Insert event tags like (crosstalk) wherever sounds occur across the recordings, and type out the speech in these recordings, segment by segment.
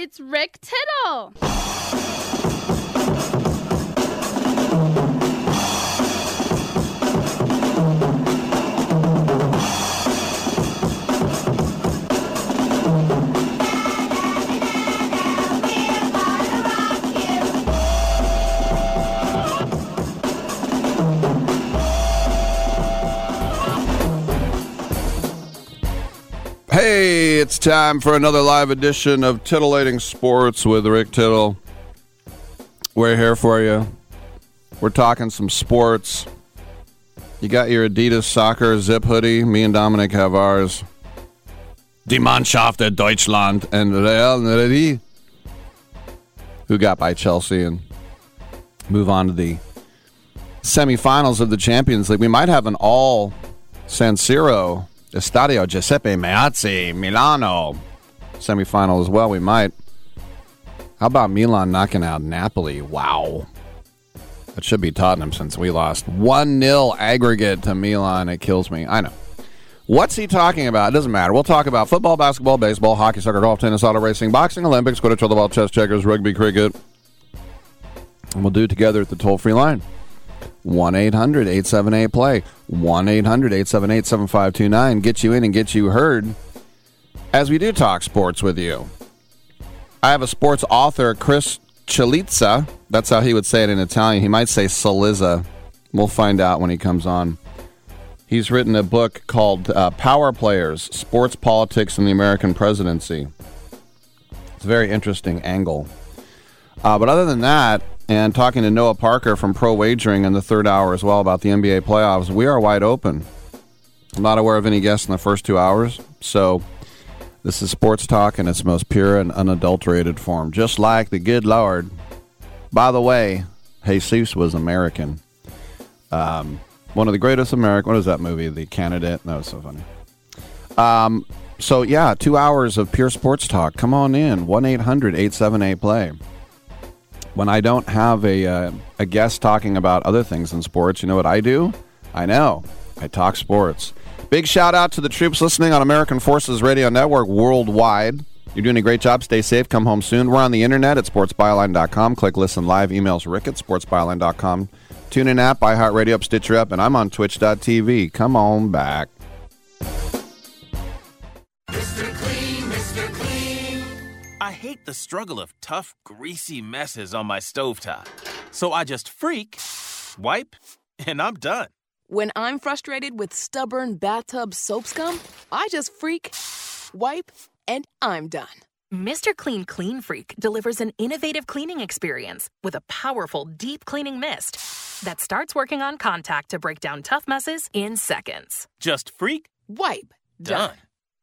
It's Rick Tittle. Hey, it's time for another live edition of Titillating Sports with Rick Tittle. We're here for you. We're talking some sports. You got your Adidas soccer zip hoodie. Me and Dominic have ours. Die Mannschaft der Deutschland and Real Madrid, who got by Chelsea and move on to the semifinals of the Champions League. We might have an all San Siro Estadio Giuseppe Meazza, Milano semifinal as well. We might. How about Milan knocking out Napoli? Wow. That should be Tottenham since we lost 1 0 aggregate to Milan. It kills me. I know. What's he talking about? It doesn't matter. We'll talk about football, basketball, baseball, hockey, soccer, golf, tennis, auto racing, boxing, Olympics, quidditch, the ball, chess, checkers, rugby, cricket. And we'll do it together at the toll free line. 1 800 878 play. 1 800 878 7529. Get you in and get you heard as we do talk sports with you. I have a sports author, Chris Chalitza. That's how he would say it in Italian. He might say Salizza. We'll find out when he comes on. He's written a book called uh, Power Players Sports Politics and the American Presidency. It's a very interesting angle. Uh, but other than that, and talking to Noah Parker from Pro Wagering in the third hour as well about the NBA playoffs, we are wide open. I'm not aware of any guests in the first two hours, so this is sports talk in its most pure and unadulterated form, just like the good Lord. By the way, Jesus was American. Um, one of the greatest American. What is that movie? The Candidate. That was so funny. Um, so yeah, two hours of pure sports talk. Come on in. One 878 play. When I don't have a uh, a guest talking about other things in sports, you know what I do? I know. I talk sports. Big shout out to the troops listening on American Forces Radio Network worldwide. You're doing a great job. Stay safe. Come home soon. We're on the internet at sportsbyline.com. Click listen live. Emails Rick at sportsbyline.com. Tune in app, iHeartRadio Stitcher up, and I'm on twitch.tv. Come on back. Hate the struggle of tough, greasy messes on my stovetop. So I just freak, wipe, and I'm done. When I'm frustrated with stubborn bathtub soap scum, I just freak, wipe, and I'm done. Mr. Clean Clean Freak delivers an innovative cleaning experience with a powerful deep cleaning mist that starts working on contact to break down tough messes in seconds. Just freak, wipe, done.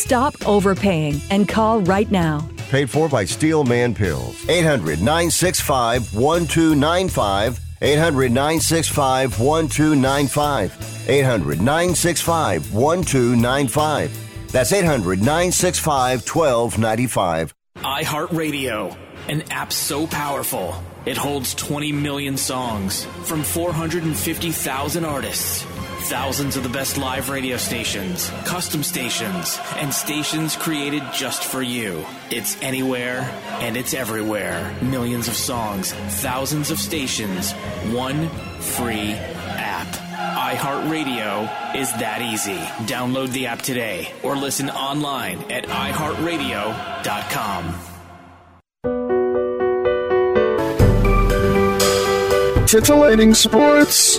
Stop overpaying and call right now. Paid for by Steelman Pills. 800 965 1295. 800 965 1295. 800 965 1295. That's 800 965 1295. iHeartRadio, an app so powerful it holds 20 million songs from 450,000 artists. Thousands of the best live radio stations, custom stations, and stations created just for you. It's anywhere and it's everywhere. Millions of songs, thousands of stations, one free app. iHeartRadio is that easy. Download the app today or listen online at iHeartRadio.com. Titillating Sports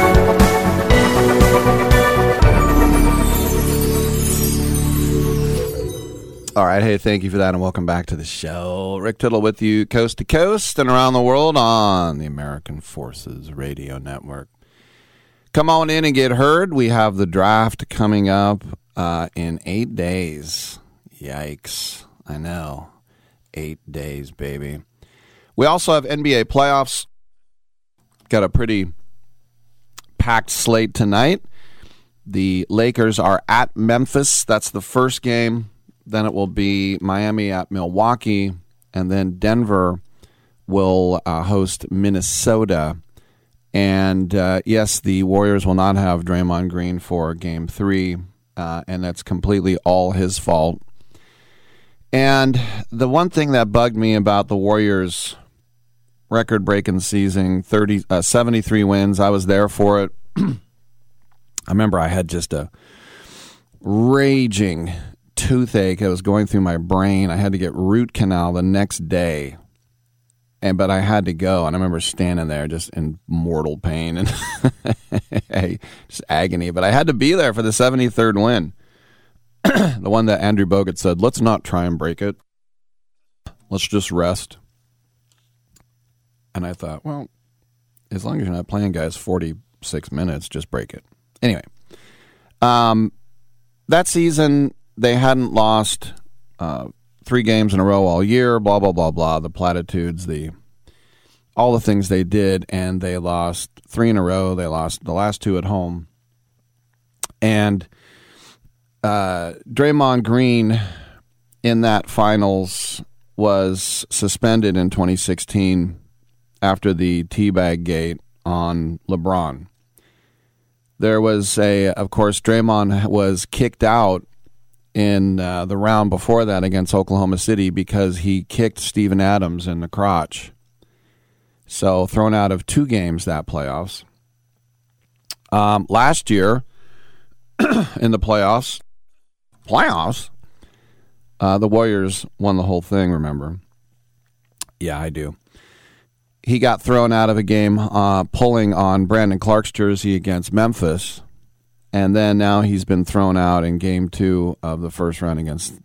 All right. Hey, thank you for that, and welcome back to the show. Rick Tittle with you, coast to coast and around the world on the American Forces Radio Network. Come on in and get heard. We have the draft coming up uh, in eight days. Yikes. I know. Eight days, baby. We also have NBA playoffs. Got a pretty packed slate tonight. The Lakers are at Memphis. That's the first game. Then it will be Miami at Milwaukee, and then Denver will uh, host Minnesota. And uh, yes, the Warriors will not have Draymond Green for Game Three, uh, and that's completely all his fault. And the one thing that bugged me about the Warriors' record-breaking season, 30, uh, 73 wins, I was there for it. (clears throat) I remember I had just a raging toothache that was going through my brain. I had to get root canal the next day. And but I had to go, and I remember standing there just in mortal pain and (laughs) just agony. But I had to be there for the seventy third win, (clears throat) the one that Andrew Bogut said, "Let's not try and break it. Let's just rest." And I thought, well, as long as you're not playing guys forty six minutes, just break it. Anyway, um, that season they hadn't lost uh, three games in a row all year. Blah blah blah blah. The platitudes, the all the things they did, and they lost three in a row. They lost the last two at home, and uh, Draymond Green in that finals was suspended in 2016 after the teabag gate on LeBron. There was a, of course, Draymond was kicked out in uh, the round before that against Oklahoma City because he kicked Steven Adams in the crotch. So thrown out of two games that playoffs. Um, last year (clears throat) in the playoffs, playoffs, uh, the Warriors won the whole thing. Remember? Yeah, I do. he got thrown out of a game uh, pulling on Brandon Clarke's jersey against Memphis. And then now he's been thrown out in game two of the first round against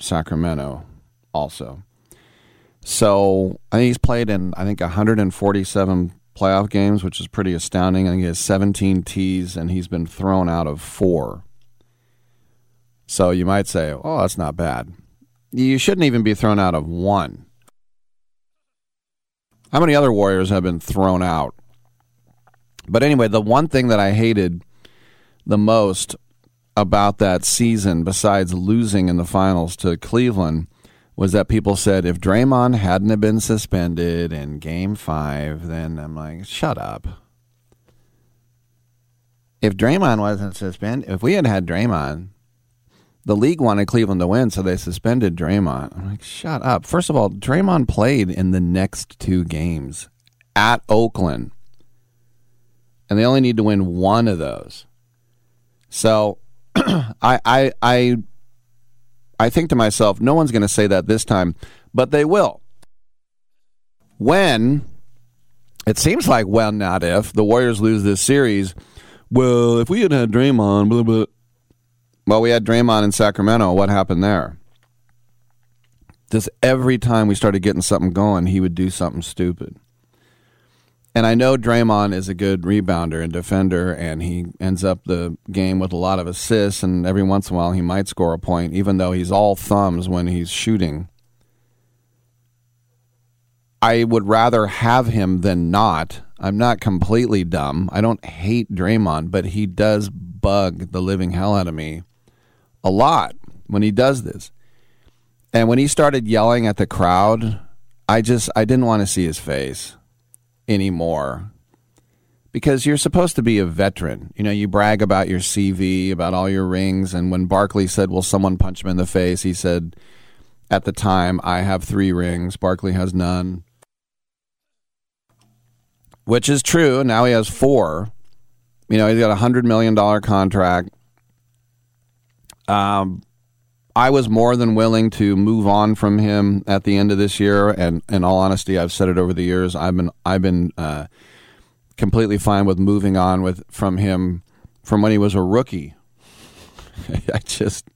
Sacramento also. So I think he's played in, I think, 147 playoff games, which is pretty astounding. I think he has 17 T's and he's been thrown out of four. So you might say, oh, that's not bad. You shouldn't even be thrown out of one. How many other Warriors have been thrown out? But anyway, the one thing that I hated the most about that season, besides losing in the finals to Cleveland, was that people said if Draymond hadn't been suspended in Game Five, then I'm like, shut up. If Draymond wasn't suspended, if we had had Draymond, the league wanted Cleveland to win, so they suspended Draymond. I'm like, shut up. First of all, Draymond played in the next two games at Oakland, and they only need to win one of those. So, (clears throat) I, I, I, I think to myself, no one's going to say that this time, but they will. When it seems like, when, not if the Warriors lose this series. Well, if we had had Draymond, blah blah. Well, we had Draymond in Sacramento. What happened there? Just every time we started getting something going, he would do something stupid. And I know Draymond is a good rebounder and defender, and he ends up the game with a lot of assists, and every once in a while he might score a point, even though he's all thumbs when he's shooting. I would rather have him than not. I'm not completely dumb. I don't hate Draymond, but he does bug the living hell out of me a lot when he does this. And when he started yelling at the crowd, I just I didn't want to see his face anymore. Because you're supposed to be a veteran. You know, you brag about your CV, about all your rings, and when Barkley said, "Will someone punch him in the face?" he said, "At the time, I have 3 rings, Barkley has none." Which is true. Now he has 4. You know, he's got a 100 million dollar contract um, I was more than willing to move on from him at the end of this year, and in all honesty, I've said it over the years. I've been I've been uh, completely fine with moving on with from him from when he was a rookie. (laughs) I just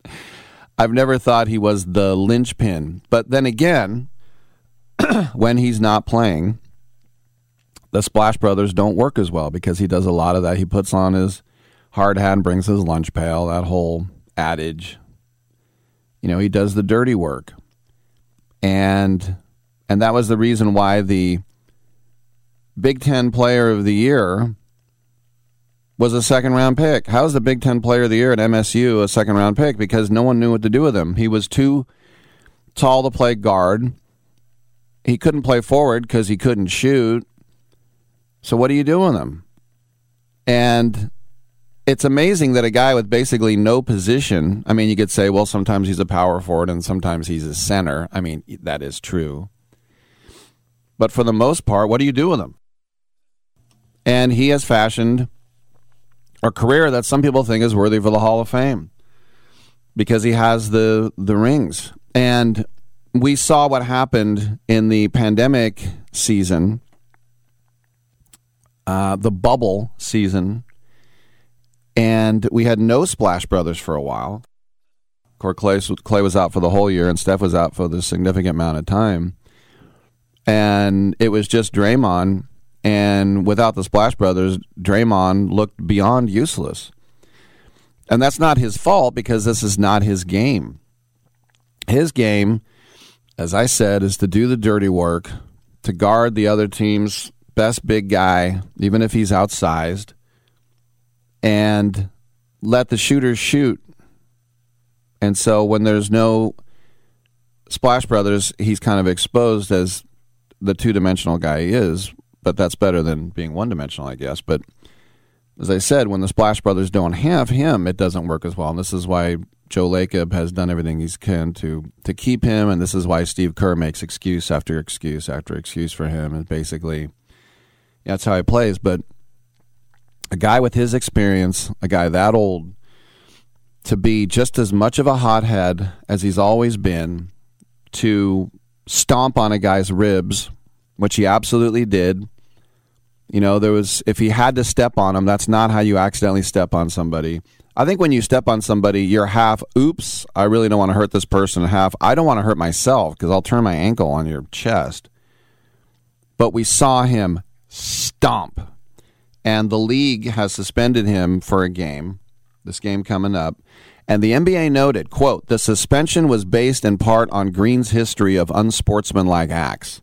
I've never thought he was the linchpin, but then again, (clears throat) when he's not playing, the Splash Brothers don't work as well because he does a lot of that. He puts on his hard hat and brings his lunch pail. That whole adage. You know, he does the dirty work. And and that was the reason why the Big 10 player of the year was a second round pick. How's the Big 10 player of the year at MSU a second round pick because no one knew what to do with him. He was too tall to play guard. He couldn't play forward because he couldn't shoot. So what do you do with him? And it's amazing that a guy with basically no position, I mean, you could say, well, sometimes he's a power forward and sometimes he's a center. I mean, that is true. But for the most part, what do you do with him? And he has fashioned a career that some people think is worthy for the Hall of Fame because he has the the rings. And we saw what happened in the pandemic season, uh, the bubble season and we had no Splash Brothers for a while. Of course, Klay, Klay was out for the whole year, and Steph was out for the significant amount of time. And it was just Draymond. And without the Splash Brothers, Draymond looked beyond useless. And that's not his fault because this is not his game. His game, as I said, is to do the dirty work, to guard the other team's best big guy, even if he's outsized, and let the shooters shoot. And so when there's no Splash Brothers, he's kind of exposed as the two dimensional guy he is, but that's better than being one dimensional, I guess. But as I said, when the Splash Brothers don't have him, it doesn't work as well. And this is why Joe Lacob has done everything he can to to keep him, and this is why Steve Kerr makes excuse after excuse after excuse for him, and basically that's how he plays. But a guy with his experience, a guy that old, to be just as much of a hothead as he's always been, to stomp on a guy's ribs which he absolutely did. You know, there was if he had to step on him, that's not how you accidentally step on somebody. I think when you step on somebody, you're half, oops, I really don't want to hurt this person, half, I don't want to hurt myself because I'll turn my ankle on your chest. But we saw him stomp. And the league has suspended him for a game, this game coming up. And the NBA noted, quote, the suspension was based in part on Green's history of unsportsmanlike acts.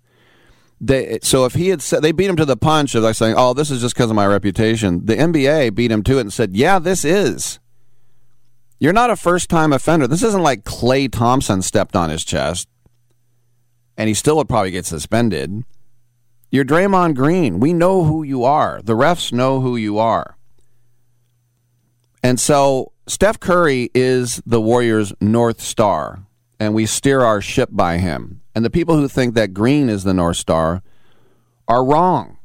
They, so if he had said they beat him to the punch of like saying, "Oh, this is just because of my reputation," the NBA beat him to it and said, "Yeah, this is." You're not a first time offender. This isn't like Klay Thompson stepped on his chest and he still would probably get suspended. You're Draymond Green. We know who you are. The refs know who you are. And so Steph Curry is the Warriors' North Star, and we steer our ship by him. And the people who think that Green is the North Star are wrong.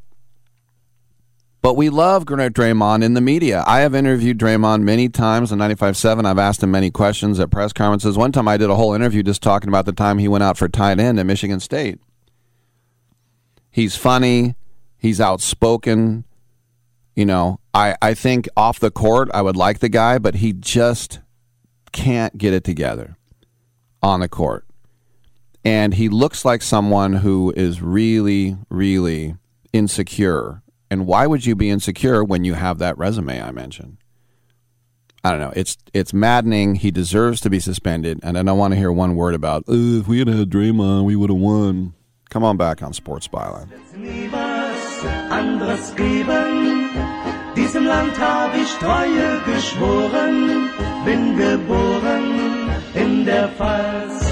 But we love Draymond in the media. I have interviewed Draymond many times on 95.7. I've asked him many questions at press conferences. One time I did a whole interview just talking about the time he went out for tight end at Michigan State. He's funny. He's outspoken. You know, I, I think off the court, I would like the guy, but he just can't get it together on the court. And he looks like someone who is really, really insecure and why would you be insecure when you have that resume I mentioned? I don't know. It's it's maddening. He deserves to be suspended, and I don't want to hear one word about if we had had Draymond, we would have won. Come on back on Sports Byline. Diesem Land habe ich Treue geschworen, bin geboren in der Pfalz.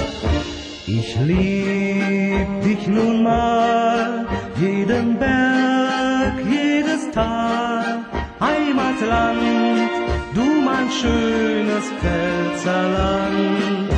Ich lieb dich nun mal, jeden Berg, jedes Tal, Heimatland, du mein schönes Pfälzerland.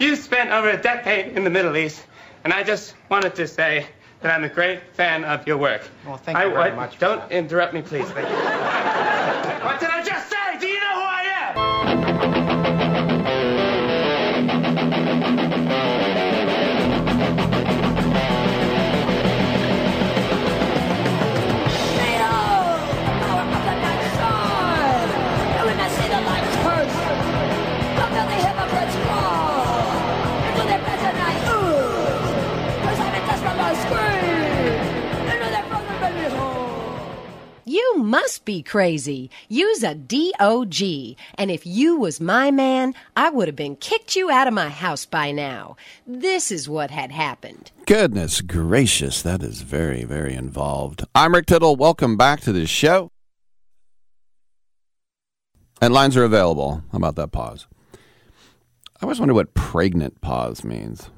You spent over a decade in the Middle East, and I just wanted to say that I'm a great fan of your work. Well, thank you I, very I- much. Don't interrupt me, please. Thank you. (laughs) what did I just say? You must be crazy. Use a DOG. And if you was my man, I would have been kicked you out of my house by now. This is what had happened. Goodness gracious, that is very, very involved. I'm Rick Tittle. Welcome back to the show. And lines are available. How about that pause? I always wonder what pregnant pause means.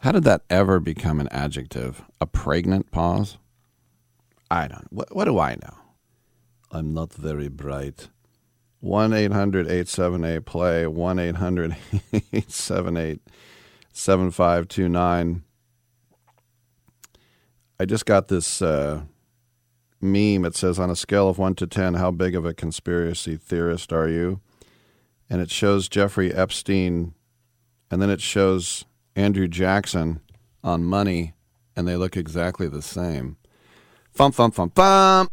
How did that ever become an adjective? A pregnant pause? I don't. What, what do I know? I'm not very bright. 1 800 878 play, 1 800 878 7529. I just got this uh, meme. It says, on a scale of 1 to 10, how big of a conspiracy theorist are you? And it shows Jeffrey Epstein, and then it shows Andrew Jackson on money, and they look exactly the same. Fum, fum, fum, fum.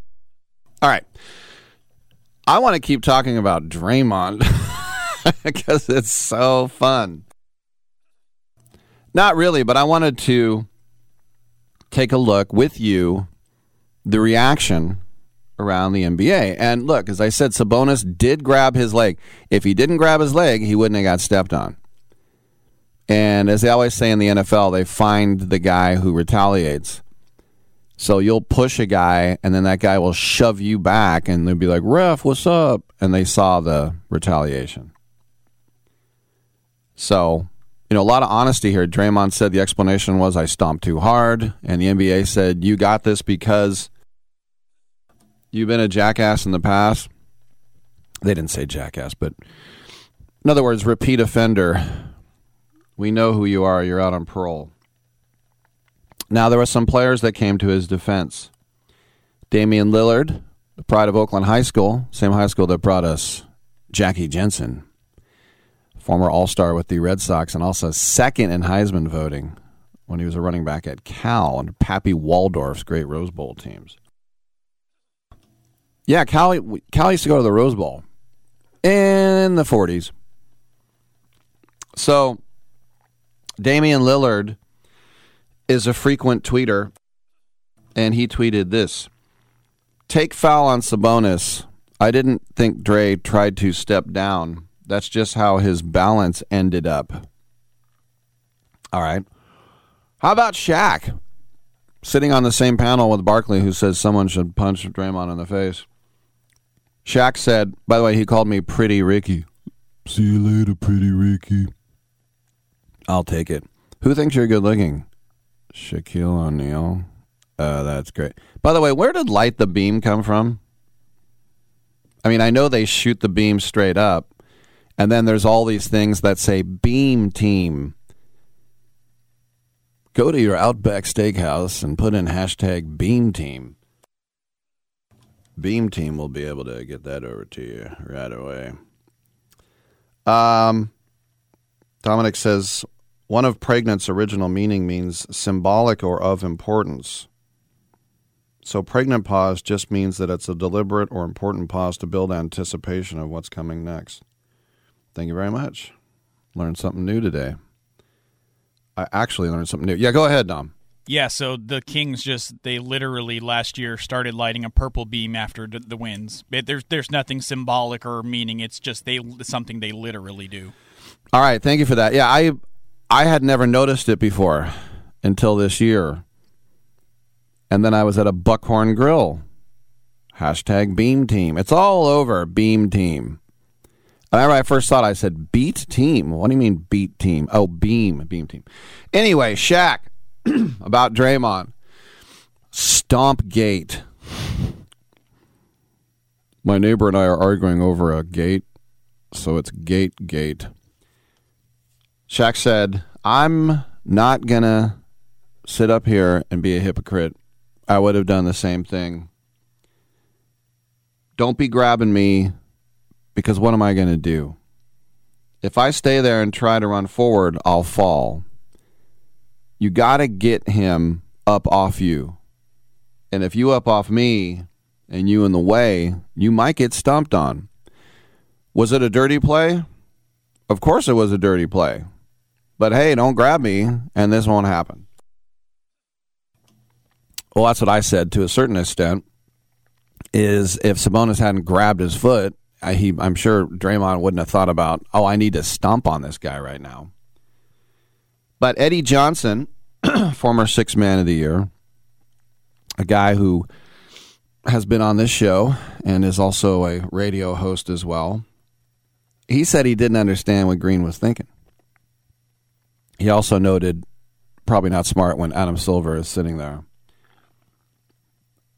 All right. I want to keep talking about Draymond (laughs) because it's so fun. Not really, but I wanted to take a look with you the reaction around the NBA. And look, as I said, Sabonis did grab his leg. If he didn't grab his leg, he wouldn't have got stepped on. And as they always say in the NFL, they find the guy who retaliates. So you'll push a guy, and then that guy will shove you back, and they'll be like, "Ref, what's up?" And they saw the retaliation. So, you know, a lot of honesty here. Draymond said the explanation was I stomped too hard, and the NBA said you got this because you've been a jackass in the past. They didn't say jackass, but in other words, repeat offender. We know who you are. You're out on parole. Now, there were some players that came to his defense. Damian Lillard, the pride of Oakland High School, same high school that brought us Jackie Jensen, former All Star with the Red Sox, and also second in Heisman voting when he was a running back at Cal under Pappy Waldorf's great Rose Bowl teams. Yeah, Cal, Cal used to go to the Rose Bowl in the 40s. So, Damian Lillard is a frequent tweeter, and he tweeted this Take foul on Sabonis. I didn't think Dre tried to step down. That's just how his balance ended up. All right. How about Shaq? Sitting on the same panel with Barkley, who says someone should punch Draymond in the face. Shaq said, by the way, he called me Pretty Ricky. See you later, Pretty Ricky. I'll take it. Who thinks you're good looking? Shaquille O'Neal. Uh, that's great. By the way, where did light the beam come from? I mean, I know they shoot the beam straight up, and then there's all these things that say beam team. Go to your Outback Steakhouse and put in hashtag beam team. Beam team will be able to get that over to you right away. Um, Dominic says one of pregnant's original meaning means symbolic or of importance. So pregnant pause just means that it's a deliberate or important pause to build anticipation of what's coming next. Thank you very much. Learned something new today. I actually learned something new. Yeah, go ahead, Dom. Yeah, so the Kings just they literally last year started lighting a purple beam after the wins. There's there's nothing symbolic or meaning. It's just they something they literally do. All right, thank you for that. Yeah, I I had never noticed it before until this year. And then I was at a Buckhorn Grill. Hashtag Beam Team. It's all over Beam Team. Whenever I first thought I said, Beat Team? What do you mean, Beat Team? Oh, Beam, Beam Team. Anyway, Shaq, (clears throat) about Draymond. Stomp Gate. My neighbor and I are arguing over a gate, so it's Gate Gate. Shaq said, I'm not going to sit up here and be a hypocrite. I would have done the same thing. Don't be grabbing me because what am I going to do? If I stay there and try to run forward, I'll fall. You got to get him up off you. And if you up off me and you in the way, you might get stumped on. Was it a dirty play? Of course it was a dirty play. But hey, don't grab me and this won't happen. Well, that's what I said to a certain extent. Is if Sabonis hadn't grabbed his foot, I, he, I'm sure Draymond wouldn't have thought about, oh, I need to stomp on this guy right now. But Eddie Johnson, (clears throat) former six man of the year, a guy who has been on this show and is also a radio host as well, he said he didn't understand what Green was thinking. He also noted probably not smart when Adam Silver is sitting there.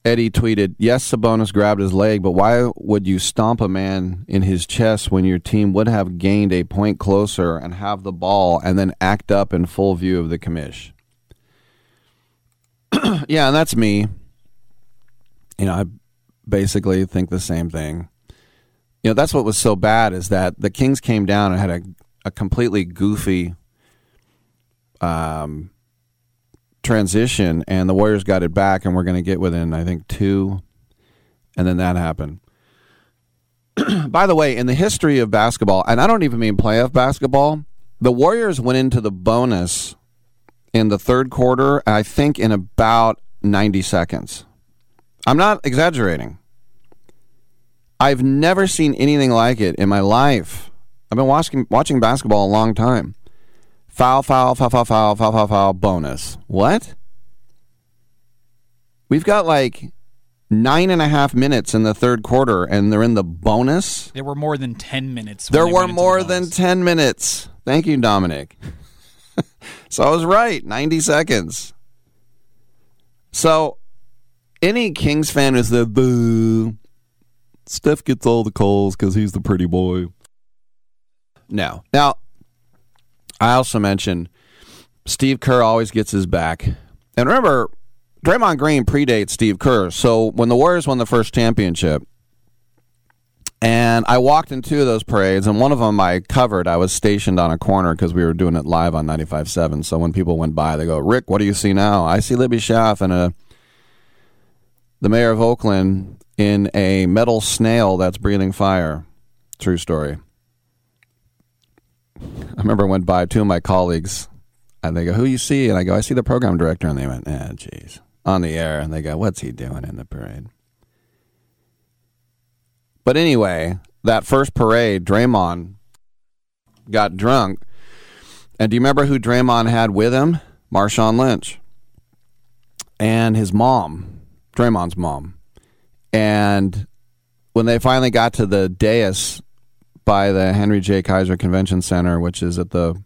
Eddie tweeted, Yes, Sabonis grabbed his leg, but why would you stomp a man in his chest when your team would have gained a point closer and have the ball and then act up in full view of the commish? (clears throat) yeah, and that's me. You know, I basically think the same thing. You know, that's what was so bad is that the Kings came down and had a, a completely goofy um, transition, and the Warriors got it back, and we're going to get within, I think, two, and then that happened. (clears throat) By the way, in the history of basketball, and I don't even mean playoff basketball, the Warriors went into the bonus in the third quarter, I think, in about 90 seconds. I'm not exaggerating. I've never seen anything like it in my life. I've been watching watching basketball a long time. Foul, foul, foul, foul, foul, foul, foul, foul, bonus. What? We've got like nine and a half minutes in the third quarter, and they're in the bonus. There were more than 10 minutes. There were more the than 10 minutes. Thank you, Dominic. (laughs) so I was right. 90 seconds. So any Kings fan is the boo. Steph gets all the calls because he's the pretty boy. No. Now, I also mentioned Steve Kerr always gets his back. And remember, Draymond Green predates Steve Kerr. So when the Warriors won the first championship, and I walked in two of those parades, and one of them I covered. I was stationed on a corner because we were doing it live on 95.7. So when people went by, they go, Rick, what do you see now? I see Libby Schaaf and a, the mayor of Oakland in a metal snail that's breathing fire. True story. I remember I went by two of my colleagues, and they go, "Who you see?" And I go, "I see the program director." And they went, "Ah, jeez," on the air, and they go, "What's he doing in the parade?" But anyway, that first parade, Draymond got drunk, and do you remember who Draymond had with him? Marshawn Lynch and his mom, Draymond's mom, and when they finally got to the dais by the Henry J. Kaiser Convention Center, which is at the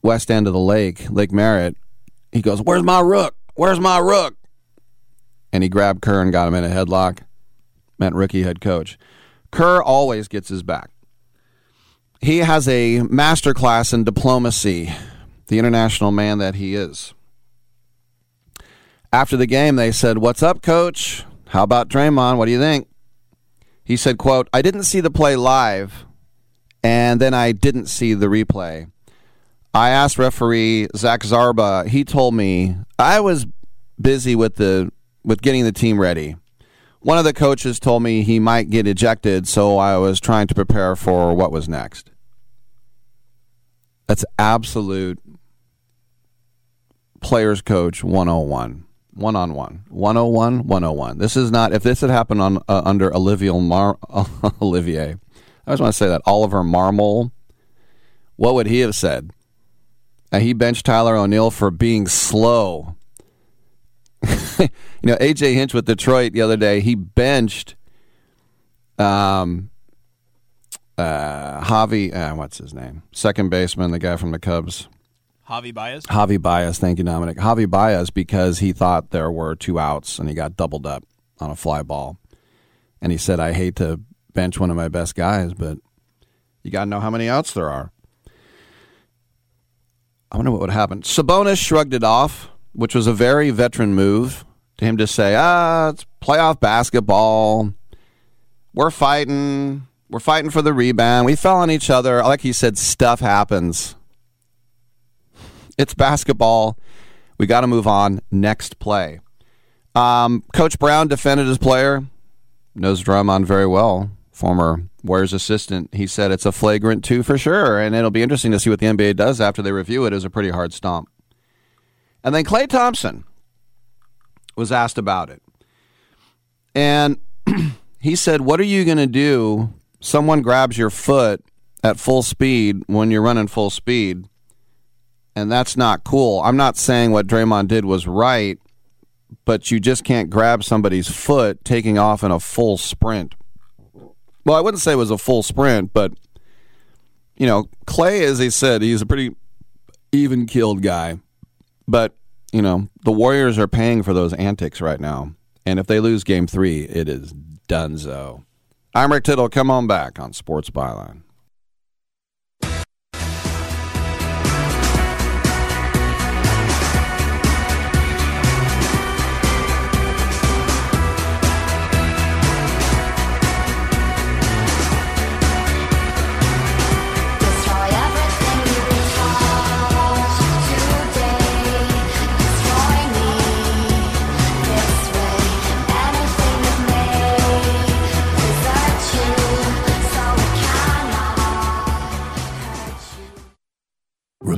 west end of the lake, Lake Merritt. He goes, Where's my rook? Where's my rook? And he grabbed Kerr and got him in a headlock. Meant rookie head coach. Kerr always gets his back. He has a master class in diplomacy, the international man that he is. After the game, they said, What's up, coach? How about Draymond? What do you think? He said, quote, I didn't see the play live, and then I didn't see the replay. I asked referee Zach Zarba. He told me I was busy with the with getting the team ready. One of the coaches told me he might get ejected, so I was trying to prepare for what was next. That's absolute players coach 101 one on one 101 101 this is not if this had happened on uh, under olivier Mar- (laughs) olivier i just want to say that oliver marmol what would he have said? And he benched Tyler O'Neill for being slow. (laughs) you know, AJ Hinch with Detroit the other day, he benched um uh Javi uh, what's his name? Second baseman, the guy from the Cubs. Javi Baez. Javi Baez, thank you, Dominic. Javi Baez because he thought there were two outs and he got doubled up on a fly ball. And he said, I hate to bench one of my best guys, but you got to know how many outs there are. I wonder what would happen. Sabonis shrugged it off, which was a very veteran move to him to say, ah, it's playoff basketball. We're fighting. We're fighting for the rebound. We fell on each other. Like he said, stuff happens. It's basketball. We got to move on. Next play. Um, Coach Brown defended his player. Knows Draymond very well. Former Warriors assistant. He said it's a flagrant two for sure, and it'll be interesting to see what the NBA does after they review it. A pretty hard stomp. And then Klay Thompson was asked about it, and (clears throat) he said, "What are you going to do? Someone grabs your foot at full speed when you're running full speed." And that's not cool. I'm not saying what Draymond did was right, but you just can't grab somebody's foot taking off in a full sprint. Well, I wouldn't say it was a full sprint, but you know, Klay, as he said, he's a pretty even killed guy. But, you know, the Warriors are paying for those antics right now. And if they lose game three, it is donezo. I'm Rick Tittle. Come on back on Sports Byline.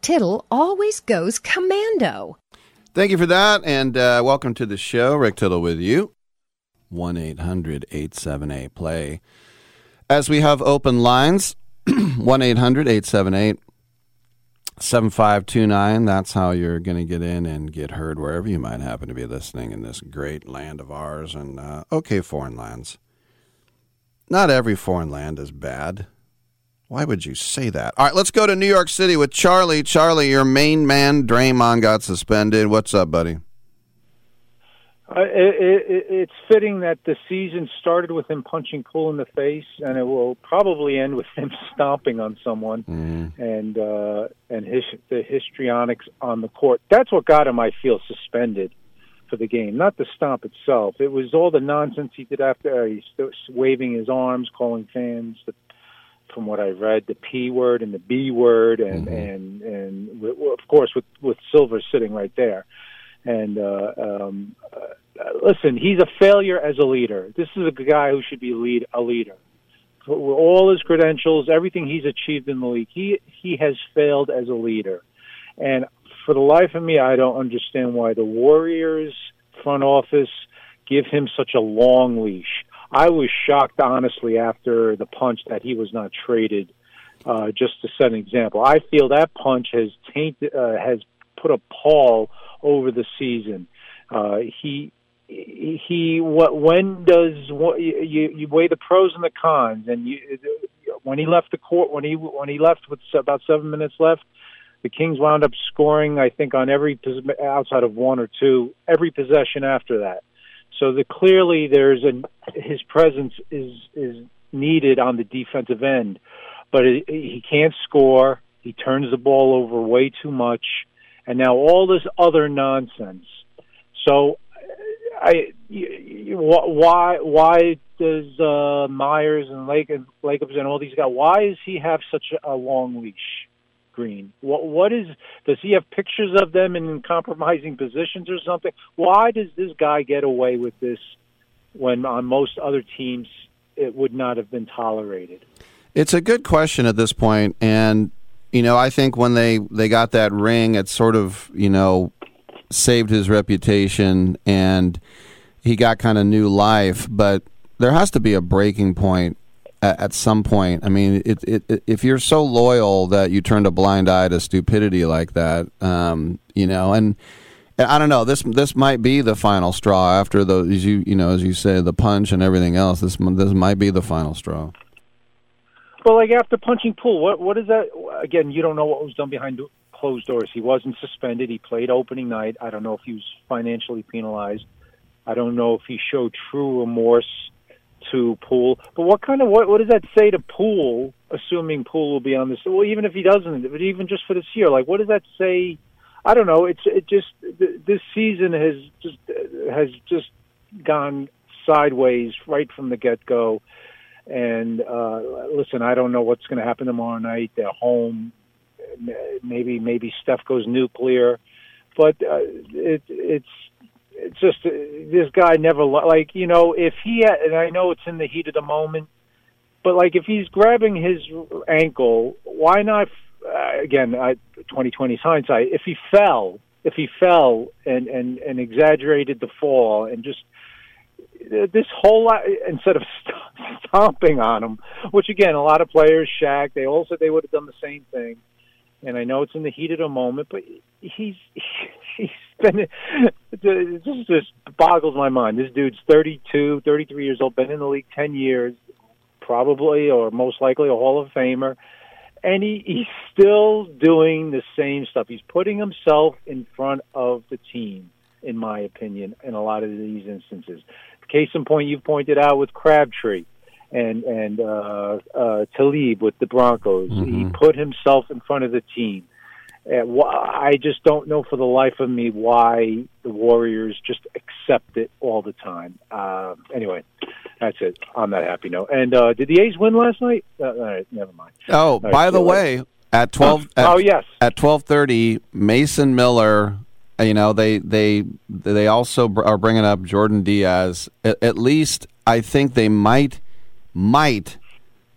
Tittle always goes commando. Thank you for that, and uh, welcome to the show. Rick Tittle with you. 1 800 878 play. As we have open lines, (clears throat) 1 800 878 7529. That's how you're going to get in and get heard wherever you might happen to be listening in this great land of ours and uh, okay, foreign lands. Not every foreign land is bad. Why would you say that? All right, let's go to New York City with Charlie. Charlie, your main man, Draymond, got suspended. What's up, buddy? Uh, it, it, it's fitting that the season started with him punching Poole in the face, and it will probably end with him (laughs) stomping on someone, mm-hmm. and uh, and his, the histrionics on the court. That's what got him, I feel, suspended for the game, not the stomp itself. It was all the nonsense he did after. Uh, he's waving his arms, calling fans the from what I read, the P word and the B word, and Mm-hmm. and and of course with with Silver sitting right there. And uh, um, uh, listen, he's a failure as a leader. This is a guy who should be lead a leader. For all his credentials, everything he's achieved in the league, he he has failed as a leader. And for the life of me, I don't understand why the Warriors front office give him such a long leash. I was shocked, honestly, after the punch that he was not traded. Uh, just to set an example, I feel that punch has tainted, uh, has put a pall over the season. Uh, he he what when does what you you weigh the pros and the cons and you when he left the court when he when he left with about 7 minutes left the Kings wound up scoring I think on every outside of one or two every possession after that so the clearly there's a his presence is is needed on the defensive end but it, he can't score he turns the ball over way too much and now all this other nonsense so I why why does uh, Myers and Lake and Lacobs and all these guys? Why does he have such a long leash? What what is? Does he have pictures of them in compromising positions or something? Why does this guy get away with this when on most other teams it would not have been tolerated? It's a good question at this point, and you know, I think when they they got that ring, it sort of you know saved his reputation and he got kind of new life. But there has to be a breaking point at, at some point. I mean, it, it, it, if you're so loyal that you turned a blind eye to stupidity like that, um, you know, and. and I don't know. This this might be the final straw after the as you you know as you say the punch and everything else. This this might be the final straw. Well, like after punching Poole, what what is that? Again, you don't know what was done behind closed doors. He wasn't suspended. He played opening night. I don't know if he was financially penalized. I don't know if he showed true remorse to Poole. But what kind of what what does that say to Poole? Assuming Poole will be on this, well, even if he doesn't, but even just for this year, like what does that say? I don't know. It's it just th- this season has just has just gone sideways right from the get go. And uh, listen, I don't know what's going to happen tomorrow night. They're home. Maybe maybe Steph goes nuclear, but uh, it, it's it's just uh, this guy never like you know if he had, and I know it's in the heat of the moment, but like if he's grabbing his ankle, why not? Uh, again, I, 2020 hindsight. If he fell, if he fell and and and exaggerated the fall and just this whole lot, instead of st- (laughs) stomping on him, which again, a lot of players, Shaq, they all said they would have done the same thing. And I know it's in the heat of the moment, but he's he's been it just just boggles my mind. This dude's 32, 33 years old, been in the league 10 years, probably or most likely a Hall of Famer, and he he's still doing the same stuff. He's putting himself in front of the team, in my opinion, in a lot of these instances. Case in point, you've pointed out with Crabtree and and uh, uh, Talib with the Broncos. Mm-hmm. He put himself in front of the team. And I just don't know for the life of me why the Warriors just accept it all the time. Uh, anyway, that's it. On that happy note. And uh, did the A's win last night? Uh, all right, never mind. Oh, All right, by the uh, way, at twelve. Oh, at, yes. At twelve thirty, Mason Miller. uh, You know they they they also br- are bringing up Jordan Diaz. At, at least I think they might might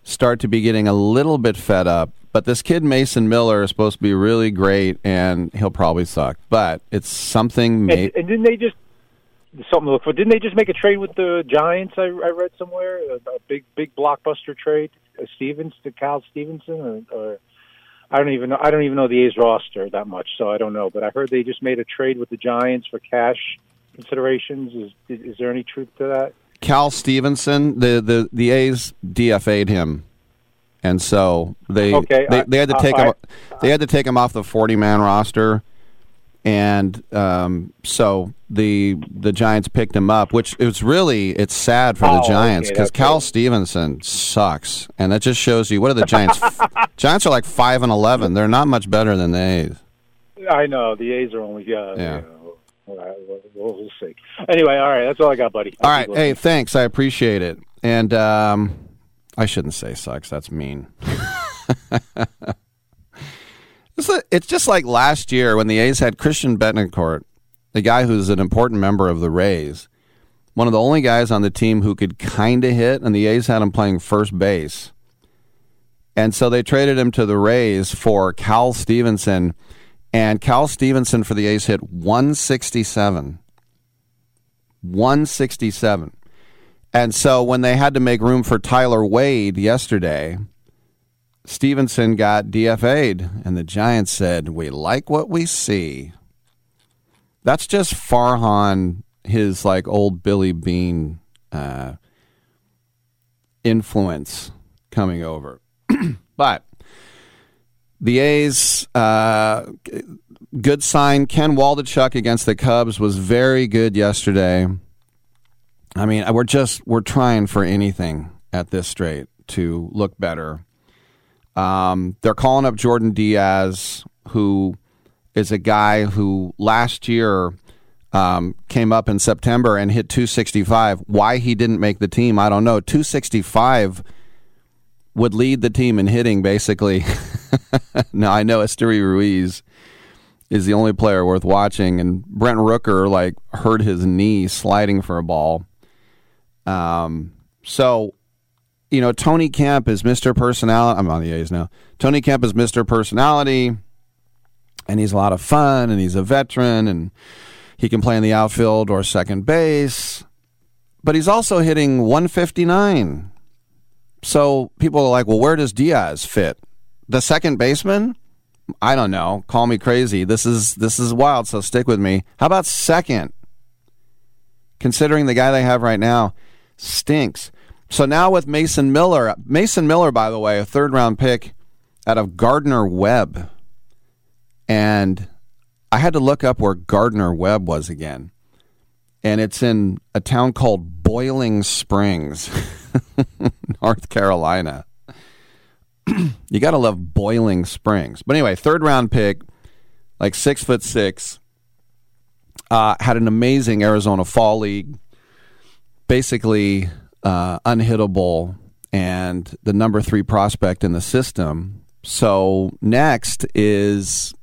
start to be getting a little bit fed up. But this kid Mason Miller is supposed to be really great, and he'll probably suck. But it's something. Ma- And, and didn't they just something to look for? Didn't they just make a trade with the Giants? I, I read somewhere a, a big big blockbuster trade. Uh, Stevens to Cal Stevenson, or, or I don't even know. I don't even know the A's roster that much, so I don't know. But I heard they just made a trade with the Giants for cash considerations. Is is, is there any truth to that? Cal Stevenson, the the the A's DFA'd him, and so they Okay, they, I- they had to I- take I- him they had to take him off the forty man roster, and um, so the the Giants picked him up, which it's really it's sad for the Oh, Giants because that's Cal Stevenson sucks, and that just shows you what are the Giants? (laughs) Giants are like five and eleven; they're not much better than the A's. I know the A's are only yeah. Yeah. You know, we'll, see. Anyway, all right, that's all I got, buddy. All I'll right. Hey, thanks. I appreciate it. And um, I shouldn't say sucks. That's mean. (laughs) it's, just like last year when the A's had Christian Bethancourt, the guy who's an important member of the Rays, one of the only guys on the team who could kind of hit, and the A's had him playing first base. And so they traded him to the Rays for Cal Stevenson, and Cal Stevenson for the A's hit 167. 167. And so when they had to make room for Tyler Wade yesterday, Stevenson got DFA'd, and the Giants said, We like what we see. That's just Farhan, his like old Billy Beane uh, influence coming over. (clears throat) but the A's, uh, good sign. Ken Waldichuk against the Cubs was very good yesterday. I mean, we're just we're trying for anything at this straight to look better. Um, they're calling up Jordan Diaz, who is a guy who last year um, came up in September and hit 265. Why he didn't make the team, I don't know. 265 would lead the team in hitting, basically. (laughs) now I know Esteury Ruiz is the only player worth watching, and Brent Rooker like hurt his knee sliding for a ball. Um, so you know, Tony Kemp is Mr. Personality. I'm on the A's now. Tony Kemp is Mr. Personality, and he's a lot of fun, and he's a veteran, and he can play in the outfield or second base. But he's also hitting 159. So people are like, well, where does Diaz fit? The second baseman? I don't know. Call me crazy. This is this is wild, so stick with me. How about second? Considering the guy they have right now stinks. So now with Mason Miller, Mason Miller, by the way, a third round pick out of Gardner Webb. And I had to look up where Gardner Webb was again. And it's in a town called Boiling Springs, (laughs) North Carolina. (clears throat) you got to love Boiling Springs. But anyway, third round pick, like six foot six, uh, had an amazing Arizona Fall League. Basically, uh, unhittable and the number three prospect in the system. So next is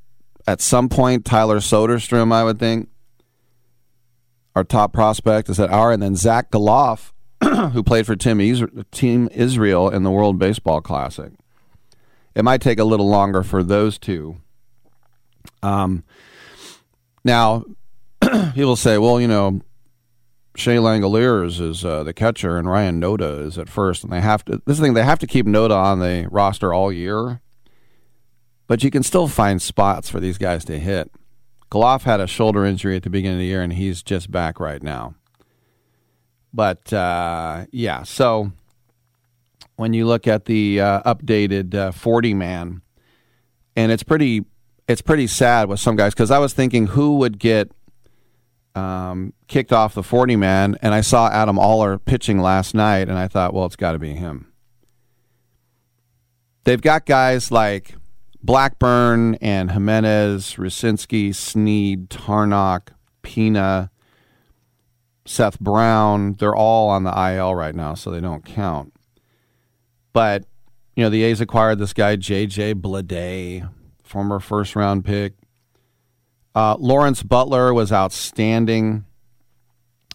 at some point Tyler Soderstrom, I would think. Our top prospect is at our, and then Zack Gelof, (clears throat) who played for Is- Team Israel in the World Baseball Classic. It might take a little longer for those two. Um, now, (clears throat) people say, well, you know, Shea Langeliers is uh, the catcher, and Ryan Noda is at first. And they have to. This thing they have to keep Noda on the roster all year, but you can still find spots for these guys to hit. Goff had a shoulder injury at the beginning of the year, and he's just back right now. But uh, yeah, so when you look at the uh, updated uh, 40 man, and it's pretty it's pretty sad with some guys because I was thinking who would get um, kicked off the 40 man, and I saw Adam Oller pitching last night, and I thought, well, it's got to be him. They've got guys like Blackburn and Jimenez, Rucinski, Snead, Tarnok, Pina, Seth Brown. They're all on the IL right now, so they don't count. But, you know, the A's acquired this guy, J.J. Bleday, former first round pick. Uh, Lawrence Butler was outstanding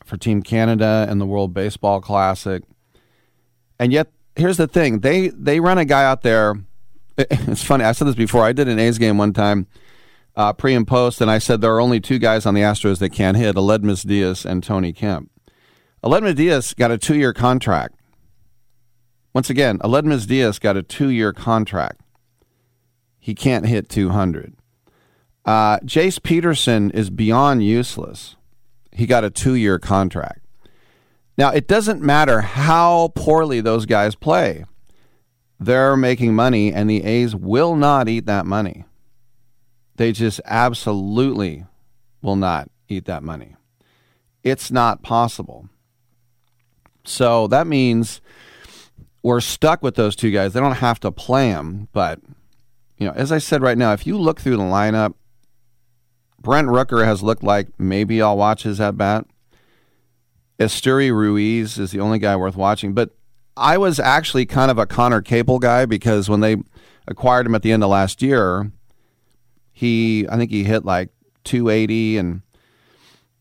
for Team Canada in the World Baseball Classic. And yet, here's the thing they, they run a guy out there. (laughs) It's funny. I said this before. I did an A's game one time, uh, pre and post, and I said there are only two guys on the Astros that can't hit Aledmys Diaz and Tony Kemp. Aledmys Diaz got a two year contract. Once again, Aledmys Diaz got a two year contract. He can't hit 200. Uh, Jace Peterson is beyond useless. He got a two year contract. Now, it doesn't matter how poorly those guys play, they're making money, and the A's will not eat that money. They just absolutely will not eat that money. It's not possible. So that means we're stuck with those two guys. They don't have to play them, but you know, as I said right now, if you look through the lineup, Brent Rooker has looked like maybe I'll watch his at bat. Esteury Ruiz is the only guy worth watching. But I was actually kind of a Conner Capel guy because when they acquired him at the end of last year, he I think he hit like 280 and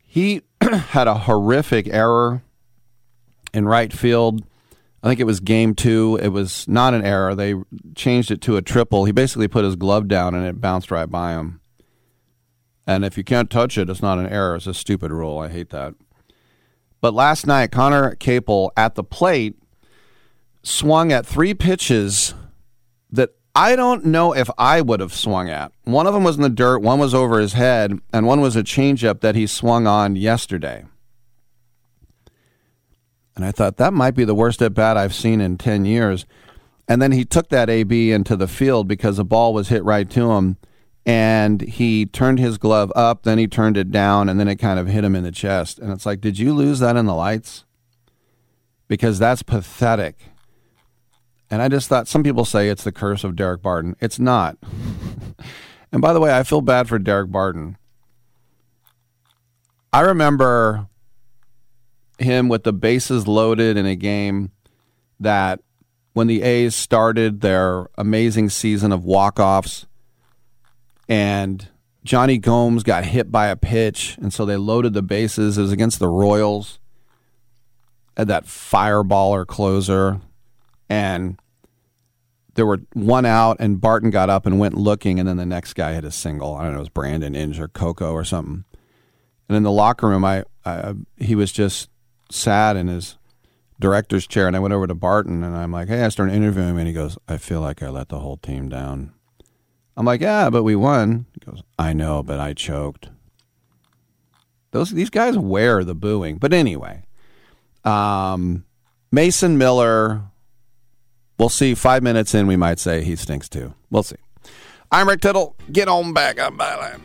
he (clears throat) had a horrific error in right field. I think it was game two. It was not an error. They changed it to a triple. He basically put his glove down and it bounced right by him. And if you can't touch it, it's not an error. It's a stupid rule. I hate that. But last night, Conner Capel at the plate swung at three pitches that I don't know if I would have swung at. One of them was in the dirt, one was over his head, and one was a changeup that he swung on yesterday. And I thought that might be the worst at bat I've seen in 10 years. And then he took that AB into the field because the ball was hit right to him and he turned his glove up, then he turned it down, and then it kind of hit him in the chest. And it's like, did you lose that in the lights? Because that's pathetic. And I just thought some people say it's the curse of Daric Barton. It's not. (laughs) and by the way, I feel bad for Daric Barton. I remember him with the bases loaded in a game that when the A's started their amazing season of walk-offs and Jonny Gomes got hit by a pitch, and so they loaded the bases. It was against the Royals. Had that fireballer closer, and there were one out, and Barton got up and went looking, and then the next guy hit a single. I don't know, it was Brandon Inge or Coco or something. And in the locker room, I, I he was just sad in his director's chair, and I went over to Barton, and I'm like, "Hey," I started interviewing him, and he goes, "I feel like I let the whole team down." I'm like, yeah, but we won. He goes, I know, but I choked. Those these guys wear the booing. But anyway, um, Mason Miller. We'll see. Five minutes in, we might say he stinks too. We'll see. I'm Rick Tittle. Get on back on Byline.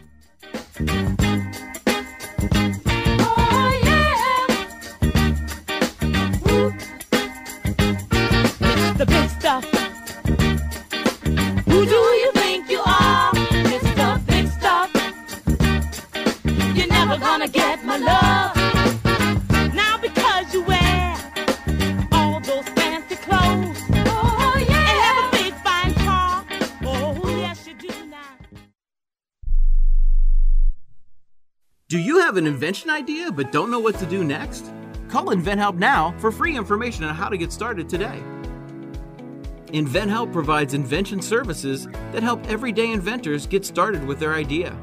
The big stuff. My love. Now because you wear all those fancy clothes. Oh, yeah. And have a big fine car. Oh, yes, you do now. Do you have an invention idea but don't know what to do next? Call InventHelp now for free information on how to get started today. InventHelp provides invention services that help everyday inventors get started with their idea.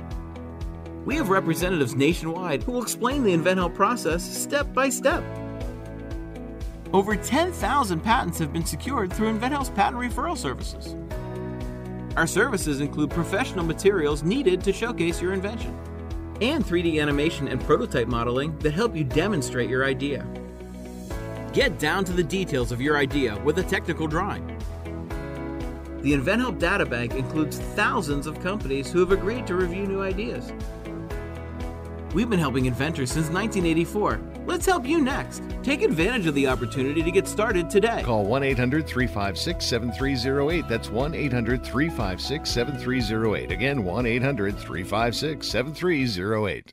We have representatives nationwide who will explain the InventHelp process step by step. Over 10,000 patents have been secured through InventHelp's patent referral services. Our services include professional materials needed to showcase your invention, and 3D animation and prototype modeling that help you demonstrate your idea. Get down to the details of your idea with a technical drawing. The InventHelp Data Bank includes thousands of companies who have agreed to review new ideas. We've been helping inventors since 1984. Let's help you next. Take advantage of the opportunity to get started today. Call 1 800 356 7308. That's 1 800 356 7308. Again, 1 800 356 7308.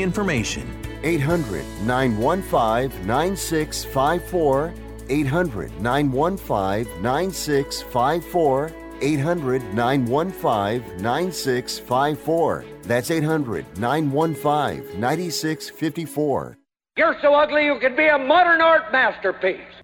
information. 800 915 9654. 800 915 9654. 800 915 9654. That's 800 915 9654. You're so ugly you could be a modern art masterpiece.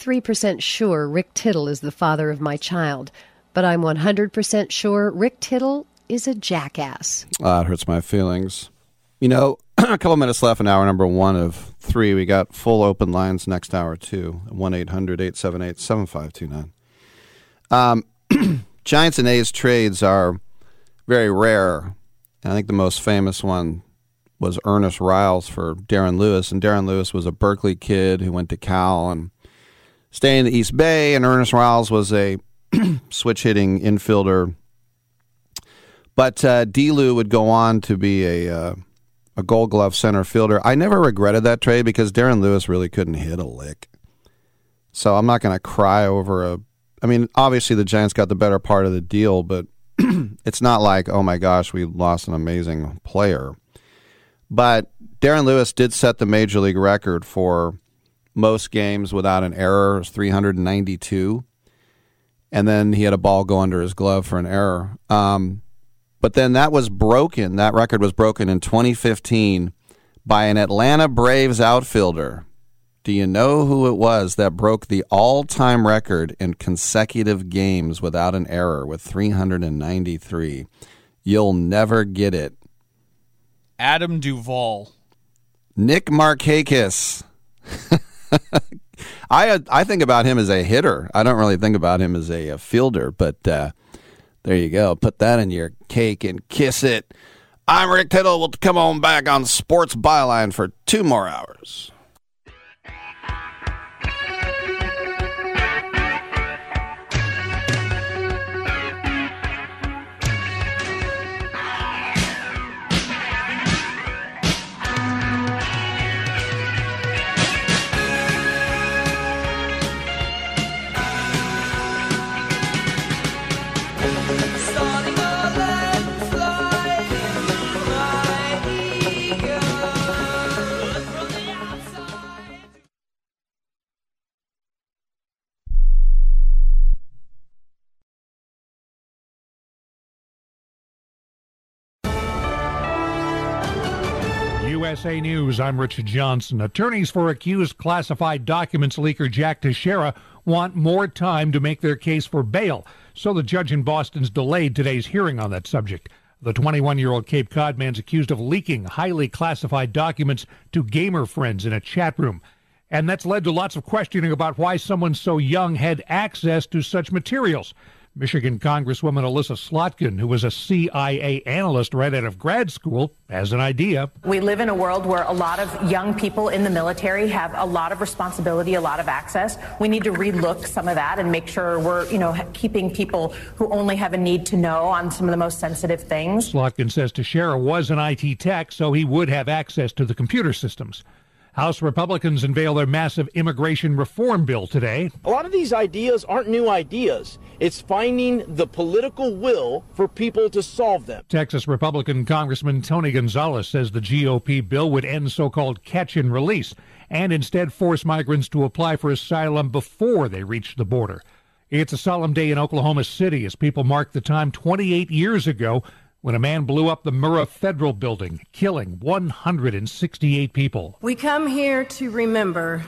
I'm 33% sure Rick Tittle is the father of my child, but I'm 100% sure Rick Tittle is a jackass. Ah, it hurts my feelings. You know, (clears throat) a couple minutes left in hour number one of three. We got full open lines next hour, too. 1 800 878 7529. Um, (clears throat) Giants and A's trades are very rare. I think the most famous one was Ernest Riles for Darren Lewis, and Darren Lewis was a Berkeley kid who went to Cal and stayed in the East Bay, and Ernest Riles was a (clears throat) switch hitting infielder. But uh, D-Lou would go on to be a uh, a Gold Glove center fielder. I never regretted that trade because Darren Lewis really couldn't hit a lick. So I'm not going to cry over a. I mean, obviously the Giants got the better part of the deal, but (clears throat) it's not like oh my gosh we lost an amazing player. But Darren Lewis did set the major league record for most games without an error, it was 392. And then he had a ball go under his glove for an error. Um, but then that was broken. That record was broken in 2015 by an Atlanta Braves outfielder. Do you know who it was that broke the all time record in consecutive games without an error with 393? You'll never get it. Adam Duvall. Nick Markakis. (laughs) (laughs) I I think about him as a hitter. I don't really think about him as a, a fielder, but uh, there you go. Put that in your cake and kiss it. I'm Rick Tittle. We'll come on back on Sports Byline for two more hours. USA News, I'm Richard Johnson. Attorneys for accused classified documents leaker Jack Teixeira want more time to make their case for bail, so the judge in Boston's delayed today's hearing on that subject. The 21 year old Cape Cod man's accused of leaking highly classified documents to gamer friends in a chat room. And that's led to lots of questioning about why someone so young had access to such materials. Michigan Congresswoman Elissa Slotkin, who was a CIA analyst right out of grad school, has an idea. We live in a world where a lot of young people in the military have a lot of responsibility, a lot of access. We need to relook some of that and make sure we're, you know, keeping people who only have a need to know on some of the most sensitive things. Slotkin says Teixeira was an IT tech, so he would have access to the computer systems. House Republicans unveil their massive immigration reform bill today. A lot of these ideas aren't new ideas. It's finding the political will for people to solve them. Texas Republican Congressman Tony Gonzalez says the GOP bill would end so called catch and release and instead force migrants to apply for asylum before they reach the border. It's a solemn day in Oklahoma City as people mark the time 28 years ago when a man blew up the Murrah Federal Building, killing 168 people. We come here to remember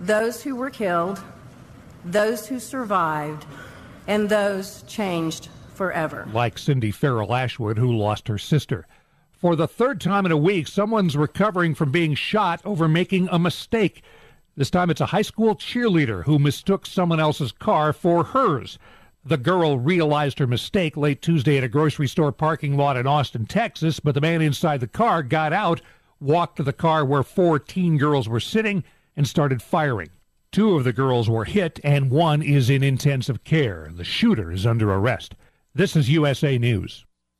those who were killed, those who survived, and those changed forever. Like Cindy Farrell Ashwood, who lost her sister. For the third time in a week, someone's recovering from being shot over making a mistake. This time it's a high school cheerleader who mistook someone else's car for hers. The girl realized her mistake late Tuesday at a grocery store parking lot in Austin, Texas, but the man inside the car got out, walked to the car where four teen girls were sitting, and started firing. Two of the girls were hit, and one is in intensive care. The shooter is under arrest. This is USA News.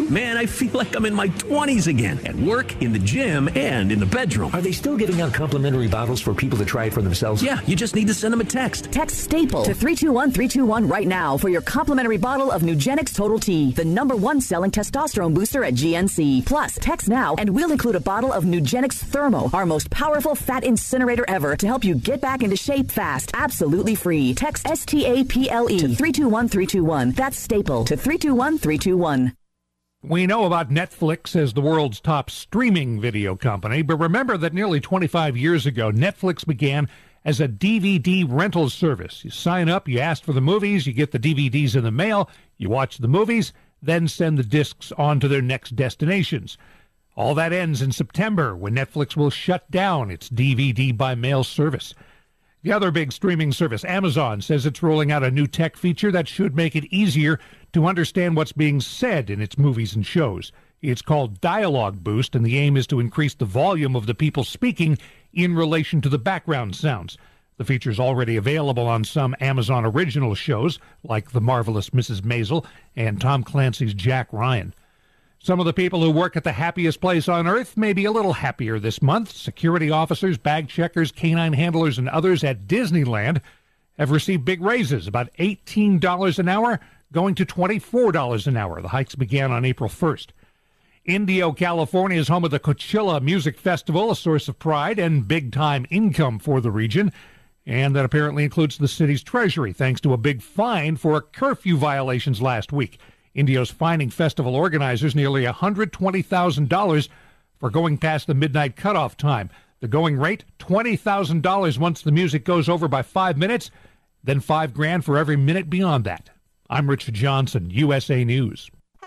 you? Man, I feel like I'm in my 20s again at work, in the gym, and in the bedroom. Are they still giving out complimentary bottles for people to try it for themselves? Yeah, you just need to send them a text. Text STAPLE to 321321 right now for your complimentary bottle of Nugenix Total T, the number one selling testosterone booster at GNC. Plus, text now and we'll include a bottle of Nugenix Thermo, our most powerful fat incinerator ever to help you get back into shape fast. Absolutely free. Text S-T-A-P-L-E to 321321. That's STAPLE to 321321. We know about Netflix as the world's top streaming video company, but remember that nearly 25 years ago, Netflix began as a DVD rental service. You sign up, you ask for the movies, you get the DVDs in the mail, you watch the movies, then send the discs on to their next destinations. All that ends in September when Netflix will shut down its DVD by mail service. The other big streaming service, Amazon, says it's rolling out a new tech feature that should make it easier to understand what's being said in its movies and shows. It's called Dialogue Boost, and the aim is to increase the volume of the people speaking in relation to the background sounds. The feature is already available on some Amazon original shows, like The Marvelous Mrs. Maisel and Tom Clancy's Jack Ryan. Some of the people who work at the happiest place on earth may be a little happier this month. Security officers, bag checkers, canine handlers, and others at Disneyland have received big raises, about $18 an hour, going to $24 an hour. The hikes began on April 1st. Indio, California is home of the Coachella Music Festival, a source of pride and big time income for the region. And that apparently includes the city's treasury, thanks to a big fine for curfew violations last week. Indio's fining festival organizers nearly $120,000 for going past the midnight cutoff time. The going rate, $20,000 once the music goes over by five minutes, then five grand for every minute beyond that. I'm Richard Johnson, USA News.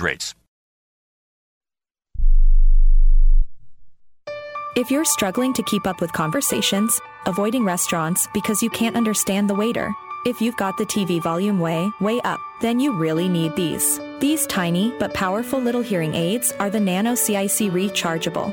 rates. If you're struggling to keep up with conversations, avoiding restaurants because you can't understand the waiter, if you've got the TV volume way, way up, then you really need these. These tiny but powerful little hearing aids are the Nano CIC rechargeable,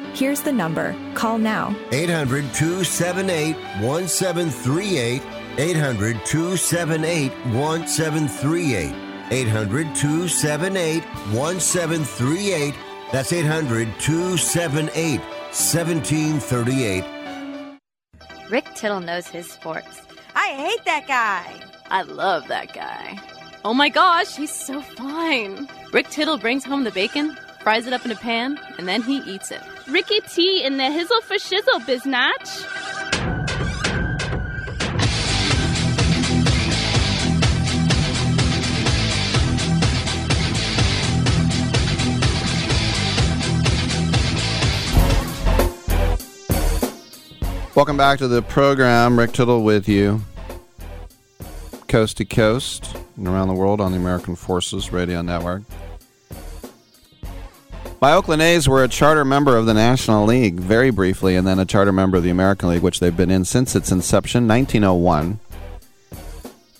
Here's the number. Call now. 800 278 1738. 800 278 1738. 800 278 1738. That's 800 278 1738. Rick Tittle knows his sports. I hate that guy. I love that guy. Oh my gosh, he's so fine. Rick Tittle brings home the bacon, fries it up in a pan, and then he eats it. Ricky T in the hizzle for shizzle, biznatch. Welcome back to the program. Rick Tittle with you, coast to coast and around the world on the American Forces Radio Network. My Oakland A's were a charter member of the National League very briefly, and then a charter member of the American League, which they've been in since its inception, 1901.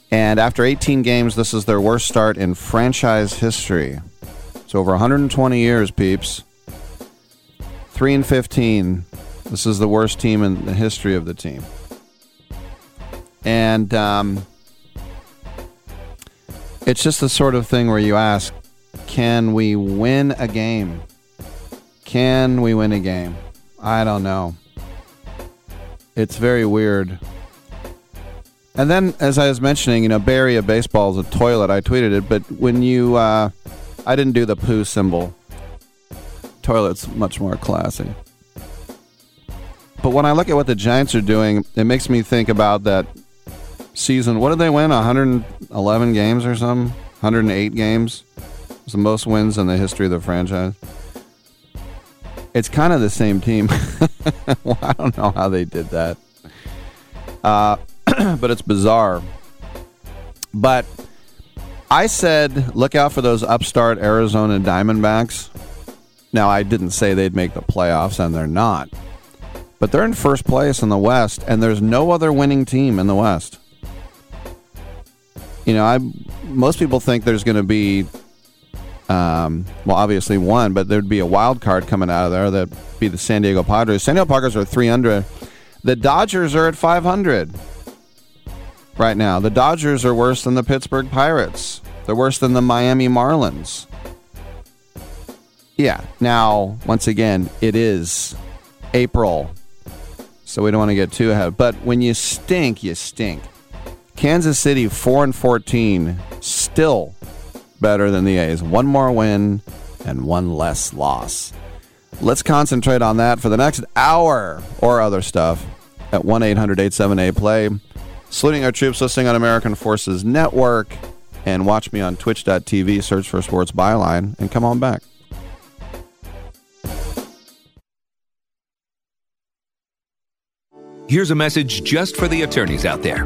And after 18 games, this is their worst start in franchise history. It's over 120 years, peeps. 3 and 15. This is the worst team in the history of the team. And um, it's just the sort of thing where you ask, can we win a game? Can we win a game? I don't know. It's very weird. And then, as I was mentioning, you know, Bay Area baseball is a toilet. I tweeted it, but when you, uh, I didn't do the poo symbol. Toilet's much more classy. But when I look at what the Giants are doing, it makes me think about that season. What did they win? 111 games or something? 108 games? It's the most wins in the history of the franchise. It's kind of the same team. (laughs) well, I don't know how they did that. Uh, (clears throat) but it's bizarre. But I said, look out for those upstart Arizona Diamondbacks. Now, I didn't say they'd make the playoffs, and they're not. But they're in first place in the West, and there's no other winning team in the West. You know, I most people think there's going to be, um, well, obviously one, but there'd be a wild card coming out of there. That'd be the San Diego Padres. San Diego Padres are 300. The Dodgers are at 500 right now. The Dodgers are worse than the Pittsburgh Pirates. They're worse than the Miami Marlins. Yeah. Now, once again, it is April so we don't want to get too ahead. But when you stink, you stink. Kansas City four and fourteen, still better than the A's. One more win and one less loss. Let's concentrate on that for the next hour or other stuff at 1 800 878 play. Saluting our troops listening on American Forces Network and watch me on twitch.tv, search for Sports Byline, and come on back. Here's a message just for the attorneys out there.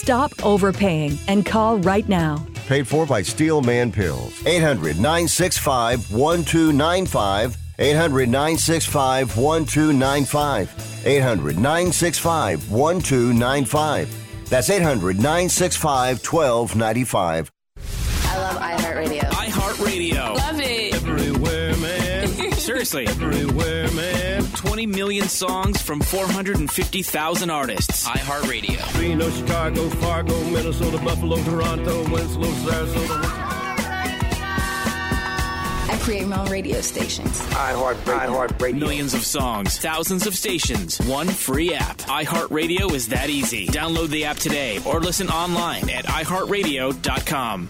Stop overpaying and call right now. Paid for by Steel Man Pills. 800 965 1295. 800 965 1295. 800 965 1295. That's 800 965 1295. I love iHeartRadio. iHeartRadio. Seriously. Everywhere, man. 20 million songs from 450,000 artists. iHeartRadio. Reno, Chicago, Fargo, Minnesota, Buffalo, Toronto, Winslow, Sarasota. I create my own radio stations. iHeartRadio. iHeartRadio. Millions of songs, thousands of stations, one free app. iHeartRadio is that easy. Download the app today or listen online at iHeartRadio.com.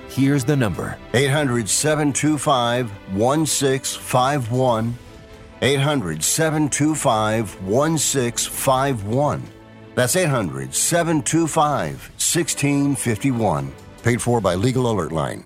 Here's the number 800 725 1651. 800 725 1651. That's 800 725 1651. Paid for by Legal Alert Line.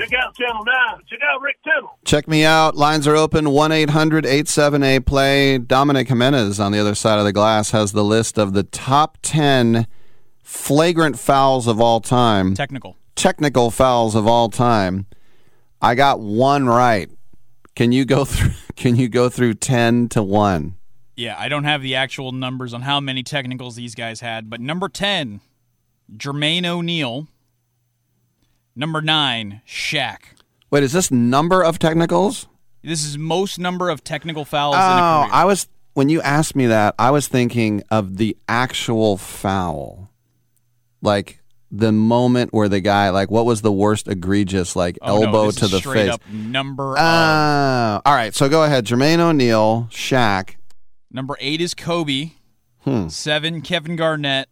check out Channel 9. Check out Rick Tittle. Check me out. Lines are open 1 800 878 play. Dominic Jimenez on the other side of the glass has the list of the top 10 flagrant fouls of all time. Technical. Technical fouls of all time. I got one right. Can you go (laughs) through can you go through 10 to 1? Yeah, I don't have the actual numbers on how many technicals these guys had, but number 10, Jermaine O'Neal. Number 9, Shaq. Wait, is this number of technicals? This is most number of technical fouls Oh, in a career. I was when you asked me that, I was thinking of the actual foul. Like the moment where the guy like what was the worst egregious like Oh, no, elbow this to the straight face? up number of. Ah, all right. So go ahead, Jermaine O'Neal, Shaq. Number 8 is Kobe. Hmm. 7, Kevin Garnett.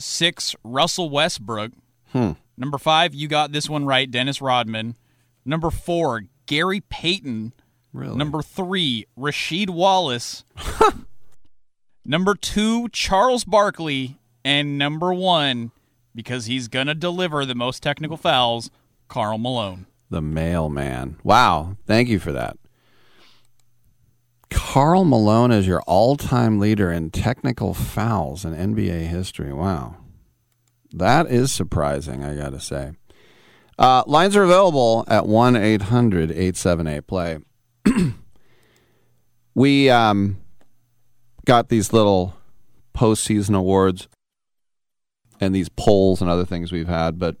6, Russell Westbrook. Hmm. Number 5, you got this one right, Dennis Rodman. Number 4, Gary Payton. Really? Number 3, Rasheed Wallace. (laughs) number 2, Charles Barkley. And number 1, because he's going to deliver the most technical fouls, Karl Malone. The mailman. Wow. Thank you for that. Karl Malone is your all-time leader in technical fouls in NBA history. Wow. That is surprising, I got to say. Uh, lines are available at 1 800 878 play. (clears throat) We um, got these little postseason awards and these polls and other things we've had, but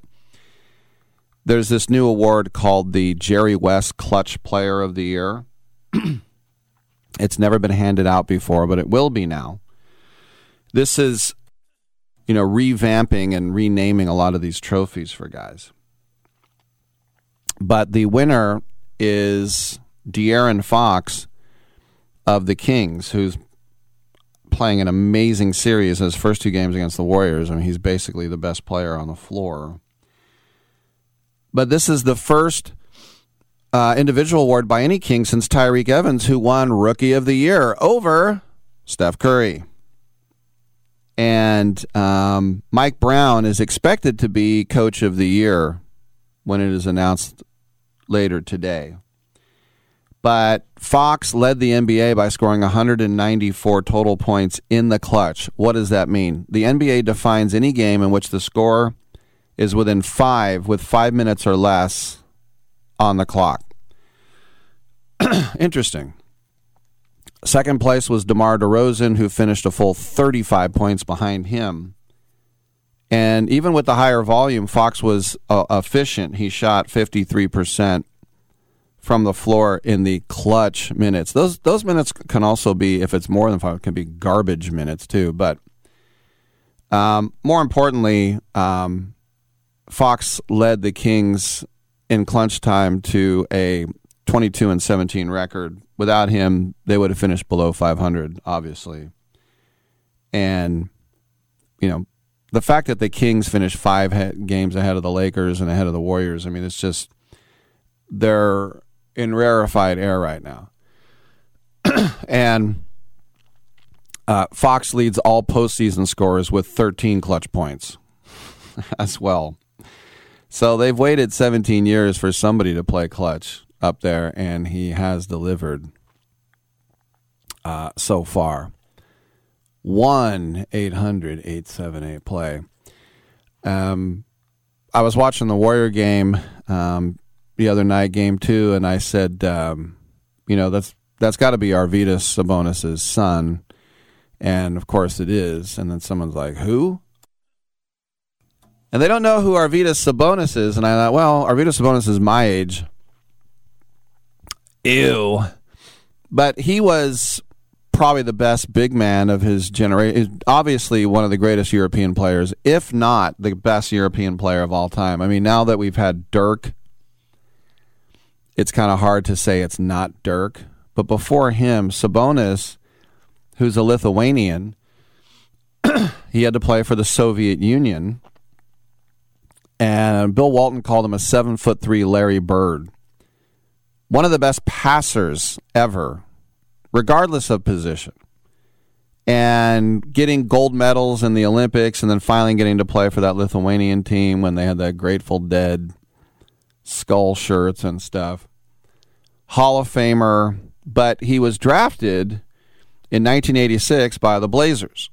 there's this new award called the Jerry West Clutch Player of the Year. (clears throat) it's never been handed out before, but it will be now. This is, you know, revamping and renaming a lot of these trophies for guys. But the winner is De'Aaron Fox of the Kings, who's playing an amazing series. In his first two games against the Warriors, I mean, he's basically the best player on the floor. But this is the first uh, individual award by any King since Tyreke Evans, who won Rookie of the Year over Steph Curry. And um, Mike Brown is expected to be Coach of the Year when it is announced later today. But Fox led the NBA by scoring 194 total points in the clutch. What does that mean? The NBA defines any game in which the score is within five, with five minutes or less on the clock. (clears throat) Interesting. Second place was DeMar DeRozan, who finished a full 35 points behind him. And even with the higher volume, Fox was uh, efficient. He shot 53% from the floor in the clutch minutes. Those those minutes can also be, if it's more than five, can be garbage minutes too. But um, more importantly, um, Fox led the Kings in clutch time to a 22 and 17 record. Without him, they would have finished below 500, obviously. And you know, the fact that the Kings finished five he- games ahead of the Lakers and ahead of the Warriors, I mean, it's just they're in rarefied air right now. (clears throat) and uh, Fox leads all postseason scorers with 13 clutch points (laughs) as well. So they've waited 17 years for somebody to play clutch up there, and he has delivered uh, so far. 1 800 878 play. Um, I was watching the Warrior game um, the other night, game two, and I said, um, you know, that's that's got to be Arvydas Sabonis's son, and of course it is. And then someone's like, who? And they don't know who Arvydas Sabonis is, and I thought, well, Arvydas Sabonis is my age. Ew. But he was probably the best big man of his generation. Obviously, one of the greatest European players, if not the best European player of all time. I mean, now that we've had Dirk, it's kind of hard to say it's not Dirk. But before him, Sabonis, who's a Lithuanian, (clears throat) he had to play for the Soviet Union. And Bill Walton called him a seven foot three Larry Bird. One of the best passers ever regardless of position. And getting gold medals in the Olympics and then finally getting to play for that Lithuanian team when they had that Grateful Dead skull shirts and stuff. Hall of Famer, but he was drafted in 1986 by the Blazers.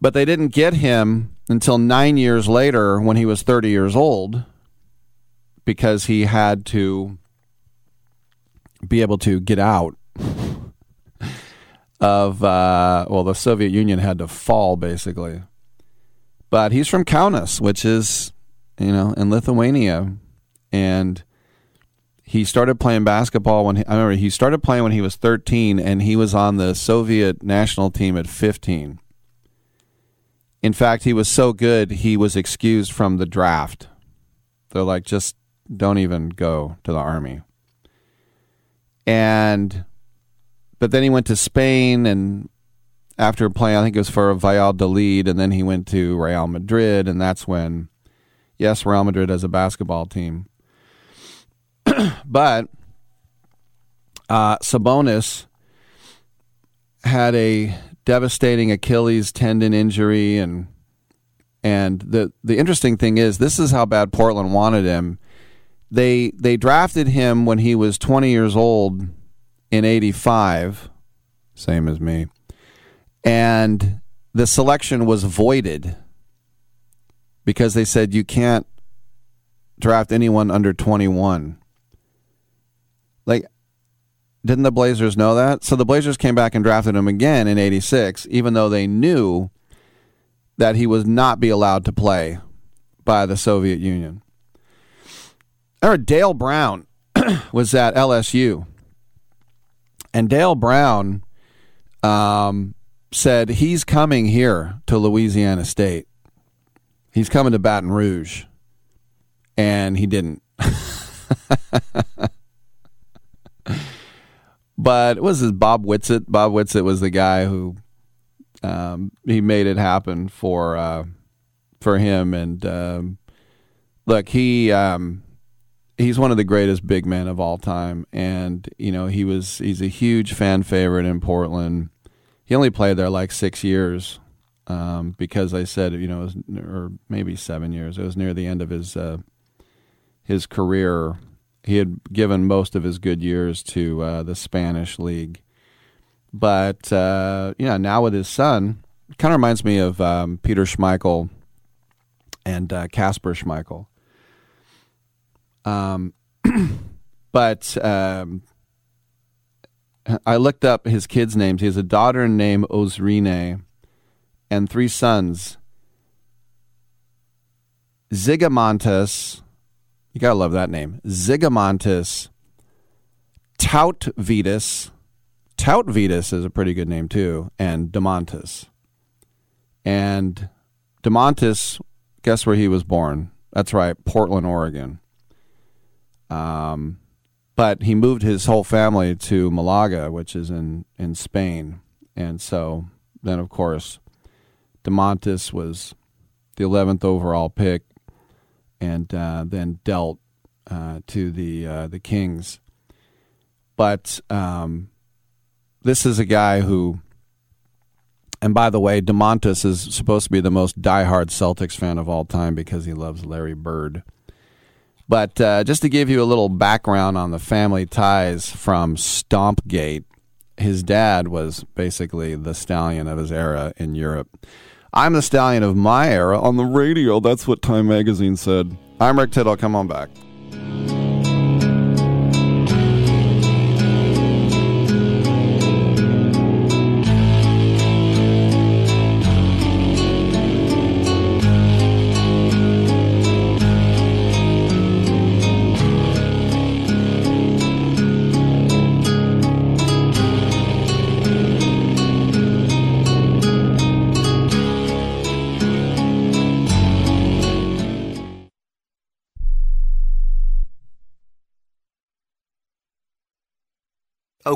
But they didn't get him until nine years later when he was 30 years old because he had to be able to get out of uh, well, the Soviet Union had to fall basically. But he's from Kaunas, which is you know in Lithuania, and he started playing basketball when he, I remember he started playing when he was 13, and he was on the Soviet national team at 15. In fact, he was so good he was excused from the draft. They're like, just don't even go to the army. And but then he went to Spain and after playing, I think it was for Valladolid, and then he went to Real Madrid, and that's when, yes, Real Madrid has a basketball team. (clears throat) but uh, Sabonis had a devastating Achilles tendon injury, and and the the interesting thing is, this is how bad Portland wanted him. They they drafted him when he was 20 years old in 85, same as me. And the selection was voided because they said you can't draft anyone under 21. Like, Didn't the Blazers know that? So the Blazers came back and drafted him again in 86, even though they knew that he was not be allowed to play by the Soviet Union. Or Dale Brown (clears throat) was at LSU. And Dale Brown um, said he's coming here to Louisiana State. He's coming to Baton Rouge. And he didn't. (laughs) but was this Bob Whitsitt. Bob Whitsitt was the guy who um, he made it happen for uh, for him. And um, look, he um, he's one of the greatest big men of all time, and you know he was he's a huge fan favorite in Portland. He only played there like six years um, because I said you know, was, or maybe seven years. It was near the end of his uh, his career. He had given most of his good years to uh, the Spanish league, but uh, you know now with his son, kind of reminds me of um, Peter Schmeichel and uh, Kasper Schmeichel. Um, (clears throat) but um, I looked up his kids' names. He has a daughter named Ozrine and three sons. Zigomantis, you gotta love that name. Vitus. Tout Vitus is a pretty good name too, and Domantas. And Domantas, guess where he was born? That's right, Portland, Oregon. Um, but he moved his whole family to Malaga, which is in, in Spain. And so then, of course, Domantas was the 11th overall pick and uh, then dealt uh, to the uh, the Kings. But um, this is a guy who, and by the way, Domantas is supposed to be the most diehard Celtics fan of all time because he loves Larry Bird. But uh, just to give you a little background on the family ties from Stompgate, his dad was basically the stallion of his era in Europe. I'm the stallion of my era on the radio. That's what Time Magazine said. I'm Rick Tittle. Come on back.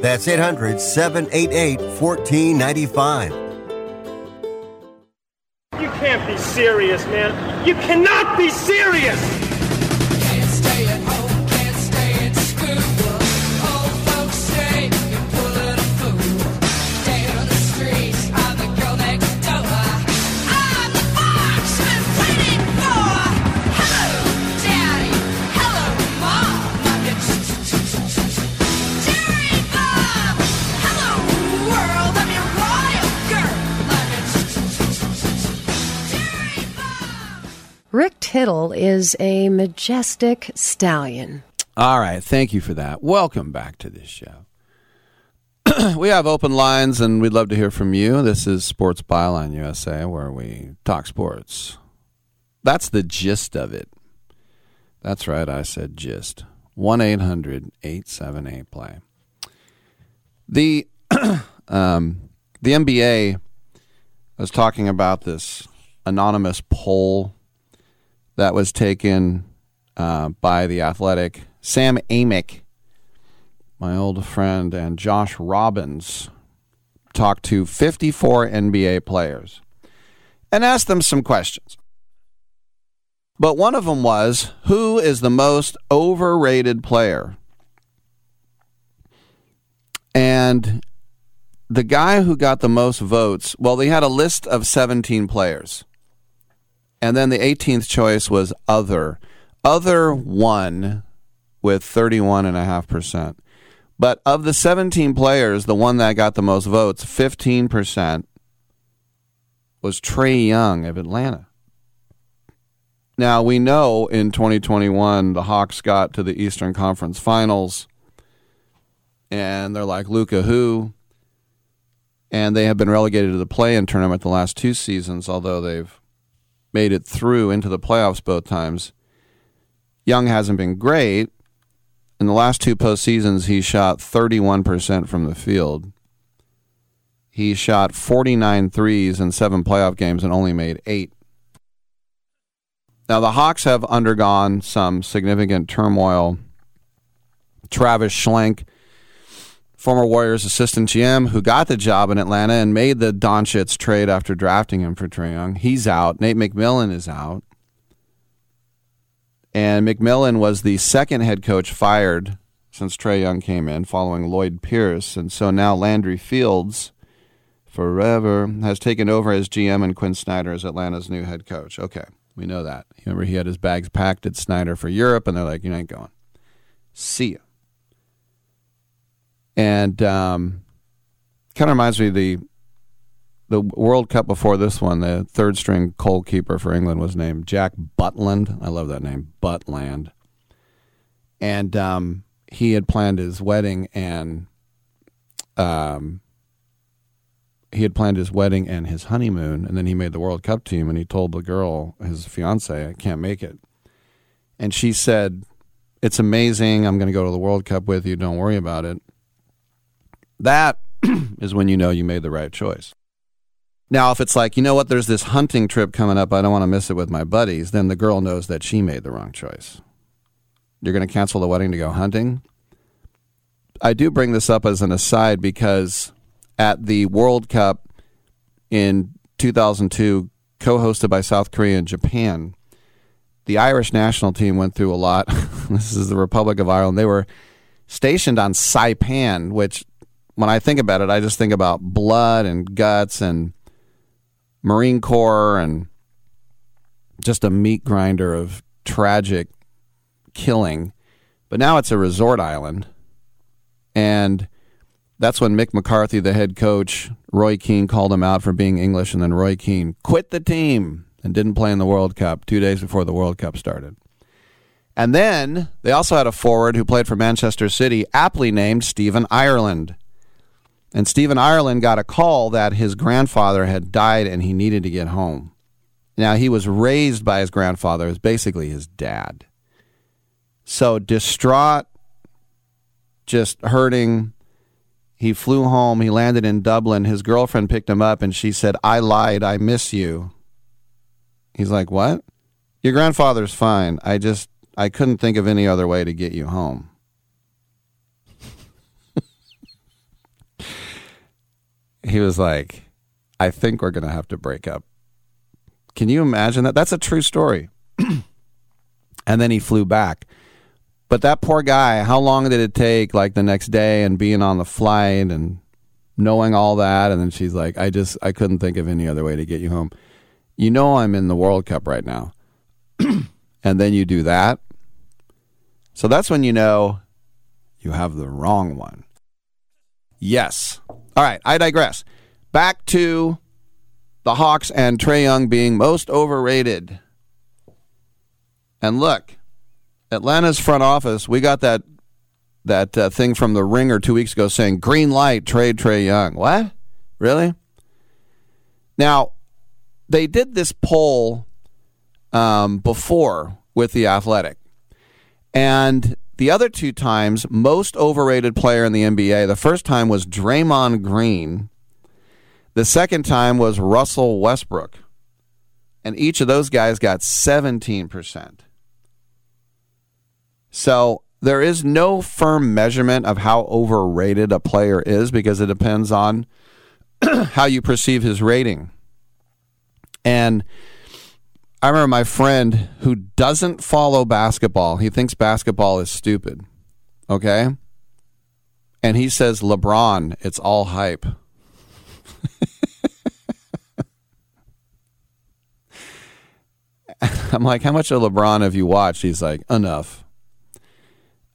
That's 800 788 1495. You can't be serious, man. You cannot be serious! Rick Tittle is a majestic stallion. All right. Thank you for that. Welcome back to this show. (clears throat) we have open lines and we'd love to hear from you. This is Sports Byline USA where we talk sports. That's the gist of it. That's right. I said gist. 1 800 878 play. The, (clears throat) um, the NBA was talking about this anonymous poll that was taken uh, by the athletic. Sam Amick, my old friend, and Josh Robbins talked to 54 NBA players and asked them some questions. But one of them was who is the most overrated player? And the guy who got the most votes, well, they had a list of 17 players. And then the 18th choice was other. Other won with 31.5%. But of the 17 players, the one that got the most votes, 15%, was Trae Young of Atlanta. Now, we know in 2021 the Hawks got to the Eastern Conference Finals, and they're like, Luka, who? And they have been relegated to the play in tournament the last two seasons, although they've made it through into the playoffs both times. Young hasn't been great. In the last two postseasons, he shot 31% from the field. He shot 49 threes in seven playoff games and only made eight. Now, the Hawks have undergone some significant turmoil. Travis Schlenk former Warriors assistant GM who got the job in Atlanta and made the Doncic trade after drafting him for Trae Young. He's out. Nate McMillan is out. And McMillan was the second head coach fired since Trae Young came in, following Lloyd Pierce. And so now Landry Fields, forever, has taken over as GM and Quin Snyder as Atlanta's new head coach. Okay, we know that. Remember, he had his bags packed at Snyder for Europe, and they're like, you ain't going. See ya and um, kind of reminds me of the the World Cup before this one. The third string goalkeeper for England was named Jack Butland. I love that name, Butland. And um, he had planned his wedding and um, he had planned his wedding and his honeymoon, and then he made the World Cup team. And he told the girl, his fiance, "I can't make it." And she said, "It's amazing. I'm going to go to the World Cup with you. Don't worry about it." That (clears throat) is when you know you made the right choice. Now, if it's like, you know what, there's this hunting trip coming up, I don't want to miss it with my buddies, then the girl knows that she made the wrong choice. You're going to cancel the wedding to go hunting? I do bring this up as an aside because at the World Cup in 2002, co hosted by South Korea and Japan, the Irish national team went through a lot. (laughs) this is the Republic of Ireland. They were stationed on Saipan, which, when I think about it, I just think about blood and guts and Marine Corps and just a meat grinder of tragic killing. But now it's a resort island. And that's when Mick McCarthy, the head coach, Roy Keane called him out for being English, and then Roy Keane quit the team and didn't play in the World Cup two days before the World Cup started. And then they also had a forward who played for Manchester City, aptly named Stephen Ireland. And Stephen Ireland got a call that his grandfather had died and he needed to get home. Now, he was raised by his grandfather as basically his dad. So, distraught, just hurting, he flew home. He landed in Dublin. His girlfriend picked him up and she said, I lied. I miss you. He's like, What? Your grandfather's fine. I just, I couldn't think of any other way to get you home. He was like, I think we're going to have to break up. Can you imagine that? That's a true story. (clears throat) and then he flew back. But that poor guy, how long did it take, like the next day and being on the flight and knowing all that? And then she's like, I just, I couldn't think of any other way to get you home. You know, I'm in the World Cup right now. (clears throat) and then you do that. So that's when you know you have the wrong one. Yes. All right, I digress. Back to the Hawks and Trae Young being most overrated. And look, Atlanta's front office, we got that that uh, thing from the Ringer two weeks ago saying green light trade Trae Young. What? Really? Now, they did this poll um, before with the Athletic, and the other two times, most overrated player in the NBA, the first time was Draymond Green. The second time was Russell Westbrook. And each of those guys got 17%. So there is no firm measurement of how overrated a player is because it depends on (clears throat) how you perceive his rating. And I remember my friend who doesn't follow basketball. He thinks basketball is stupid. Okay? And he says LeBron, it's all hype. (laughs) I'm like, how much of LeBron have you watched? He's like, enough.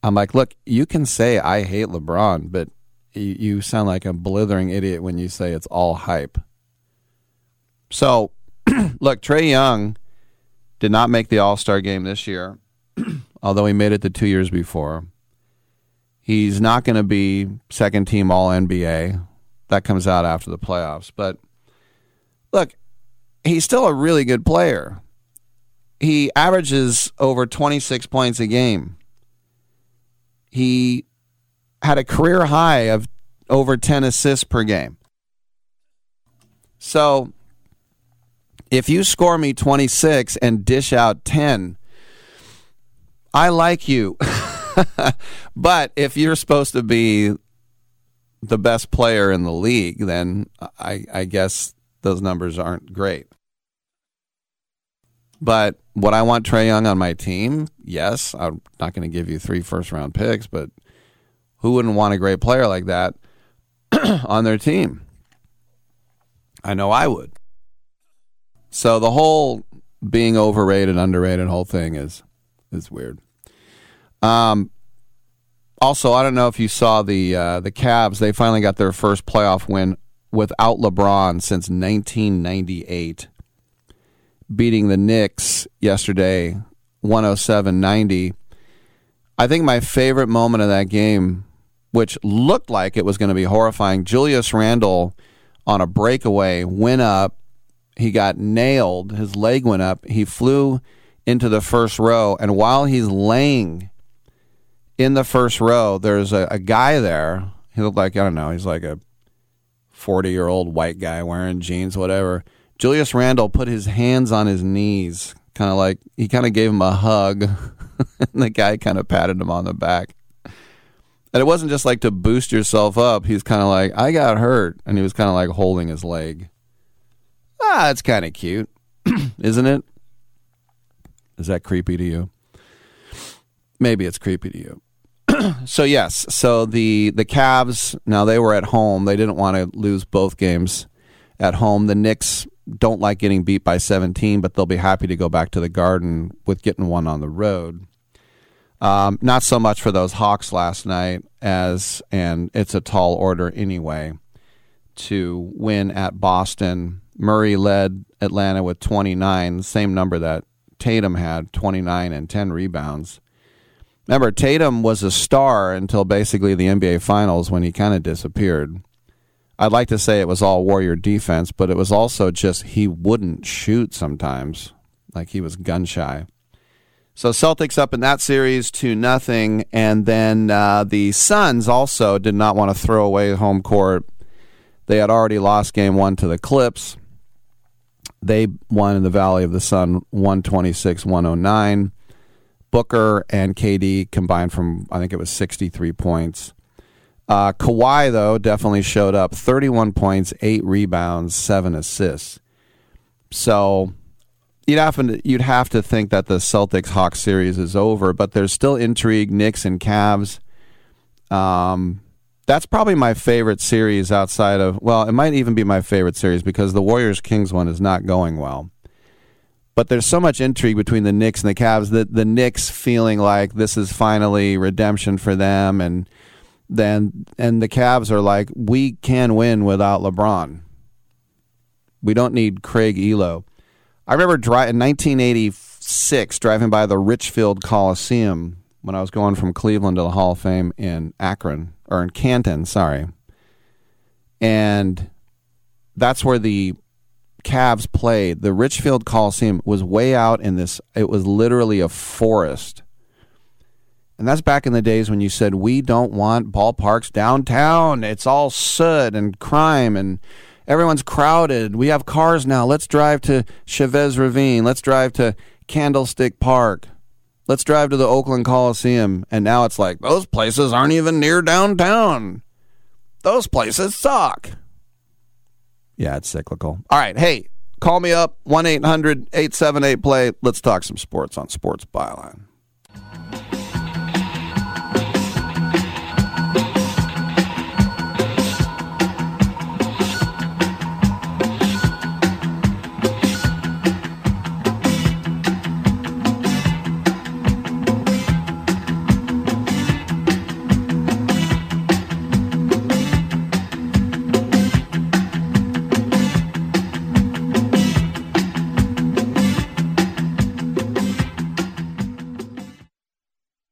I'm like, look, you can say I hate LeBron, but you, sound like a blithering idiot when you say it's all hype. So, (clears throat) look, Trae Young did not make the All Star game this year, (clears throat) although he made it the two years before. He's not going to be second team All NBA. That comes out after the playoffs. But look, he's still a really good player. He averages over 26 points a game. He had a career high of over 10 assists per game. So if you score me 26 and dish out 10, I like you. (laughs) but if you're supposed to be the best player in the league, then I, I guess those numbers aren't great. But would I want Trae Young on my team? Yes. I'm not going to give you three first round picks, but who wouldn't want a great player like that (clears throat) on their team? I know I would. So the whole being overrated, underrated whole thing is is weird. Um, also, I don't know if you saw the uh, the Cavs. They finally got their first playoff win without LeBron since 1998, beating the Knicks yesterday, 107-90. I think my favorite moment of that game, which looked like it was going to be horrifying, Julius Randle on a breakaway went up he got nailed. His leg went up. He flew into the first row, and while he's laying in the first row, there's a, a guy there. He looked like I don't know. He's like a 40 year old white guy wearing jeans, whatever. Julius Randle put his hands on his knees, kind of like he kind of gave him a hug, (laughs) and the guy kind of patted him on the back. And it wasn't just like to boost yourself up. He's kind of like, I got hurt. And he was kind of like holding his leg. Ah, it's kind of cute, (clears throat) isn't it? Is that creepy to you? Maybe it's creepy to you. (clears throat) so yes, so the the Cavs now they were at home. They didn't want to lose both games at home. The Knicks don't like getting beat by 17, but they'll be happy to go back to the Garden with getting one on the road. Um, not so much for those Hawks last night, as and it's a tall order anyway to win at Boston. Murray led Atlanta with 29, the same number that Tatum had, 29 and 10 rebounds. Remember, Tatum was a star until basically the NBA Finals when he kind of disappeared. I'd like to say it was all Warrior defense, but it was also just he wouldn't shoot sometimes, like he was gun shy. So Celtics up in that series to nothing, and then uh, the Suns also did not want to throw away home court. They had already lost game one to the Clips. They won in the Valley of the Sun 126 109. Booker and KD combined from, I think it was 63 points. Uh, Kawhi, though, definitely showed up 31 points, 8 rebounds, 7 assists. So you'd have, to, you'd have to think that the Celtics Hawks series is over, but there's still intrigue, Knicks and Cavs. Um, that's probably my favorite series outside of, well, it might even be my favorite series because the Warriors Kings one is not going well. But there's so much intrigue between the Knicks and the Cavs that the Knicks feeling like this is finally redemption for them, and then and the Cavs are like, we can win without LeBron. We don't need Craig Ehlo. I remember dri- in 1986 driving by the Richfield Coliseum when I was going from Cleveland to the Hall of Fame in Akron or in Canton, sorry. And that's where the Cavs played. The Richfield Coliseum was way out in this it was literally a forest. And that's back in the days when you said we don't want ballparks downtown. It's all soot and crime and everyone's crowded. We have cars now. Let's drive to Chavez Ravine. Let's drive to Candlestick Park. Let's drive to the Oakland Coliseum. And now it's like, those places aren't even near downtown. Those places suck. Yeah, it's cyclical. All right. Hey, call me up 1 800 878 play. Let's talk some sports on Sports Byline.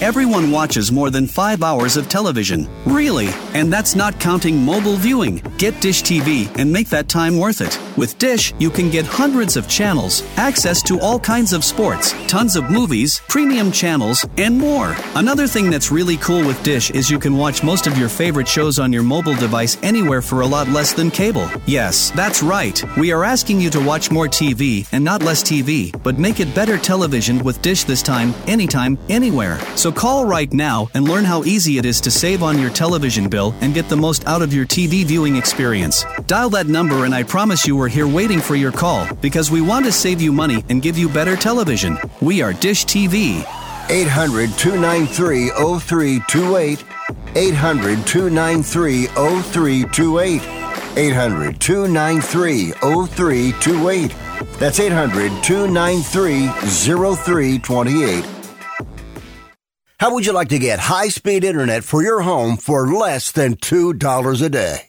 Everyone watches more than five hours of television. Really? And that's not counting mobile viewing. Get Dish TV and make that time worth it. With Dish, you can get hundreds of channels, access to all kinds of sports, tons of movies, premium channels, and more. Another thing that's really cool with Dish is you can watch most of your favorite shows on your mobile device anywhere for a lot less than cable. Yes, that's right. We are asking you to watch more TV and not less TV, but make it better television with Dish this time, anytime, anywhere. So call right now and learn how easy it is to save on your television bill and get the most out of your TV viewing experience. Dial that number and I promise you we're here waiting for your call because we want to save you money and give you better television. We are Dish TV. 800 293 0328. 800 293 0328. 800 293 0328. That's 800 293 0328. How would you like to get high speed internet for your home for less than $2 a day?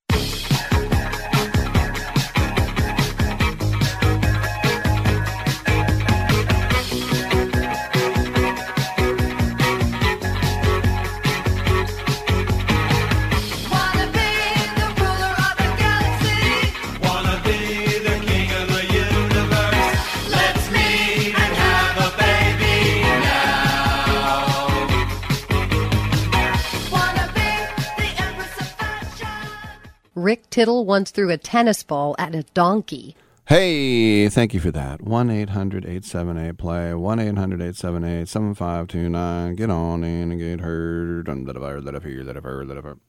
Rick Tittle once threw a tennis ball at a donkey. Hey, thank you for that. 1 800 878 play. 1 800 878 7529. Get on in and get heard. That I've heard, that I've heard, that I've heard, that I've heard.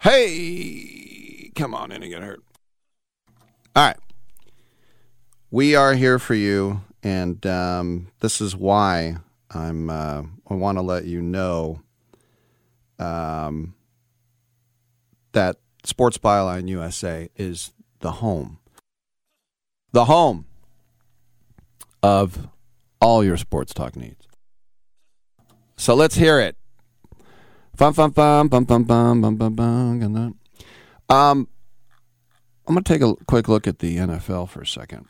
Hey, come on in and get heard. All right. We are here for you, and um, this is why I'm. Uh, I want to let you know um, that Sports Byline USA is the home the home of all your sports talk needs. So let's hear it. Fum fum fum bum bum bum bum bum bum. Um, I'm going to take a quick look at the NFL for a second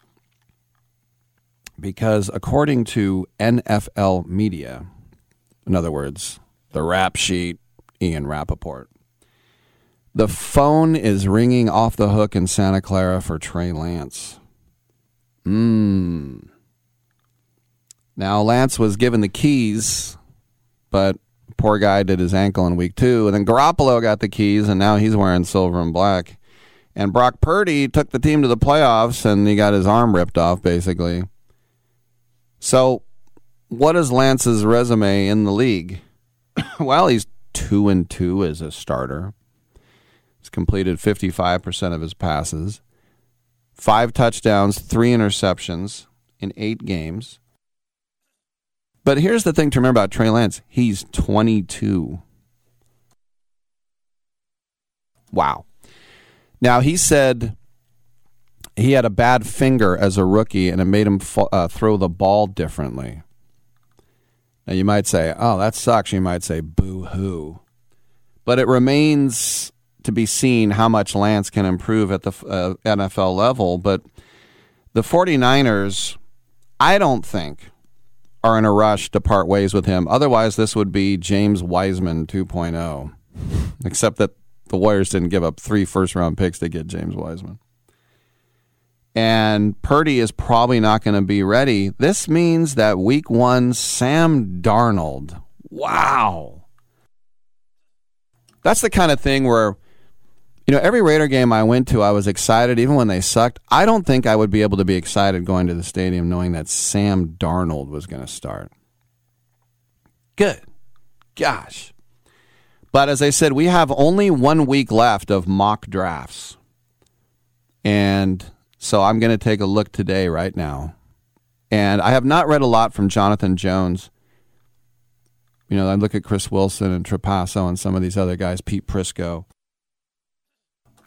because according to NFL Media, in other words, the rap sheet, Ian Rapoport, the phone is ringing off the hook in Santa Clara for Trey Lance. Mm. Now Lance was given the keys, but poor guy did his ankle in week two, and then Garoppolo got the keys, and now he's wearing silver and black. And Brock Purdy took the team to the playoffs, and he got his arm ripped off, basically. So, what is Lance's resume in the league? (coughs) well, he's two and two as a starter. He's completed fifty-five percent of his passes five touchdowns, three interceptions in eight games. But here's the thing to remember about Trey Lance he's 22. Wow. Now, he said he had a bad finger as a rookie and it made him uh, throw the ball differently. Now, you might say, oh, that sucks. You might say, boo hoo. But it remains to be seen how much Lance can improve at the uh, NFL level. But the 49ers, I don't think, are in a rush to part ways with him. Otherwise, this would be James Wiseman 2.0, except that the Warriors didn't give up three first round picks to get James Wiseman. And Purdy is probably not going to be ready. This means that week one, Sam Darnold. Wow. That's the kind of thing where You know, every Raider game I went to, I was excited, even when they sucked. I don't think I would be able to be excited going to the stadium knowing that Sam Darnold was going to start. Good. Gosh. But as I said, we have only one week left of mock drafts. And so I'm going to take a look today, right now. And I have not read a lot from Jonathan Jones. You know, I look at Chris Wilson and Trapasso and some of these other guys, Pete Prisco.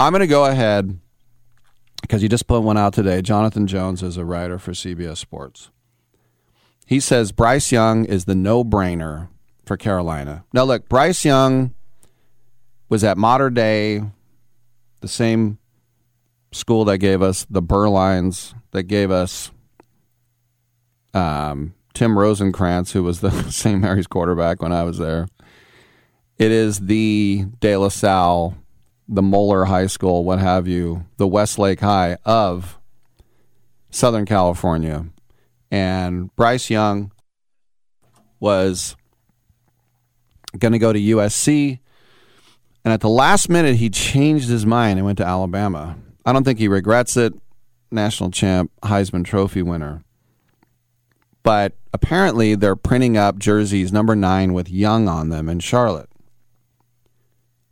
I'm going to go ahead because you just put one out today. Jonathan Jones is a writer for CBS Sports. He says Bryce Young is the no brainer for Carolina. Now, look, Bryce Young was at Mater Dei, the same school that gave us the Burlines, that gave us um, Tim Rosenkrantz, who was the (laughs) St. Mary's quarterback when I was there. It is the De La Salle, the Moeller High School, what have you, the Westlake High of Southern California. And Bryce Young was going to go to USC. And at the last minute, he changed his mind and went to Alabama. I don't think he regrets it. National champ, Heisman Trophy winner. But apparently, they're printing up jerseys number nine with Young on them in Charlotte.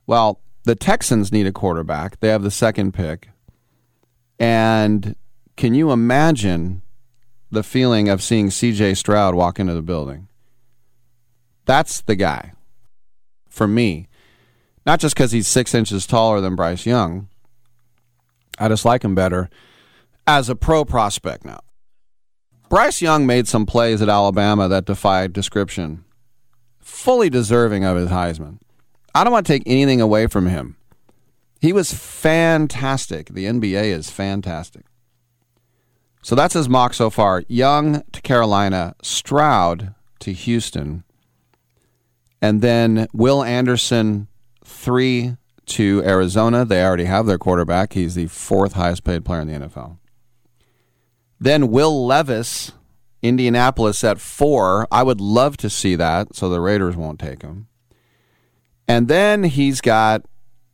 Well, the Texans need a quarterback. They have the second pick. And can you imagine the feeling of seeing CJ Stroud walk into the building? That's the guy for me. Not just because he's six inches taller than Bryce Young. I just like him better as a pro prospect now. Bryce Young made some plays at Alabama that defied description, fully deserving of his Heisman. I don't want to take anything away from him. He was fantastic. The NBA is fantastic. So that's his mock so far. Young to Carolina, Stroud to Houston, and then Will Anderson, three to Arizona. They already have their quarterback. He's the fourth highest paid player in the NFL. Then Will Levis, Indianapolis at four. I would love to see that, so the Raiders won't take him. And then he's got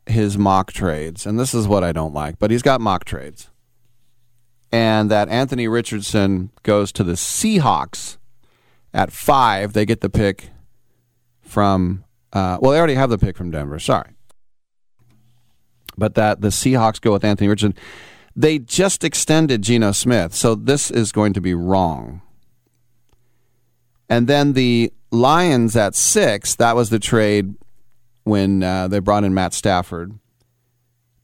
his mock trades, and this is what I don't like, but he's got mock trades. And that Anthony Richardson goes to the Seahawks at five. They get the pick from, uh, well, they already have the pick from Denver. Sorry. But that the Seahawks go with Anthony Richardson. They just extended Geno Smith, so this is going to be wrong. And then the Lions at six, that was the trade when uh, they brought in Matt Stafford.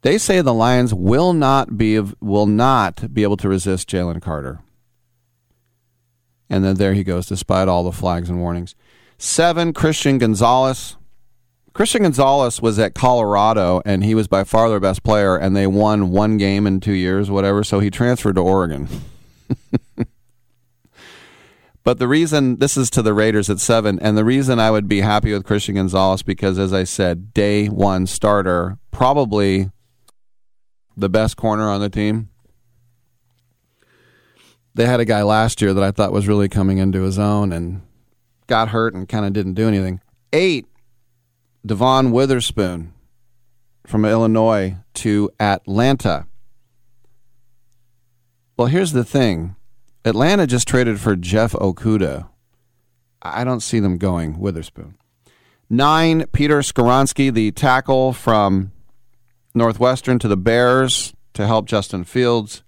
They say the Lions will not be will not be able to resist Jalen Carter. And then there he goes, despite all the flags and warnings. Seven, Christian Gonzalez. Christian Gonzalez was at Colorado, and he was by far their best player, and they won one game in two years, whatever. So he transferred to Oregon. (laughs) but the reason this is to the Raiders at seven, and the reason I would be happy with Christian Gonzalez because, as I said, day one starter, probably the best corner on the team. They had a guy last year that I thought was really coming into his own and got hurt and kind of didn't do anything. Eight, Devon Witherspoon from Illinois to Atlanta. Well, here's the thing Atlanta just traded for Jeff Okudah. I don't see them going Witherspoon. Nine, Peter Skoronski, the tackle from Northwestern to the Bears to help Justin Fields.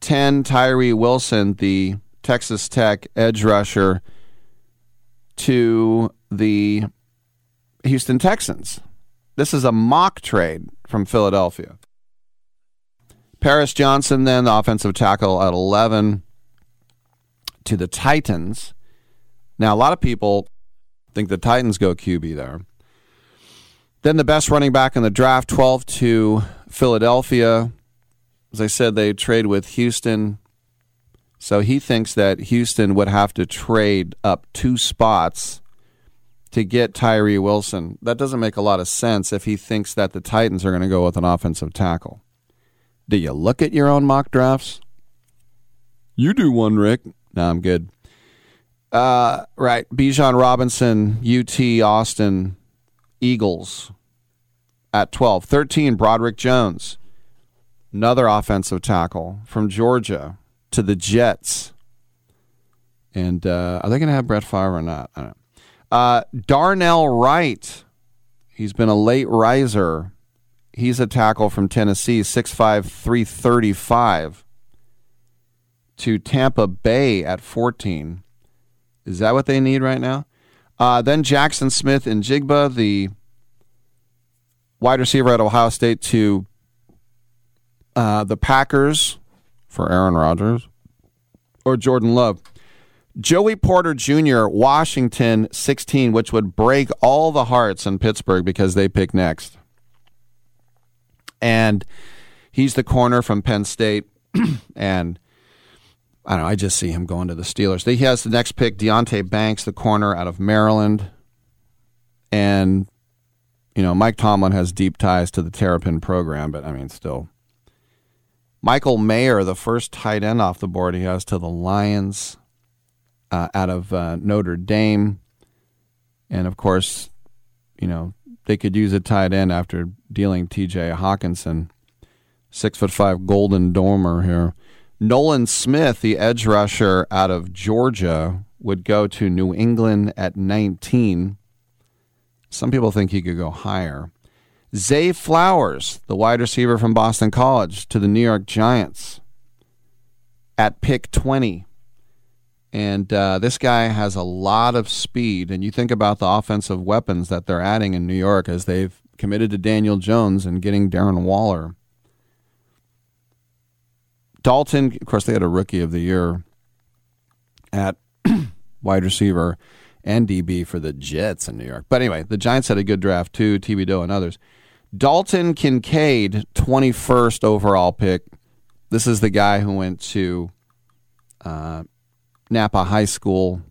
10, Tyree Wilson, the Texas Tech edge rusher, to the Houston Texans. This is a mock trade from Philadelphia. Paris Johnson, then the offensive tackle at 11 to the Titans. Now, a lot of people think the Titans go QB there. Then the best running back in the draft, 12 to Philadelphia. As I said, they trade with Houston. So he thinks that Houston would have to trade up two spots to get Tyree Wilson. That doesn't make a lot of sense if he thinks that the Titans are going to go with an offensive tackle. Do you look at your own mock drafts? You do one, Rick. No, I'm good. Uh, right. Bijan Robinson, UT Austin, Eagles. at 12. 13, Broderick Jones, another offensive tackle from Georgia to the Jets. And uh, are they going to have Brett Favre or not? I don't know. Uh, Darnell Wright, he's been a late riser. He's a tackle from Tennessee, 6'5", 335 to Tampa Bay at 14. Is that what they need right now? Uh, then Jaxon Smith-Njigba, the wide receiver at Ohio State, to uh, the Packers for Aaron Rodgers or Jordan Love. Joey Porter Jr., Washington, 16, which would break all the hearts in Pittsburgh because they pick next. And he's the corner from Penn State. (clears throat) and I don't know. I just see him going to the Steelers. He has the next pick, Deonte Banks, the corner out of Maryland. And, you know, Mike Tomlin has deep ties to the Terrapin program, but I mean, still. Michael Mayer, the first tight end off the board, he has to the Lions uh, out of uh, Notre Dame. And of course, you know, they could use a tight end after dealing TJ Hockenson. Six foot five Golden Domer here. Nolan Smith, the edge rusher out of Georgia, would go to New England at 19. Some people think he could go higher. Zay Flowers, the wide receiver from Boston College, to the New York Giants at pick 20. And uh, this guy has a lot of speed. And you think about the offensive weapons that they're adding in New York as they've committed to Daniel Jones and getting Darren Waller. Dalton, of course, they had a rookie of the year at (clears throat) wide receiver and DB for the Jets in New York. But anyway, the Giants had a good draft too, Thibodeaux and others. Dalton Kincaid, 21st overall pick. This is the guy who went to uh, Napa High School,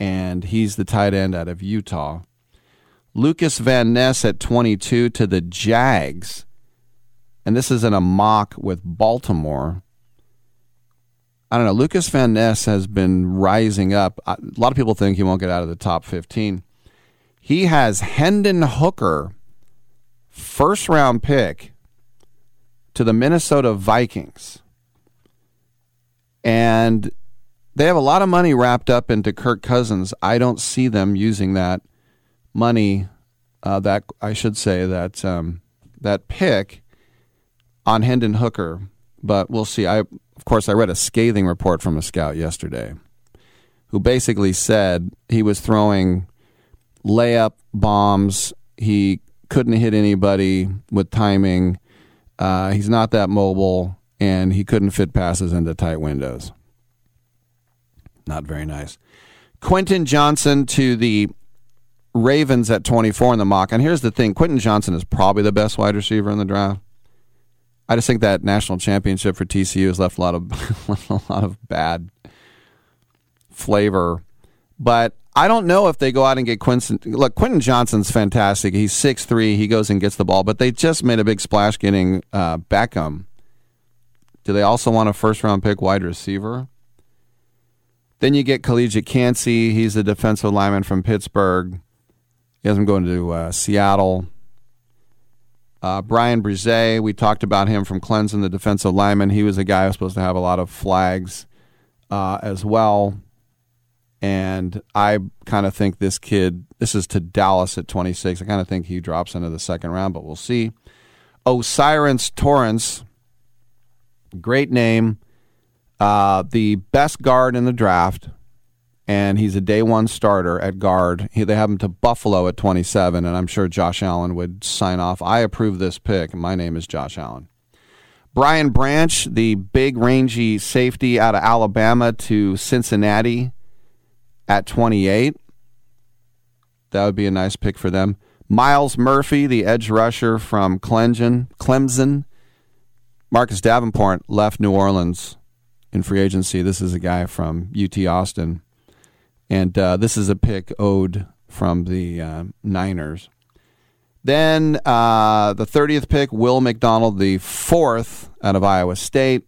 and he's the tight end out of Utah. Lukas Van Ness at 22 to the Jags and this is in a mock with Baltimore. I don't know. Lukas Van Ness has been rising up. A lot of people think he won't get out of the top 15. He has Hendon Hooker, first round pick, to the Minnesota Vikings. And they have a lot of money wrapped up into Kirk Cousins. I don't see them using that money, uh, that I should say, that, um, that pick on Hendon Hooker, but we'll see. I of course I read a scathing report from a scout yesterday who basically said he was throwing layup bombs. He couldn't hit anybody with timing. Uh, he's not that mobile, and he couldn't fit passes into tight windows. Not very nice. Quentin Johnston to the Ravens at 24 in the mock. And here's the thing Quentin Johnston is probably the best wide receiver in the draft. I just think that national championship for TCU has left a lot of (laughs) a lot of bad flavor. But I don't know if they go out and get Quentin. Look, Quentin Johnston's fantastic. He's six three. He goes and gets the ball. But they just made a big splash getting uh, Beckham. Do they also want a first round pick wide receiver? Then you get Calijah Kancey. He's a defensive lineman from Pittsburgh. He has him going to uh, Seattle. Uh, Bryan Bresee, we talked about him from Clemson, the defensive lineman. He was a guy who was supposed to have a lot of flags uh, as well. And I kind of think this kid, this is to Dallas at 26. I kind of think he drops into the second round, but we'll see. O'Cyrus Torrence, great name. Uh, the best guard in the draft and he's a day one starter at guard. He, they have him to Buffalo at 27, and I'm sure Josh Allen would sign off. I approve this pick. My name is Josh Allen. Brian Branch, the big rangy safety out of Alabama to Cincinnati at 28. That would be a nice pick for them. Myles Murphy, the edge rusher from Clemson. Clemson. Marcus Davenport left New Orleans in free agency. This is a guy from UT Austin and uh, this is a pick owed from the uh, Niners. Then uh, the 30th pick, Will McDonald, the fourth out of Iowa State.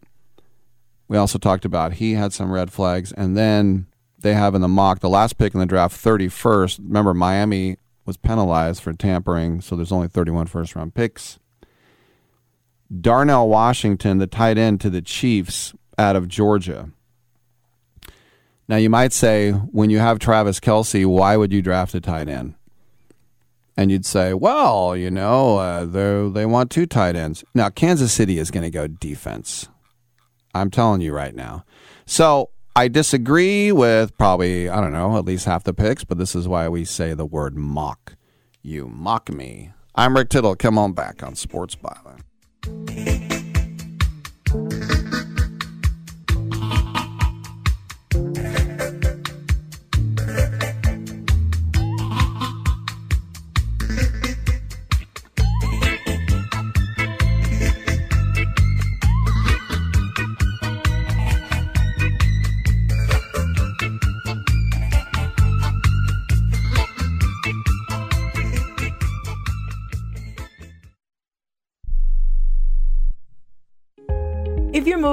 We also talked about he had some red flags. And then they have in the mock, the last pick in the draft, 31st. Remember, Miami was penalized for tampering, so there's only 31 first round picks. Darnell Washington, the tight end to the Chiefs out of Georgia. Now, you might say, when you have Travis Kelce, why would you draft a tight end? And you'd say, well, you know, uh, they they want two tight ends. Now, Kansas City is going to go defense. I'm telling you right now. So I disagree with probably, I don't know, at least half the picks, but this is why we say the word mock. You mock me. I'm Rick Tittle. Come on back on Sports Byline.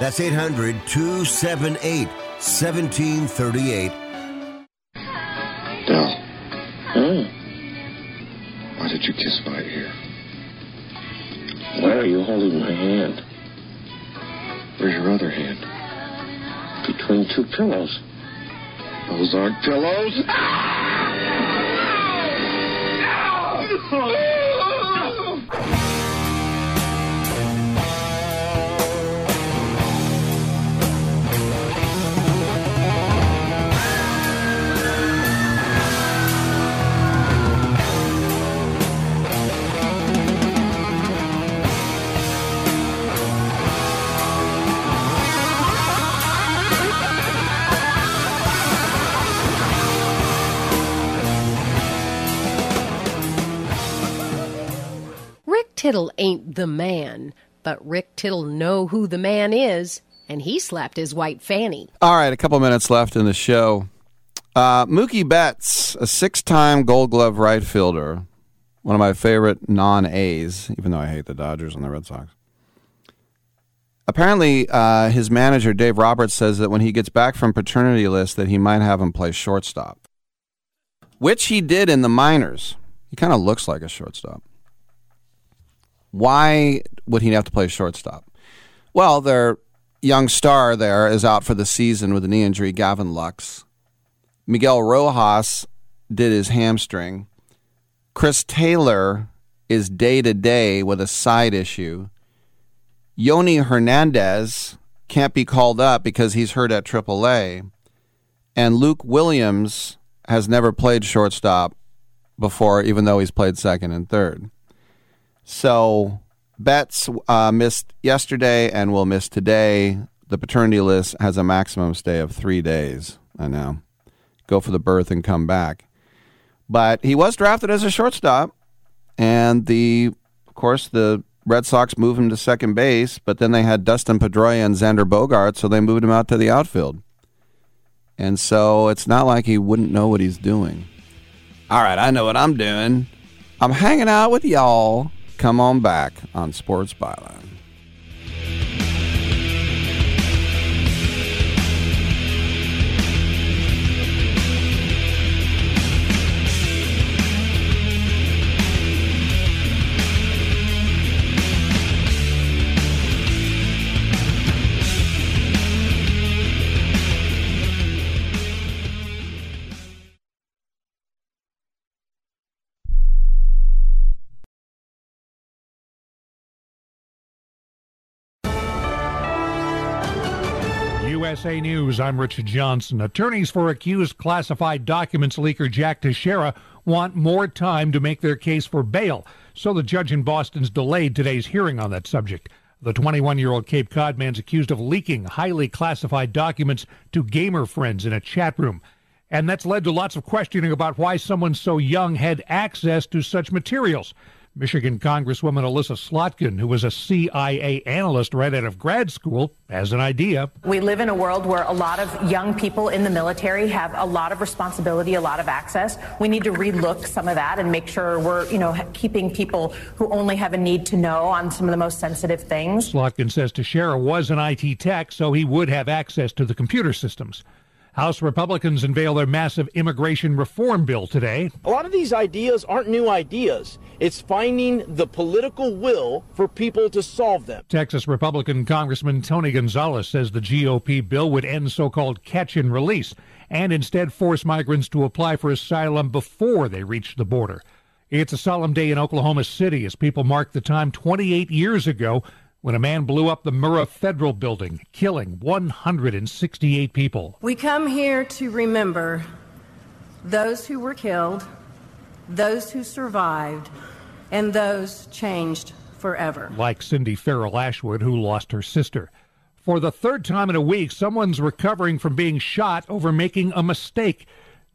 That's 800 278 1738. Dell. Hmm. Why did you kiss my ear? Why are you holding my hand? Where's your other hand? Between two pillows. Those aren't pillows. (laughs) Rick Tittle ain't the man, But Rick Tittle know who the man is, and he slapped his white fanny. All right, a couple minutes left in the show. Uh, Mookie Betts, a six-time Gold Glove right fielder, one of my favorite non-A's, even though I hate the Dodgers and the Red Sox. Apparently, uh, his manager Dave Roberts says that when he gets back from paternity list, that he might have him play shortstop, which he did in the minors. He kind of looks like a shortstop. Why would he have to play shortstop? Well, their young star there is out for the season with a knee injury, Gavin Lux. Miguel Rojas did his hamstring. Chris Taylor is day to day with a side issue. Yonny Hernandez can't be called up because he's hurt at AAA. And Luke Williams has never played shortstop before, even though he's played second and third. So Betts uh, missed yesterday and will miss today. The paternity list has a maximum stay of three days. I know. Go for the birth and come back. But he was drafted as a shortstop, and the, of course, the Red Sox moved him to second base, but then they had Dustin Pedroia and Xander Bogaerts, so they moved him out to the outfield. And so it's not like he wouldn't know what he's doing. All right, I know what I'm doing. I'm hanging out with y'all. Come on back on Sports Byline. USA News, I'm Richard Johnson. Attorneys for accused classified documents leaker Jack Teixeira want more time to make their case for bail, so the judge in Boston's delayed today's hearing on that subject. The 21 year old Cape Cod man's accused of leaking highly classified documents to gamer friends in a chat room. And that's led to lots of questioning about why someone so young had access to such materials. Michigan Congresswoman Elissa Slotkin, who was a CIA analyst right out of grad school, has an idea. We live in a world where a lot of young people in the military have a lot of responsibility, a lot of access. We need to relook some of that and make sure we're, you know, keeping people who only have a need to know on some of the most sensitive things. Slotkin says Teixeira was an IT tech, so he would have access to the computer systems. House Republicans unveil their massive immigration reform bill today. A lot of these ideas aren't new ideas. It's finding the political will for people to solve them. Texas Republican Congressman Tony Gonzalez says the GOP bill would end so called catch and release and instead force migrants to apply for asylum before they reach the border. It's a solemn day in Oklahoma City as people mark the time 28 years ago when a man blew up the Murrah Federal Building, killing 168 people. We come here to remember those who were killed, those who survived, and those changed forever. Like Cindy Farrell Ashwood, who lost her sister. For the third time in a week, someone's recovering from being shot over making a mistake.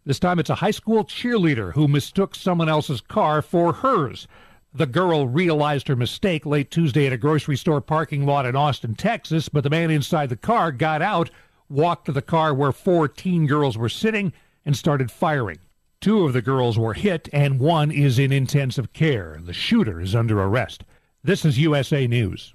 This time it's a high school cheerleader who mistook someone else's car for hers. The girl realized her mistake late Tuesday at a grocery store parking lot in Austin, Texas, but the man inside the car got out, walked to the car where four teen girls were sitting, and started firing. Two of the girls were hit, and one is in intensive care. The shooter is under arrest. This is USA News.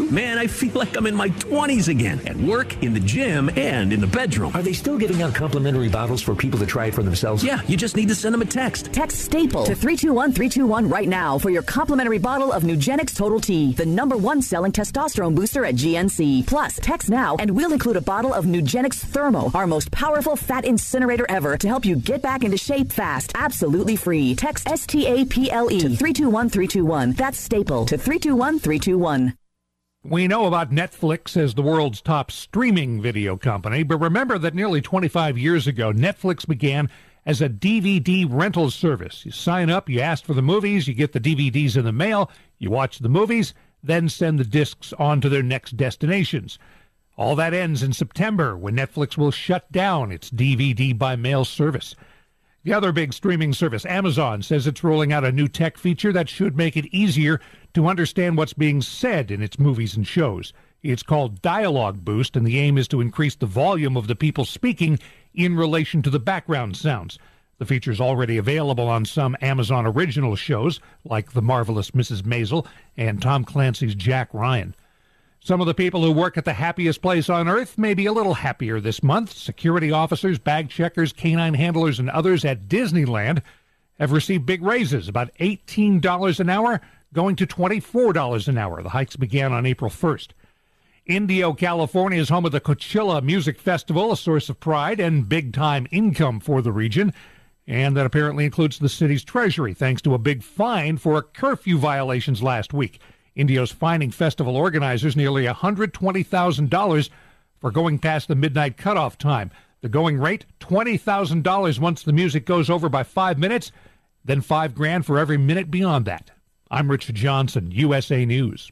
Man, I feel like I'm in my 20s again at work, in the gym, and in the bedroom. Are they still giving out complimentary bottles for people to try it for themselves? Yeah, you just need to send them a text. Text STAPLE to 321321 right now for your complimentary bottle of Nugenix Total T, the number one selling testosterone booster at GNC. Plus, text now and we'll include a bottle of Nugenix Thermo, our most powerful fat incinerator ever to help you get back into shape fast. Absolutely free. Text S-T-A-P-L-E to 321321. That's STAPLE to 321321. We know about Netflix as the world's top streaming video company, but remember that nearly 25 years ago, Netflix began as a DVD rental service. You sign up, you ask for the movies, you get the DVDs in the mail, you watch the movies, then send the discs on to their next destinations. All that ends in September when Netflix will shut down its DVD by mail service. The other big streaming service, Amazon, says it's rolling out a new tech feature that should make it easier to understand what's being said in its movies and shows. It's called Dialogue Boost, and the aim is to increase the volume of the people speaking in relation to the background sounds. The feature is already available on some Amazon original shows, like The Marvelous Mrs. Maisel and Tom Clancy's Jack Ryan. Some of the people who work at the happiest place on earth may be a little happier this month. Security officers, bag checkers, canine handlers, and others at Disneyland have received big raises, about $18 an hour, going to $24 an hour. The hikes began on April 1st. Indio, California is home of the Coachella Music Festival, a source of pride and big time income for the region. And that apparently includes the city's treasury, thanks to a big fine for curfew violations last week. Indio's fining festival organizers nearly $120,000 for going past the midnight cutoff time. The going rate, $20,000 once the music goes over by five minutes, then five grand for every minute beyond that. I'm Richard Johnson, USA News.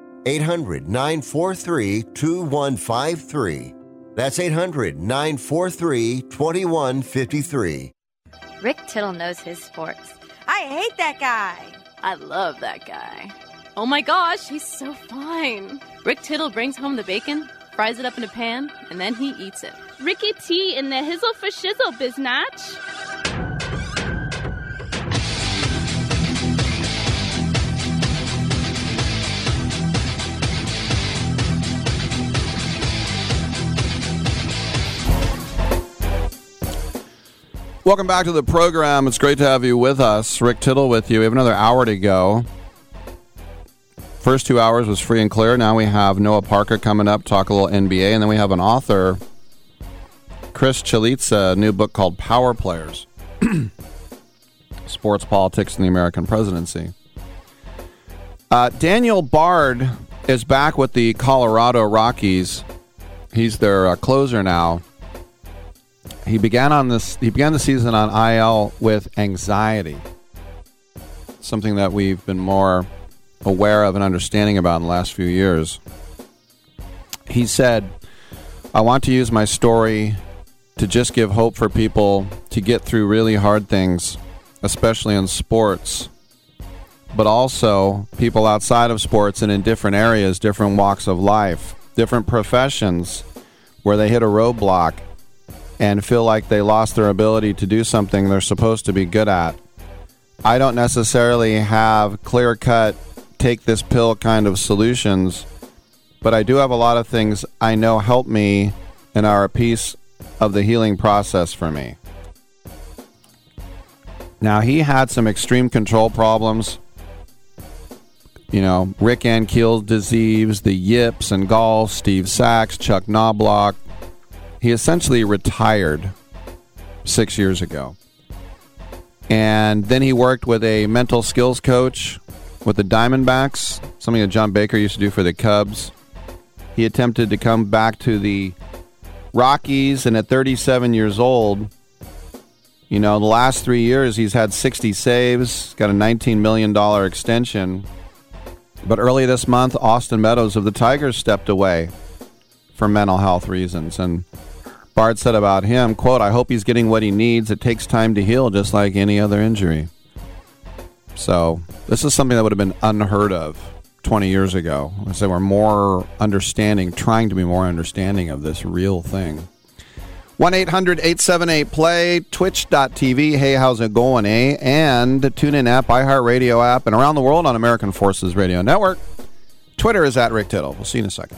800 943 2153. That's 800 943 2153. Rick Tittle knows his sports. I hate that guy. I love that guy. Oh my gosh, he's so fine. Rick Tittle brings home the bacon, fries it up in a pan, and then he eats it. Ricky T in the hizzle for shizzle, biznatch. Welcome back to the program. It's great to have you with us. Rick Tittle with you. We have another hour to go. First two hours was free and clear. Now we have Noah Parker coming up, talk a little NBA, and then we have an author, Chris Chalitza, a new book called Power Players (clears throat) Sports Politics and the American Presidency. Uh, Daniel Bard is back with the Colorado Rockies. He's their uh, closer now. He began on this. He began the season on IL with anxiety, something that we've been more aware of and understanding about in the last few years. He said, "I want to use my story to just give hope for people to get through really hard things, especially in sports." But also people outside of sports and in different areas, different walks of life, different professions where they hit a roadblock and feel like they lost their ability to do something they're supposed to be good at. I don't necessarily have clear cut, take this pill kind of solutions, but I do have a lot of things I know help me and are a piece of the healing process for me. Now, he had some extreme control problems. You know, Rick Ankiel's disease, the yips and golf, Steve Sax, Chuck Knobloch, He essentially retired six years ago. And then he worked with a mental skills coach with the Diamondbacks, something that John Baker used to do for the Cubs. He attempted to come back to the Rockies, and at 37 years old, you know, the last three years he's had 60 saves, got a $19 million extension. But early this month, Austin Meadows of the Tigers stepped away for mental health reasons. And Bard said about him, quote, I hope he's getting what he needs. It takes time to heal, just like any other injury. So this is something that would have been unheard of 20 years ago. I say we're more understanding, trying to be more understanding of this real thing. 1 800 878 play, twitch.tv. Hey, how's it going, eh? And TuneIn app, iHeartRadio app, and around the world on American Forces Radio Network. Twitter is at Rick Tittle. We'll see you in a second.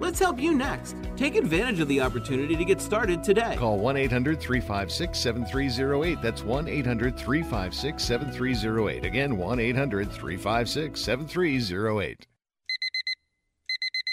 Let's help you next. Take advantage of the opportunity to get started today. Call 1 800 356 7308. That's 1 800 356 7308. Again, 1 800 356 7308.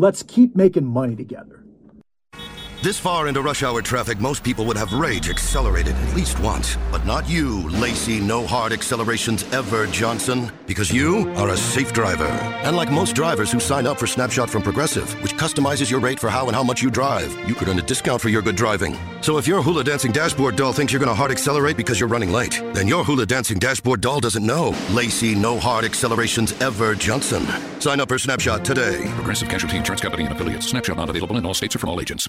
Let's keep making money together. This far into rush hour traffic, most people would have rage accelerated at least once. But not you, Lacey No Hard Accelerations Ever Johnson, because you are a safe driver. And like most drivers who sign up for Snapshot from Progressive, which customizes your rate for how and how much you drive, you could earn a discount for your good driving. So if your hula dancing dashboard doll thinks you're going to hard accelerate because you're running late, then your hula dancing dashboard doll doesn't know. Lacey No Hard Accelerations Ever Johnson. Sign up for Snapshot today. Progressive Casualty Insurance Company and affiliates. Snapshot not available in all states or from all agents.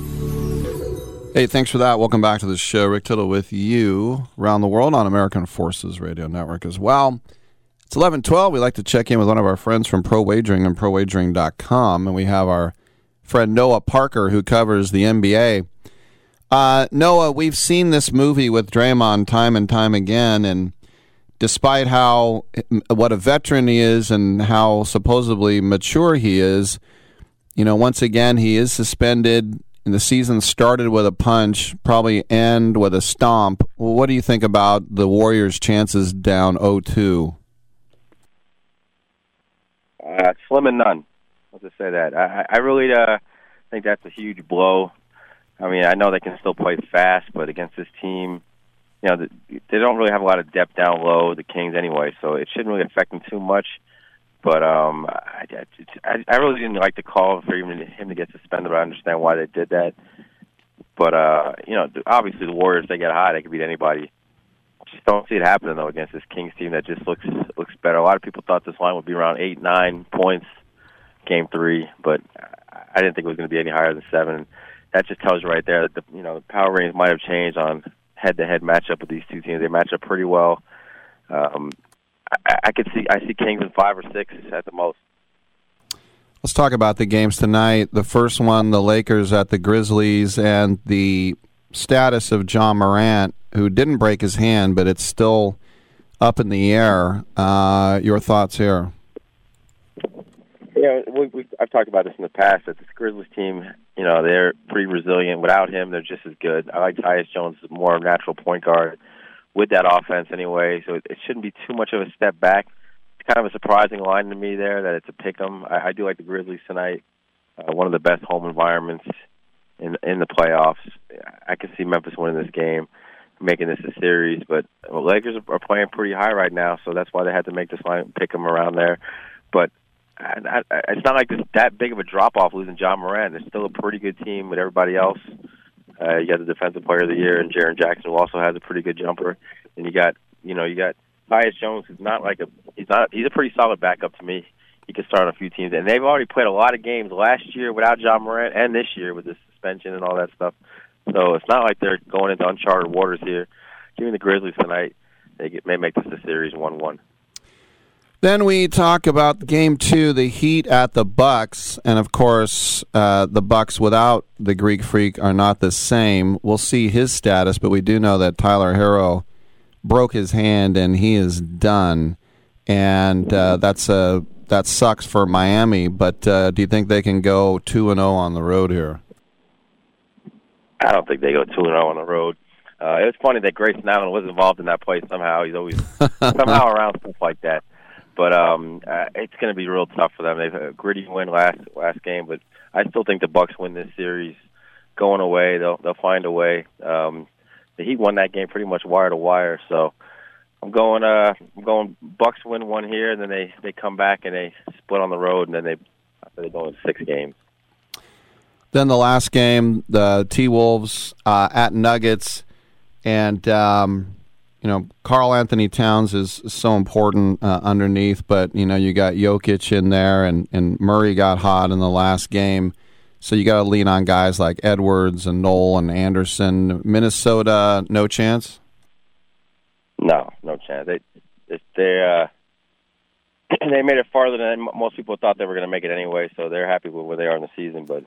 Hey, thanks for that. Welcome back to the show. Rick Tittle with you around the world on American Forces Radio Network as well. It's 1112. We like to check in with one of our friends from Pro Wagering and ProWagering.com, and we have our friend Noah Parker who covers the NBA. Uh, Noah, we've seen this movie with Draymond time and time again, and despite how what a veteran he is and how supposedly mature he is, you know, once again he is suspended. And the season started with a punch, probably end with a stomp. What do you think about the Warriors' chances down 0-2? Uh, slim and none. Let's just say that. I, I really uh, think that's a huge blow. I mean, I know they can still play fast, but against this team, you know, they don't really have a lot of depth down low, the Kings anyway, so it shouldn't really affect them too much. But um, I, I, I really didn't like the call for even him to get suspended. But I understand why they did that. But uh, you know, obviously the Warriors they get high, they can beat anybody. Just don't see it happening though against this Kings team that just looks looks better. A lot of people thought this line would be around eight, nine points, game three, but I didn't think it was going to be any higher than seven. That just tells you right there that the you know the power ratings might have changed on head-to-head matchup with these two teams. They match up pretty well. Um, I, I could see I see Kings in five or six at the most. Let's talk about the games tonight. The first one, the Lakers at the Grizzlies, and the status of Ja Morant, who didn't break his hand, but it's still up in the air. Uh, your thoughts here? Yeah, we, we, I've talked about this in the past. That this Grizzlies team, you know, they're pretty resilient. Without him, they're just as good. I like Tyus Jones, more natural point guard with that offense anyway. So it, it shouldn't be too much of a step back. It's kind of a surprising line to me there that it's a pick 'em. I, I do like the Grizzlies tonight. Uh, one of the best home environments in in the playoffs. I can see Memphis winning this game, making this a series. But well, Lakers are playing pretty high right now, so that's why they had to make this line pick 'em around there. But I, I, it's not like this that big of a drop off losing Ja Morant. They're still a pretty good team with everybody else. Uh, you got the defensive player of the year and Jaren Jackson, who also has a pretty good jumper. And you got, you know, you got Tyus Jones, who's not like a he's not he's a pretty solid backup to me. He could start on a few teams, and they've already played a lot of games last year without Ja Morant, and this year with the suspension and all that stuff. So it's not like they're going into uncharted waters here. Giving the Grizzlies tonight, they get, may make this a series one-one. Then we talk about game two, the Heat at the Bucks, and of course, uh, the Bucks without the Greek Freak are not the same. We'll see his status, but we do know that Tyler Herro broke his hand and he is done, and uh, that's a that sucks for Miami. But uh, do you think they can go two and zero on the road here? I don't think they go two and zero on the road. Uh, it was funny that Grayson Allen was involved in that play somehow. He's always (laughs) somehow around stuff like that. But um, uh, it's going to be real tough for them. They've a gritty win last last game, but I still think the Bucks win this series. Going away, they'll they'll find a way. Um, the Heat won that game pretty much wire to wire, so I'm going. Uh, I'm going. Bucks win one here, and then they they come back and they split on the road, and then they they go in six games. Then the last game, the T Wolves uh, at Nuggets, and um, you know, Karl Anthony Towns is so important uh, underneath, but you know, you got Jokic in there, and and Murray got hot in the last game, so you got to lean on guys like Edwards and Nowell and Anderson. Minnesota, no chance. No, no chance. They they uh, (clears throat) they made it farther than most people thought they were going to make it anyway, so they're happy with where they are in the season. But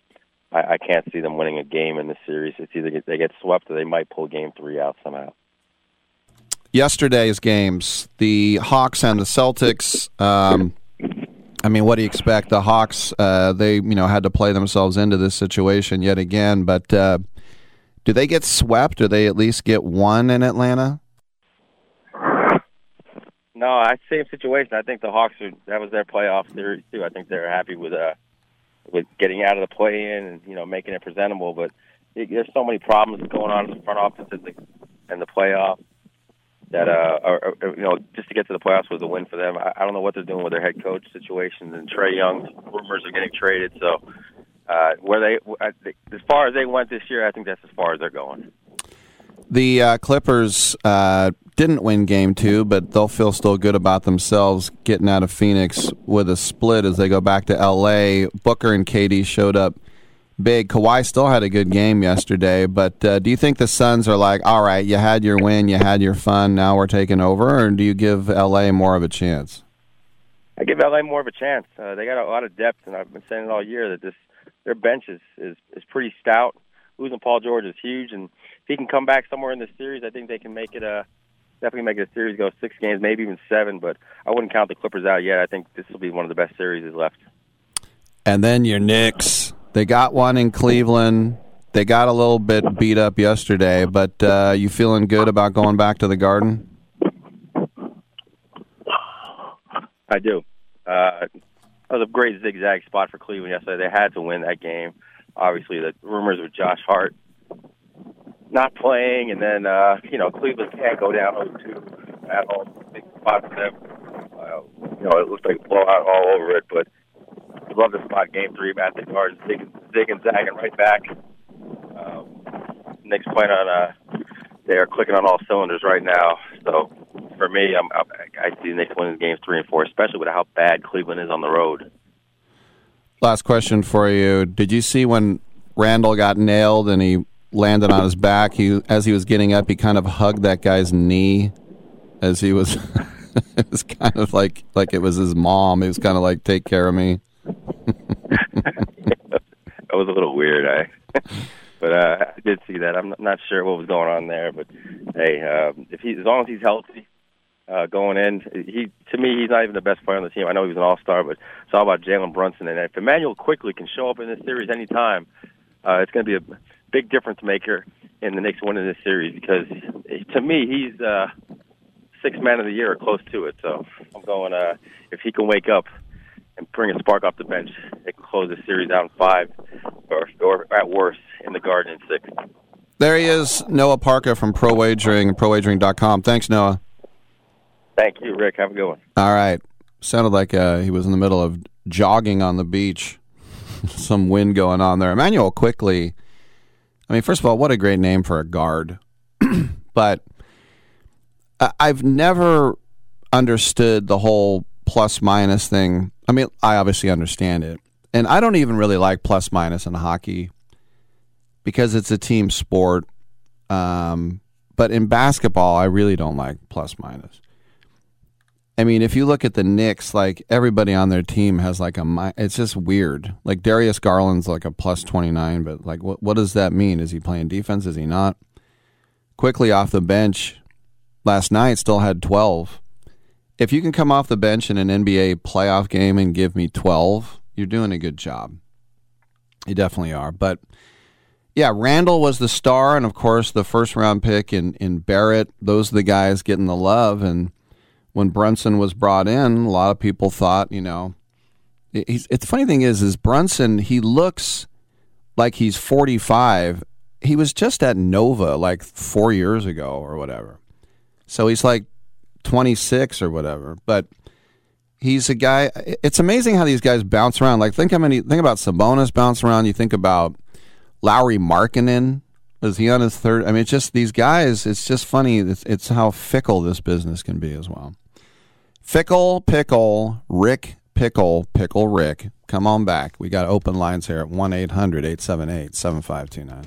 I, I can't see them winning a game in this series. It's either they get swept or they might pull Game Three out somehow yesterday's games, the Hawks and the Celtics. Um, I mean, what do you expect? The Hawks, uh, they you know had to play themselves into this situation yet again. But uh, do they get swept? Do they at least get one in Atlanta? No, I same situation. I think the Hawks are that was their playoff series too. I think they're happy with uh with getting out of the play in and you know making it presentable. But it, there's so many problems going on in the front office and the, in the playoffs that uh, are, you know, just to get to the playoffs was a win for them. I, I don't know what they're doing with their head coach situation. And Trae Young rumors are getting traded, so uh, where they as far as they went this year, I think that's as far as they're going. The uh, Clippers uh, didn't win Game Two, but they'll feel still good about themselves getting out of Phoenix with a split as they go back to L.A. Booker and KD showed up big. Kawhi still had a good game yesterday, but uh, do you think the Suns are like, all right, you had your win, you had your fun, now we're taking over, or do you give LA more of a chance? I give LA more of a chance. Uh, they got a lot of depth, and I've been saying it all year that this their bench is is, is pretty stout. Losing Paul George is huge, and if he can come back somewhere in the series, I think they can make it a definitely make the series go six games, maybe even seven. But I wouldn't count the Clippers out yet. I think this will be one of the best series left. And then your Knicks. They got one in Cleveland. They got a little bit beat up yesterday, but uh, you feeling good about going back to the Garden? I do. Uh, that was a great zigzag spot for Cleveland yesterday. They had to win that game. Obviously, the rumors with Josh Hart not playing, and then uh, you know Cleveland can't go down 0-2 at home. Big spot for them. Uh, you know, it looks like blowout all over it, but I'd love to spot Game Three at the Garden, zigging, zigging, zagging right back. Um, Knicks playing on uh, they are clicking on all cylinders right now. So for me, I'm, I'm I see the Knicks winning games three and four, especially with how bad Cleveland is on the road. Last question for you: Did you see when Randle got nailed and he landed on his back? He, as he was getting up, he kind of hugged that guy's knee as he was. (laughs) it was kind of like like it was his mom. He was kind of like, "Take care of me." (laughs) that was a little weird, I. (laughs) but uh, I did see that. I'm not sure what was going on there, but hey, uh, if he as long as he's healthy, uh, going in, he to me he's not even the best player on the team. I know he was an All Star, but it's all about Jalen Brunson. And if Immanuel Quickley can show up in this series anytime, uh, it's going to be a big difference maker in the Knicks winning this series because to me he's uh, six man of the year or close to it. So I'm going. Uh, if he can wake up and bring a spark off the bench, they can close the series out in five, or, or at worst in the Garden in six. There he is, Noah Parker from Pro Wagering, ProWagering.com. Thanks, Noah. Thank you, Rick. Have a good one. All right. Sounded like uh, he was in the middle of jogging on the beach. (laughs) Some wind going on there. Immanuel Quickley. I mean, first of all, what a great name for a guard. (clears throat) but I've never understood the whole plus minus thing. I mean, I obviously understand it. And I don't even really like plus minus in hockey because it's a team sport. Um, but in basketball, I really don't like plus minus. I mean, if you look at the Knicks, like everybody on their team has like a, it's just weird. Like Darius Garland's like a plus 29, but like what, what does that mean? Is he playing defense? Is he not? Quickley off the bench last night still had 12. If you can come off the bench in an NBA playoff game and give me 12, you're doing a good job. You definitely are. But yeah, Randle was the star, and of course, the first round pick in, in Barrett. Those are the guys getting the love. And when Brunson was brought in, a lot of people thought, you know, he's, it's the funny thing is, is Brunson, he looks like he's 45. He was just at Nova like four years ago or whatever. So he's like 26 or whatever. But he's a guy. It's amazing how these guys bounce around. Like think how many. Think about Sabonis bounce around. You think about Lauri Markkanen. Is he on his third? I mean, it's just these guys. It's just funny. It's, it's how fickle this business can be as well. Fickle pickle Rick pickle pickle Rick. Come on back. We got open lines here at 1 800 878 7529.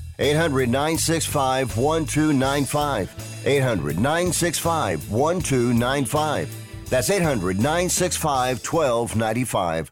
800 965 1295. 800 965 1295. That's 800 965 1295.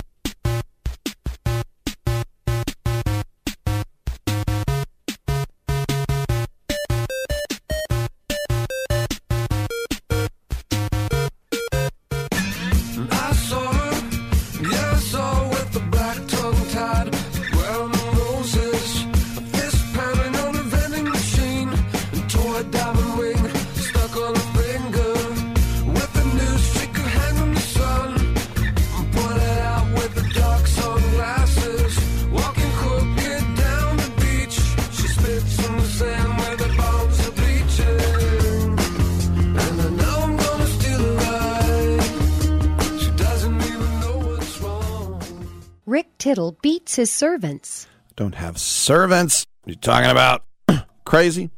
Beats his servants. Don't have servants. Are you talking about? (clears throat) crazy?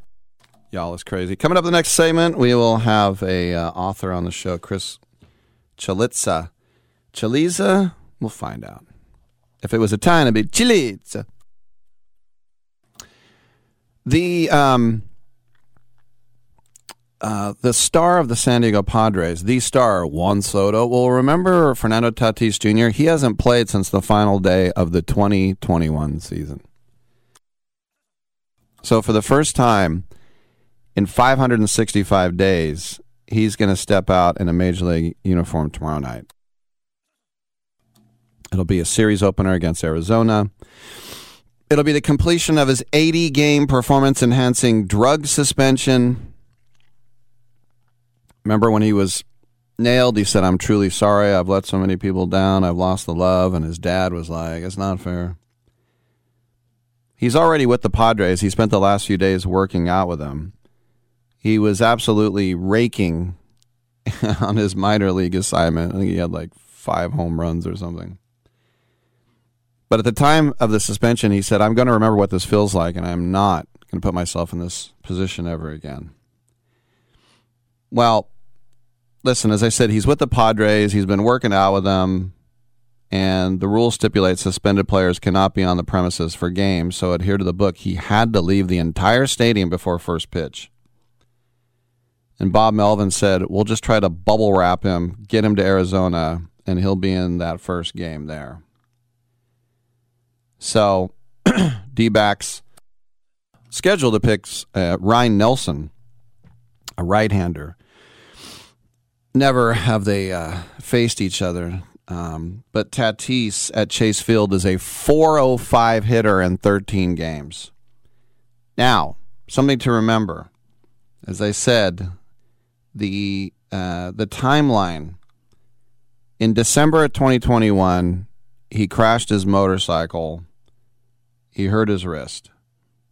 Y'all is crazy. Coming up the next segment, we will have a uh, author on the show, Chris Chalitza. Chaliza? We'll find out. If it was Italian, it'd be Chiliza. The um, uh, the star of the San Diego Padres, the star Juan Soto. Well, remember Fernando Tatis Jr. He hasn't played since the final day of the 2021 season. So for the first time in 565 days, he's going to step out in a major league uniform tomorrow night. It'll be a series opener against Arizona. It'll be the completion of his 80 game performance enhancing drug suspension. Remember when he was nailed, he said, I'm truly sorry. I've let so many people down. I've lost the love. And his dad was like, It's not fair. He's already with the Padres. He spent the last few days working out with them. He was absolutely raking (laughs) on his minor league assignment. I think he had like five home runs or something. But at the time of the suspension, he said, I'm going to remember what this feels like, and I'm not going to put myself in this position ever again. Well, listen, as I said, he's with the Padres. He's been working out with them, and the rule stipulates suspended players cannot be on the premises for games. So adhere to the book. He had to leave the entire stadium before first pitch. And Bob Melvin said, We'll just try to bubble wrap him, get him to Arizona, and he'll be in that first game there. So, (clears throat) D backs scheduled to pick uh, Ryne Nelson, a right hander. Never have they uh, faced each other. Um, but Tatis at Chase Field is a 405 hitter in 13 games. Now, something to remember. As I said, the uh, the timeline. In December of 2021, he crashed his motorcycle. He hurt his wrist.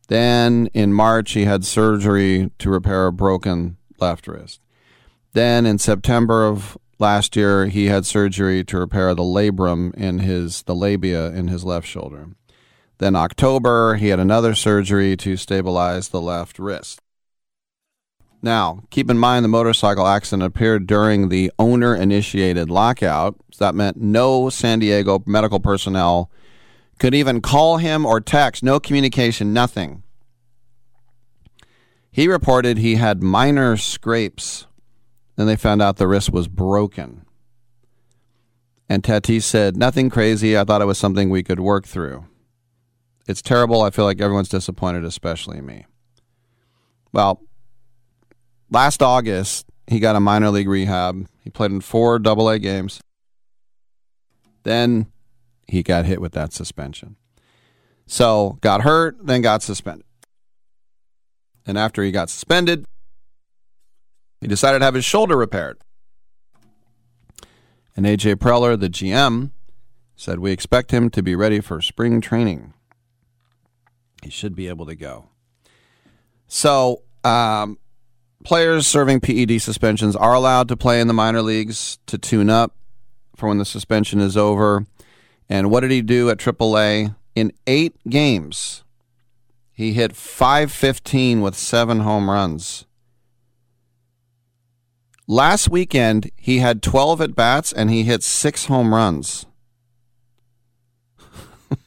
Then in March, he had surgery to repair a broken left wrist. Then in September of last year, he had surgery to repair the labrum in his the labia in his left shoulder. Then October, he had another surgery to stabilize the left wrist. Now, keep in mind the motorcycle accident appeared during the owner initiated lockout. So that meant no San Diego medical personnel could even call him or text, no communication, nothing. He reported he had minor scrapes. Then they found out the wrist was broken. And Tatis said, Nothing crazy. I thought it was something we could work through. It's terrible. I feel like everyone's disappointed, especially me. Well, last August, he got a minor league rehab. He played in four double A games. Then he got hit with that suspension. So got hurt, then got suspended. And after he got suspended, he decided to have his shoulder repaired. And AJ Preller, the GM, said, We expect him to be ready for spring training. He should be able to go. So, um, players serving PED suspensions are allowed to play in the minor leagues to tune up for when the suspension is over. And what did he do at AAA? In eight games, he hit 515 with seven home runs. Last weekend, he had 12 at bats and he hit six home runs. (laughs)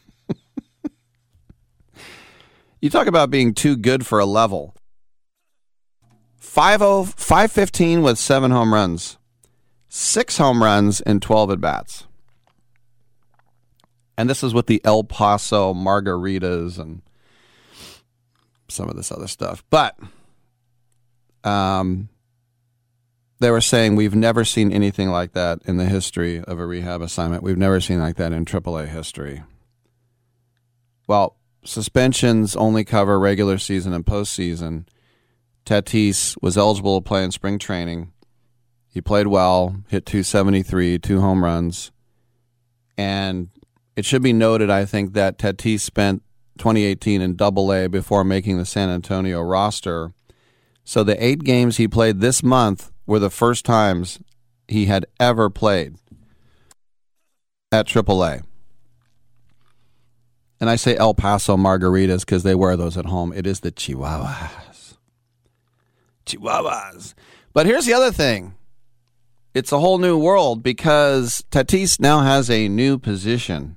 you talk about being too good for a level. 5 515 with seven home runs, six home runs, and 12 at bats. And this is with the El Paso margaritas and some of this other stuff. But um, they were saying we've never seen anything like that in the history of a rehab assignment. We've never seen like that in AAA history. Well, suspensions only cover regular season and postseason. Tatis was eligible to play in spring training. He played well, hit 273, two home runs. And it should be noted, I think, that Tatis spent 2018 in Double A before making the San Antonio roster. So the eight games he played this month were the first times he had ever played at AAA. And I say El Paso margaritas because they wear those at home. It is the Chihuahuas. Chihuahuas. But here's the other thing it's a whole new world because Tatis now has a new position.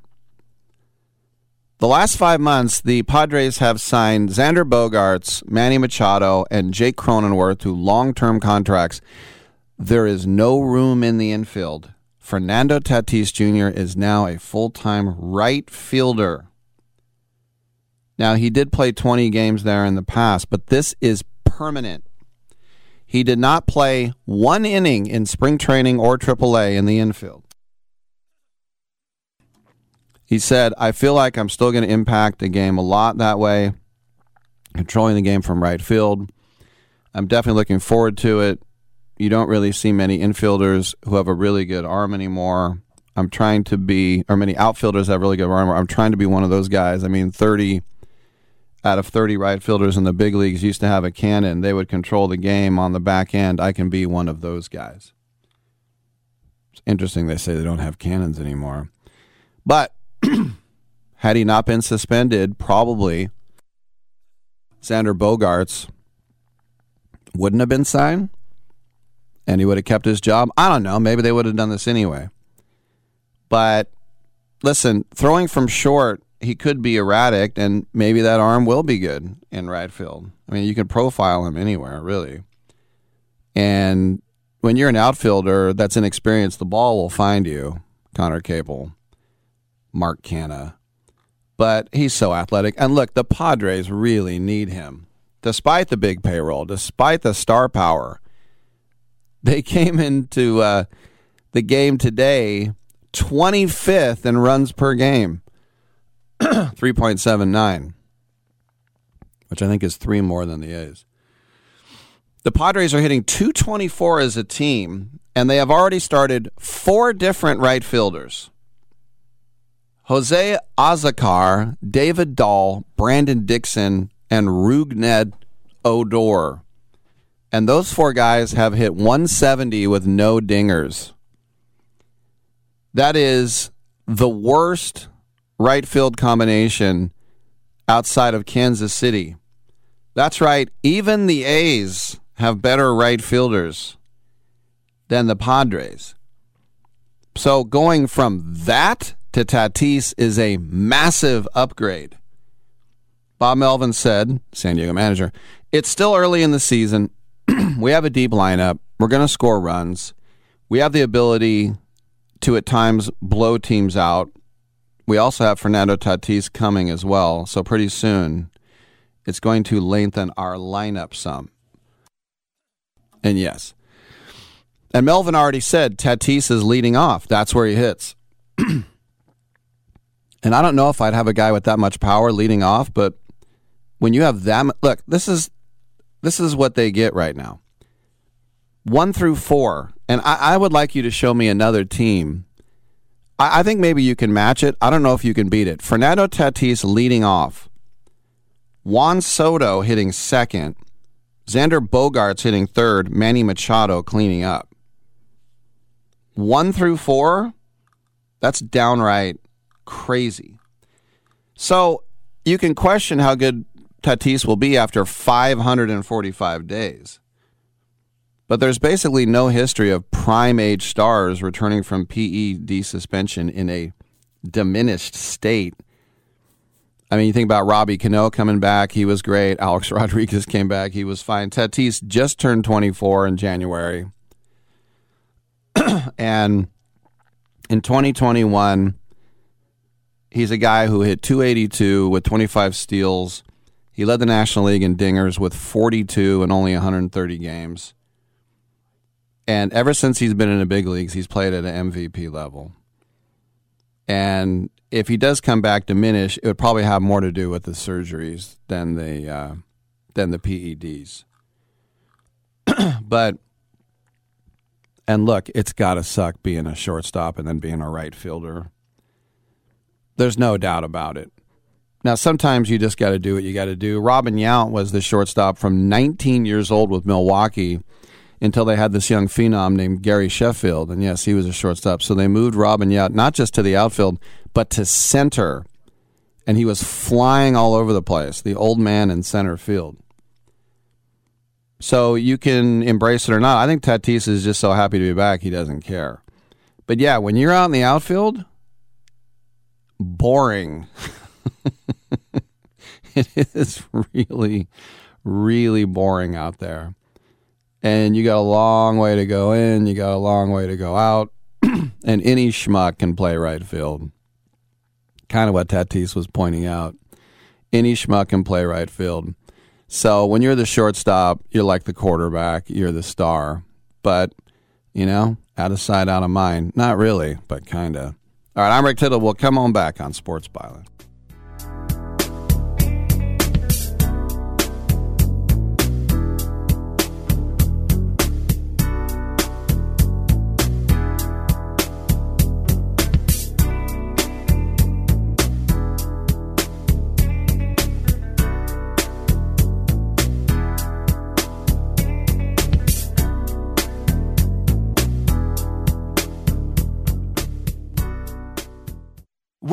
The last five months, the Padres have signed Xander Bogaerts, Manny Machado, and Jake Cronenworth to long term contracts. There is no room in the infield. Fernando Tatis Jr. is now a full time right fielder. Now, he did play 20 games there in the past, but this is permanent. He did not play one inning in spring training or AAA in the infield. He said, I feel like I'm still going to impact the game a lot that way, controlling the game from right field. I'm definitely looking forward to it. You don't really see many infielders who have a really good arm anymore. I'm trying to be, or many outfielders have really good arm. I'm trying to be one of those guys. I mean, 30 out of 30 right fielders in the big leagues used to have a cannon. They would control the game on the back end. I can be one of those guys. It's interesting they say they don't have cannons anymore. But (clears throat) had he not been suspended, probably Xander Bogaerts wouldn't have been signed and he would have kept his job. I don't know. Maybe they would have done this anyway. But listen, throwing from short, he could be erratic, and maybe that arm will be good in right field. I mean, you can profile him anywhere, really. And when you're an outfielder that's inexperienced, the ball will find you, Conner Capel. Mark Canha. But he's so athletic. And look, the Padres really need him. Despite the big payroll, despite the star power, they came into uh, the game today 25th in runs per game, (clears throat) 3.79, which I think is three more than the A's. The Padres are hitting 224 as a team, and they have already started four different right fielders. Jose Azocar, David Dahl, Brandon Dixon, and Rougned Odor. And those four guys have hit 170 with no dingers. That is the worst right field combination outside of Kansas City. That's right, even the A's have better right fielders than the Padres. So going from that to Tatis is a massive upgrade. Bob Melvin said, San Diego manager, it's still early in the season. (clears throat) we have a deep lineup. We're going to score runs. We have the ability to at times blow teams out. We also have Fernando Tatis coming as well. So pretty soon, it's going to lengthen our lineup some. And yes. And Melvin already said Tatis is leading off. That's where he hits. (clears throat) and I don't know if I'd have a guy with that much power leading off, but when you have that look, this is this is what they get right now. One through four. And I, I would like you to show me another team. I, I think maybe you can match it. I don't know if you can beat it. Fernando Tatis leading off. Juan Soto hitting second. Xander Bogaerts hitting third. Manny Machado cleaning up. One through four, that's downright crazy. So you can question how good Tatis will be after 545 days. But there's basically no history of prime age stars returning from PED suspension in a diminished state. I mean, you think about Robbie Cano coming back, he was great. (laughs) Alex Rodriguez came back, he was fine. Tatis just turned 24 in January. (clears throat) and in 2021, he's a guy who hit 282 with 25 steals. He led the National League in dingers with 42 in only 130 games. And ever since he's been in the big leagues, he's played at an MVP level. And if he does come back diminished, it would probably have more to do with the surgeries than the uh, than the PEDs. (clears throat) but and look, it's got to suck being a shortstop and then being a right fielder. There's no doubt about it. Now, sometimes you just got to do what you got to do. Robin Yount was the shortstop from 19 years old with Milwaukee until they had this young phenom named Gary Sheffield. And yes, he was a shortstop. So they moved Robin Yount not just to the outfield, but to center. And he was flying all over the place, the old man in center field. So you can embrace it or not. I think Tatis is just so happy to be back, he doesn't care. But yeah, when you're out in the outfield, boring. (laughs) it is really, really boring out there. And you got a long way to go in, you got a long way to go out, (clears throat) and any schmuck can play right field. Kind of what Tatis was pointing out. Any schmuck can play right field. So when you're the shortstop, you're like the quarterback, you're the star. But, you know, out of sight, out of mind. Not really, but kind of. All right, I'm Rick Tittle. We'll come on back on Sports Byline.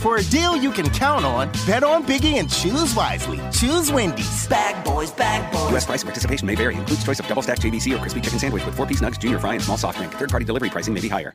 For a deal you can count on, bet on Biggie and choose wisely. Choose Wendy's. Bag boys, bag boys. U.S. price and participation may vary. Includes choice of double stack JBC or crispy chicken sandwich with four piece nugs, junior fry, and small soft drink. Third party delivery pricing may be higher.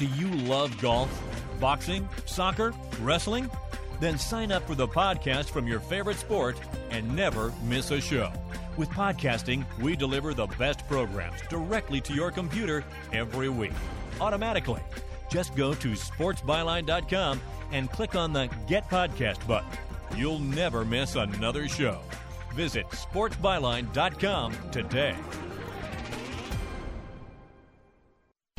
Do you love golf, boxing, soccer, wrestling? Then sign up for the podcast from your favorite sport and never miss a show. With podcasting, we deliver the best programs directly to your computer every week, automatically. Just go to sportsbyline.com and click on the Get Podcast button. You'll never miss another show. Visit sportsbyline.com today.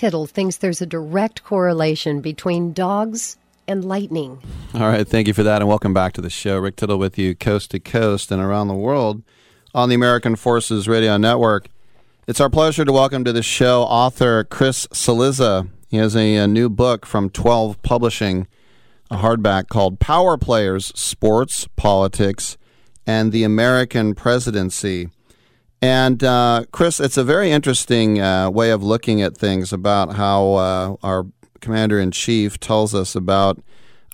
Tittle thinks there's a direct correlation between dogs and lightning. All right, thank you for that, and welcome back to the show. Rick Tittle with you, coast to coast and around the world on the American Forces Radio Network. It's our pleasure to welcome to the show author Chris Cillizza. He has a, a new book from 12 Publishing, a hardback called Power Players Sports, Politics, and the American Presidency. And uh, Chris, it's a very interesting uh, way of looking at things about how uh, our commander in chief tells us about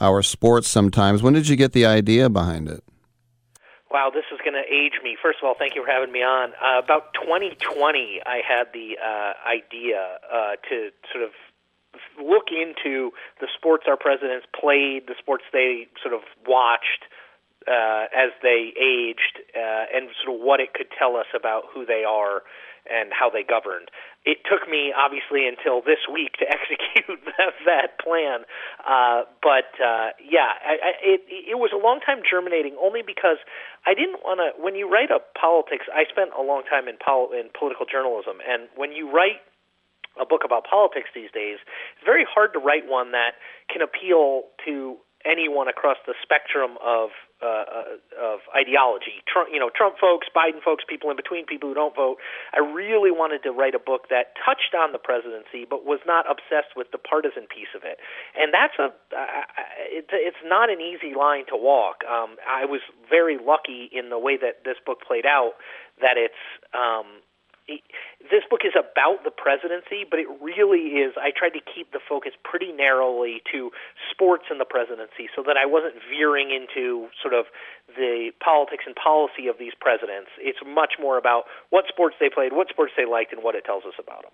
our sports sometimes. When did you get the idea behind it? Wow, this is going to age me. First of all, thank you for having me on. Uh, about 2020, I had the uh, idea uh, to sort of look into the sports our presidents played, the sports they sort of watched uh, as they aged, uh, and sort of what it could tell us about who they are and how they governed. It took me obviously until this week to (laughs) execute that, plan, uh, but uh, yeah, I, I, it it was a long time germinating only because I didn't want to. When you write a politics, I spent a long time in pol- in political journalism, and when you write a book about politics these days, it's very hard to write one that can appeal to anyone across the spectrum of uh, of ideology. Trump, you know, Trump folks, Biden folks, people in between, people who don't vote. I really wanted to write a book that touched on the presidency, but was not obsessed with the partisan piece of it. And that's a, uh, it's, it's not an easy line to walk. Um, I was very lucky in the way that this book played out that it's um, this book is about the presidency, but it really is. I tried to keep the focus pretty narrowly to sports and the presidency, so that I wasn't veering into sort of the politics and policy of these presidents. It's much more about what sports they played, what sports they liked, and what it tells us about them.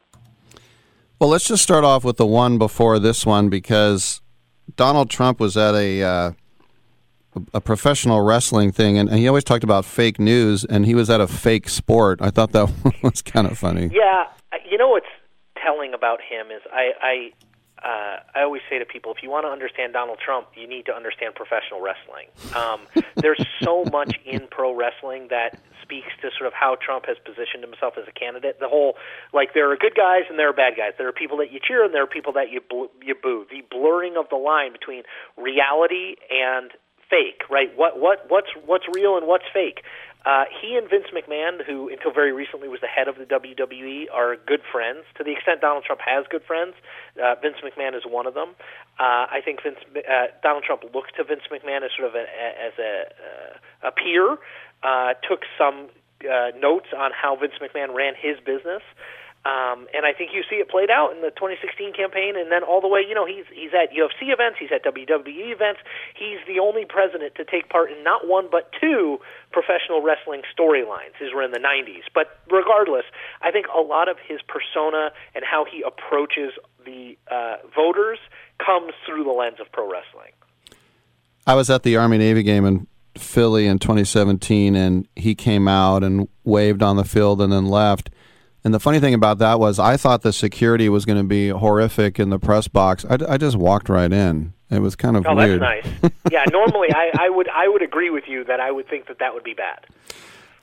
Well, let's just start off with the one before this one because Donald Trump was at a uh, a professional wrestling thing, and, and, he always talked about fake news, and he was at a fake sport. I thought that (laughs) was kind of funny. Yeah, you know what's telling about him is I I uh, I always say to people, if you want to understand Donald Trump, you need to understand professional wrestling. Um, there's so (laughs) much in pro wrestling that speaks to sort of how Trump has positioned himself as a candidate. The whole like there are good guys and there are bad guys. There are people that you cheer and there are people that you bl- you boo. The blurring of the line between reality and fake, right? What what what's what's real and what's fake? Uh, he and Vince McMahon, who until very recently was the head of the WWE, are good friends. To the extent Donald Trump has good friends, uh, Vince McMahon is one of them. Uh, I think Vince uh, Donald Trump looked to Vince McMahon as sort of a, as a uh, a peer. Uh, took some uh, notes on how Vince McMahon ran his business. Um, and I think you see it played out in the 2016 campaign, and then all the way. You know, he's he's at UFC events, he's at WWE events. He's the only president to take part in not one but two professional wrestling storylines. These were in the 90s, but regardless, I think a lot of his persona and how he approaches the uh, voters comes through the lens of pro wrestling. I was at the Army Navy game in Philly in 2017, and he came out and waved on the field and then left and the funny thing about that was, I thought the security was going to be horrific in the press box. I, I just walked right in. It was kind of oh, weird. that's nice. yeah, normally I, I would I would agree with you that I would think that that would be bad.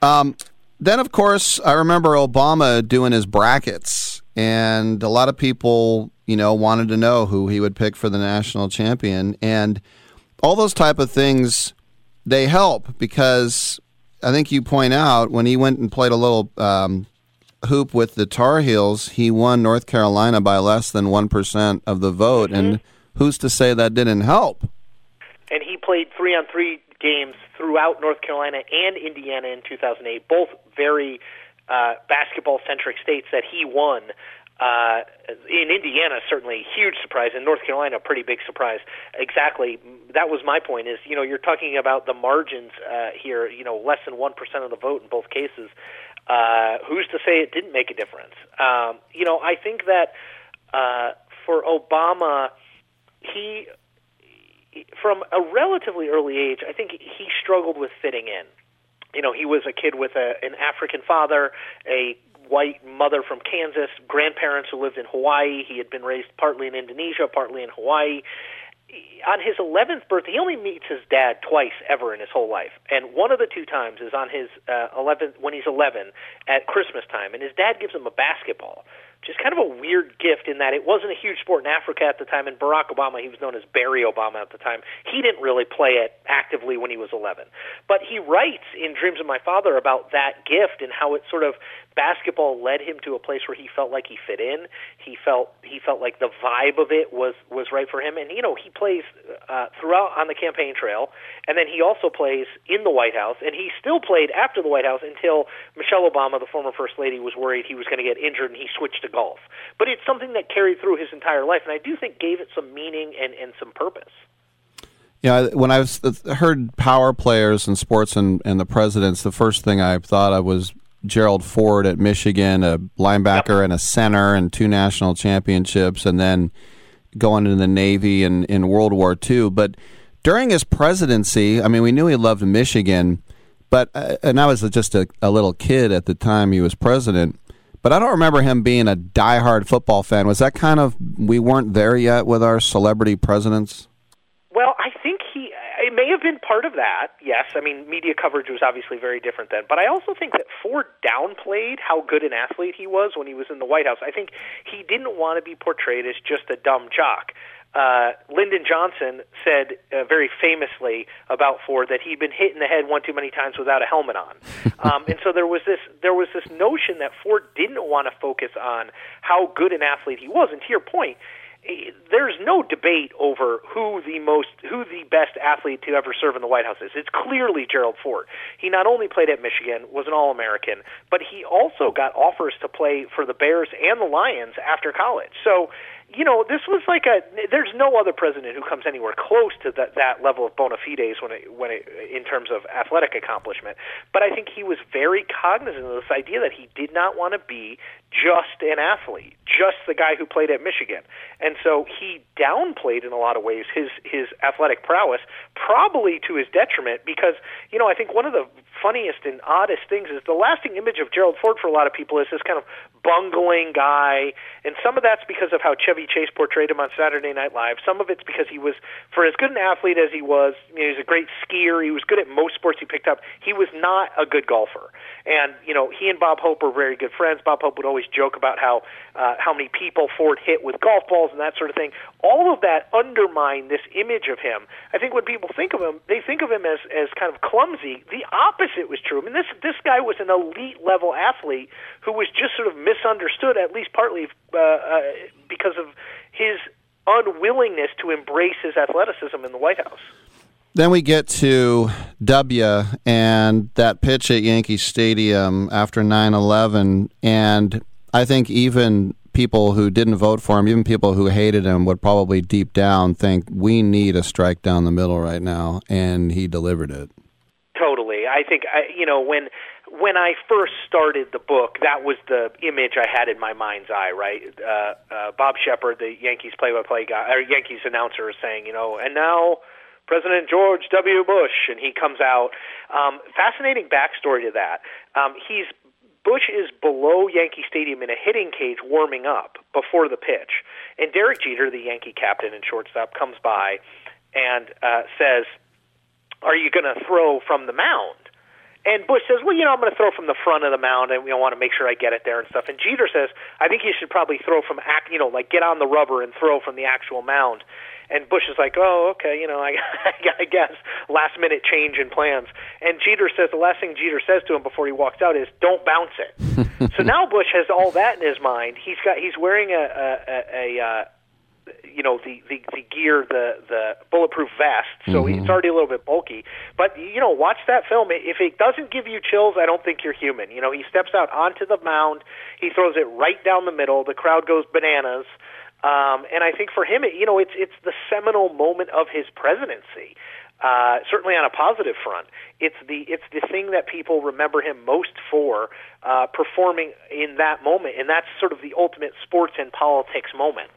Um, then, of course, I remember Obama doing his brackets, and a lot of people, you know, wanted to know who he would pick for the national champion, and all those type of things they help because I think you point out when he went and played a little um, hoop with the Tar Heels, he won North Carolina by less than 1% of the vote. Mm-hmm. And who's to say that didn't help? And he played three on three games throughout North Carolina and Indiana in 2008, both very uh, basketball centric states that he won. Uh, in Indiana, certainly a huge surprise. In North Carolina, a pretty big surprise. Exactly. That was my point. Is you know you're talking about the margins uh, here. You know, less than one percent of the vote in both cases. Uh, who's to say it didn't make a difference? Um, you know, I think that uh, for Obama, he, from a relatively early age, I think he struggled with fitting in. You know, he was a kid with a, an African father, a white mother from Kansas, grandparents who lived in Hawaii. He had been raised partly in Indonesia, partly in Hawaii on his 11th birthday, he only meets his dad twice ever in his whole life. And one of the two times is on his uh, 11th, when he's 11 at Christmas time. And his dad gives him a basketball which is kind of a weird gift in that it wasn't a huge sport in Africa at the time. And Barack Obama, he was known as Barry Obama at the time, he didn't really play it actively when he was 11. But he writes in Dreams of My Father about that gift and how it sort of basketball led him to a place where he felt like he fit in. He felt he felt like the vibe of it was was right for him. And you know, he plays uh, throughout on the campaign trail, and then he also plays in the White House, and he still played after the White House until Michelle Obama, the former first lady, was worried he was going to get injured, and he switched to golf. But it's something that carried through his entire life, and I do think gave it some meaning and, and some purpose. Yeah, when I was heard power players in sports and, and the presidents, the first thing I thought of was Gerald Ford at Michigan, a linebacker yep. and a center, and two national championships, and then going into the Navy and in World War II. But during his presidency, I mean, we knew he loved Michigan, but uh, and I was just a, a little kid at the time he was president. But I don't remember him being a diehard football fan. Was that kind of we weren't there yet with our celebrity presidents? Well, I think he it may have been part of that. Yes, I mean media coverage was obviously very different then, but I also think that Ford downplayed how good an athlete he was when he was in the White House. I think he didn't want to be portrayed as just a dumb jock uh, Lyndon Johnson said uh, very famously about Ford that he'd been hit in the head one too many times without a helmet on, (laughs) um, and so there was this there was this notion that Ford didn't want to focus on how good an athlete he was. And to your point, there's no debate over who the most who the best athlete to ever serve in the White House is. It's clearly Gerald Ford. He not only played at Michigan, was an All-American, but he also got offers to play for the Bears and the Lions after college. So you know, this was like a. There's no other president who comes anywhere close to that that level of bona fides when it when it in terms of athletic accomplishment. But I think he was very cognizant of this idea that he did not want to be just an athlete, just the guy who played at Michigan, and so he downplayed in a lot of ways his his athletic prowess, probably to his detriment. Because you know, I think one of the funniest and oddest things is the lasting image of Gerald Ford for a lot of people is this kind of bungling guy, and some of that's because of how Chevy Chase portrayed him on Saturday Night Live. Some of it's because he was, for as good an athlete as he was, you know, he was a great skier. He was good at most sports he picked up. He was not a good golfer, and you know, he and Bob Hope were very good friends. Bob Hope would always joke about how uh, how many people Ford hit with golf balls and that sort of thing. All of that undermined this image of him. I think when people think of him, they think of him as as kind of clumsy. The opposite was true. I mean, this this guy was an elite level athlete who was just sort of misunderstood, at least partly uh, uh, because of his unwillingness to embrace his athleticism in the White House. Then we get to W and that pitch at Yankee Stadium after 9 11. And I think even people who didn't vote for him, even people who hated him, would probably deep down think we need a strike down the middle right now. And he delivered it. Totally. I think, I, you know, when when I first started the book, that was the image I had in my mind's eye. Right, uh, uh, Bob Sheppard, the Yankees play-by-play guy, or Yankees announcer, is saying, you know, and now President George W. Bush, and he comes out. Um, fascinating backstory to that. Um, he's Bush is below Yankee Stadium in a hitting cage warming up before the pitch, and Derek Jeter, the Yankee captain and shortstop, comes by and uh, says, "Are you going to throw from the mound?" And Bush says, well, you know, I'm going to throw from the front of the mound, and we want to make sure I get it there and stuff. And Jeter says, I think you should probably throw from, act, you know, like get on the rubber and throw from the actual mound. And Bush is like, oh, okay, you know, I, (laughs) I guess last minute change in plans. And Jeter says the last thing Jeter says to him before he walks out is, "Don't bounce it." (laughs) so now Bush has all that in his mind. He's got he's wearing a a, a, a uh, you know the, the the gear the the bulletproof vest so mm-hmm. it's already a little bit bulky but you know watch that film if it doesn't give you chills i don't think you're human you know he steps out onto the mound he throws it right down the middle the crowd goes bananas um and i think for him it, you know it's it's the seminal moment of his presidency uh, certainly on a positive front, it's the it's the thing that people remember him most for uh, performing in that moment, and that's sort of the ultimate sports and politics moment.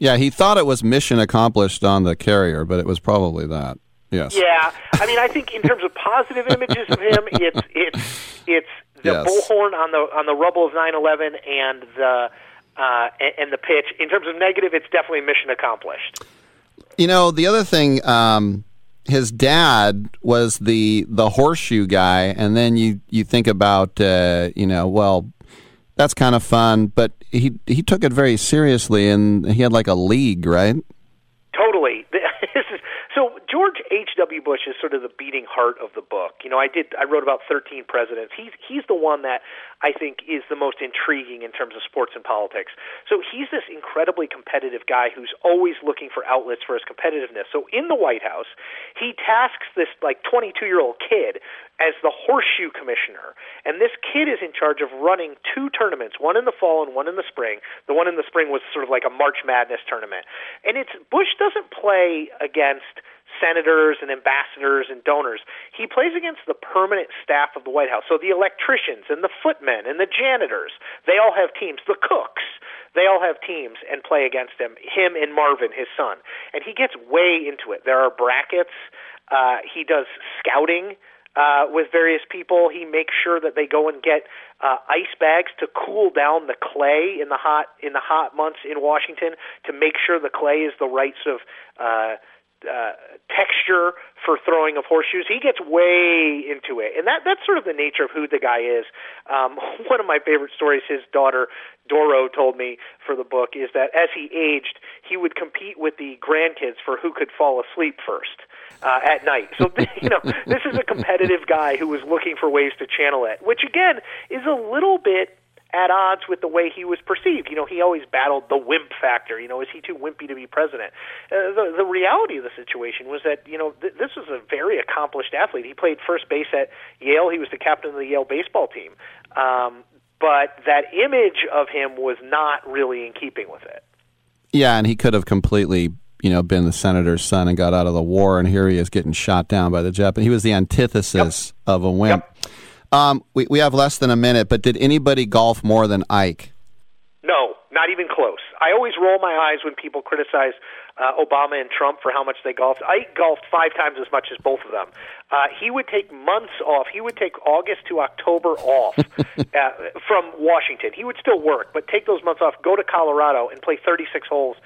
Yeah, he thought it was mission accomplished on the carrier, but it was probably that. Yes. Yeah, I mean, I think in terms of positive images of him, it's it's it's the yes. bullhorn on the on the rubble of 9/11 and the uh, and the pitch. In terms of negative, it's definitely mission accomplished. You know, the other thing, um, his dad was the the horseshoe guy, and then you you think about uh, you know, well, that's kind of fun, but he he took it very seriously, and he had like a league, right? Totally. (laughs) so George H. W. Bush is sort of the beating heart of the book. You know, I did I wrote about 13 presidents. He's he's the one that I think is the most intriguing in terms of sports and politics. So he's this incredibly competitive guy who's always looking for outlets for his competitiveness. So in the White House, he tasks this like 22 year old kid as the horseshoe commissioner. And this kid is in charge of running two tournaments, one in the fall and one in the spring. The one in the spring was sort of like a March Madness tournament. And it's Bush doesn't play against senators and ambassadors and donors. He plays against the permanent staff of the White House. So the electricians and the footmen and the janitors, they all have teams. The cooks, they all have teams and play against him, him and Marvin, his son. And he gets way into it. There are brackets. Uh, he does scouting uh, with various people. He makes sure that they go and get uh, ice bags to cool down the clay in the hot in the hot months in Washington to make sure the clay is the right sort of uh, uh, texture for throwing of horseshoes. He gets way into it, and that that's sort of the nature of who the guy is. Um, (laughs) one of my favorite stories his daughter Doro told me for the book is that as he aged, he would compete with the grandkids for who could fall asleep first. Uh, at night. So, (laughs) you know, this is a competitive guy who was looking for ways to channel it, which again is a little bit at odds with the way he was perceived. You know, he always battled the wimp factor. You know, is he too wimpy to be president? Uh, the, the reality of the situation was that you know th- this was a very accomplished athlete. He played first base at Yale. He was the captain of the Yale baseball team. Um, but that image of him was not really in keeping with it. Yeah, and he could have completely, you know, been the senator's son and got out of the war, and here he is getting shot down by the Japanese. He was the antithesis yep. of a wimp. Yep. Um, we we have less than a minute, but did anybody golf more than Ike? No, not even close. I always roll my eyes when people criticize uh, Obama and Trump for how much they golfed. Ike golfed five times as much as both of them. Uh, he would take months off. He would take August to October off (laughs) uh, from Washington. He would still work, but take those months off, go to Colorado, and play 36 holes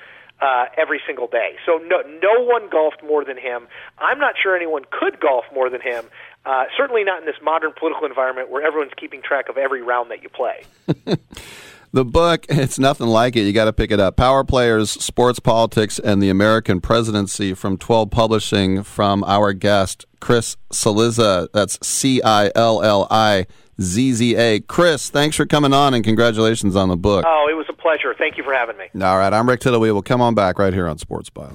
uh, every single day. So no, no one golfed more than him. I'm not sure anyone could golf more than him. Uh, certainly not in this modern political environment where everyone's keeping track of every round that you play. (laughs) The book, it's nothing like it. You got to pick it up. Power Players, Sports Politics, and the American Presidency from 12 Publishing from our guest, Chris Cillizza. That's C I L L I Z Z A. Chris, thanks for coming on and congratulations on the book. Oh, it was a pleasure. Thank you for having me. All right. I'm Rick Tittle. We will come on back right here on Sports Byline.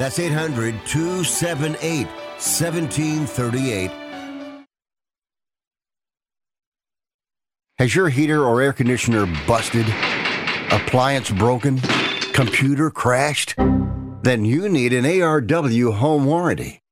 That's 800 278 1738. Has your heater or air conditioner busted? Appliance broken? Computer crashed? Then you need an ARW home warranty.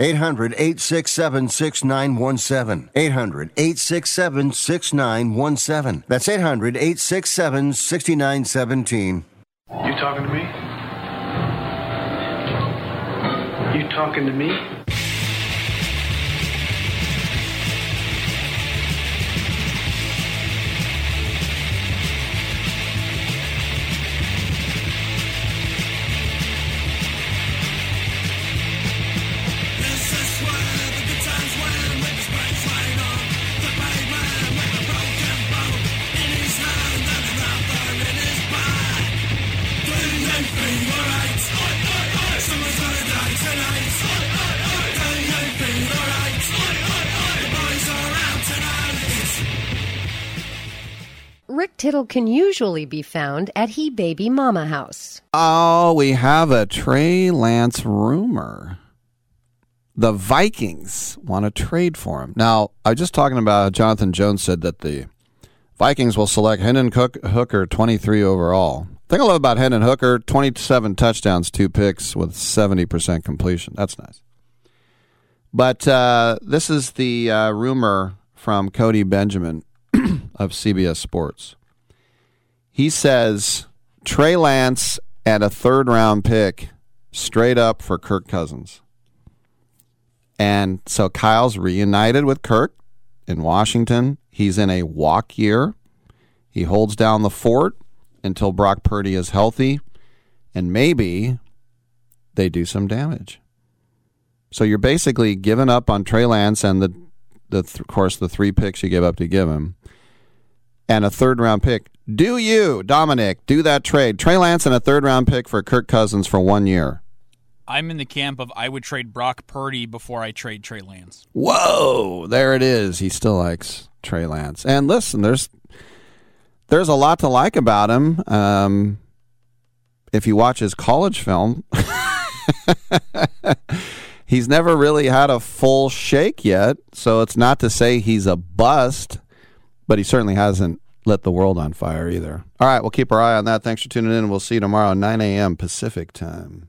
800 867 6917. 800 867 6917. That's 800 867 6917. You talking to me? You talking to me? Rick Tittle can usually be found at He Baby Mama House. Oh, we have a Trey Lance rumor. The Vikings want to trade for him. Now, I was just talking about Jonathan Jones said that the Vikings will select Hendon Cook, Hooker 23 overall. The thing I love about Hendon Hooker 27 touchdowns, two picks with 70% completion. That's nice. But uh, this is the uh, rumor from Cody Benjamin of CBS Sports. He says Trey Lance and a third round pick straight up for Kirk Cousins. And so Kyle's reunited with Kirk in Washington. He's in a walk year. He holds down the fort until Brock Purdy is healthy. And maybe they do some damage. So you're basically giving up on Trey Lance and the, the th- of course, the three picks you give up to give him, and a third round pick. Do you, Dominic, do that trade? Trey Lance and a third round pick for Kirk Cousins for one year. I'm in the camp of I would trade Brock Purdy before I trade Trey Lance. Whoa, there it is. He still likes Trey Lance. And listen, there's there's a lot to like about him. Um, if you watch his college film, (laughs) he's never really had a full shake yet. So it's not to say he's a bust, but he certainly hasn't lit the world on fire either. All right, we'll keep our eye on that. Thanks for tuning in. We'll see you tomorrow, 9 a.m. Pacific time.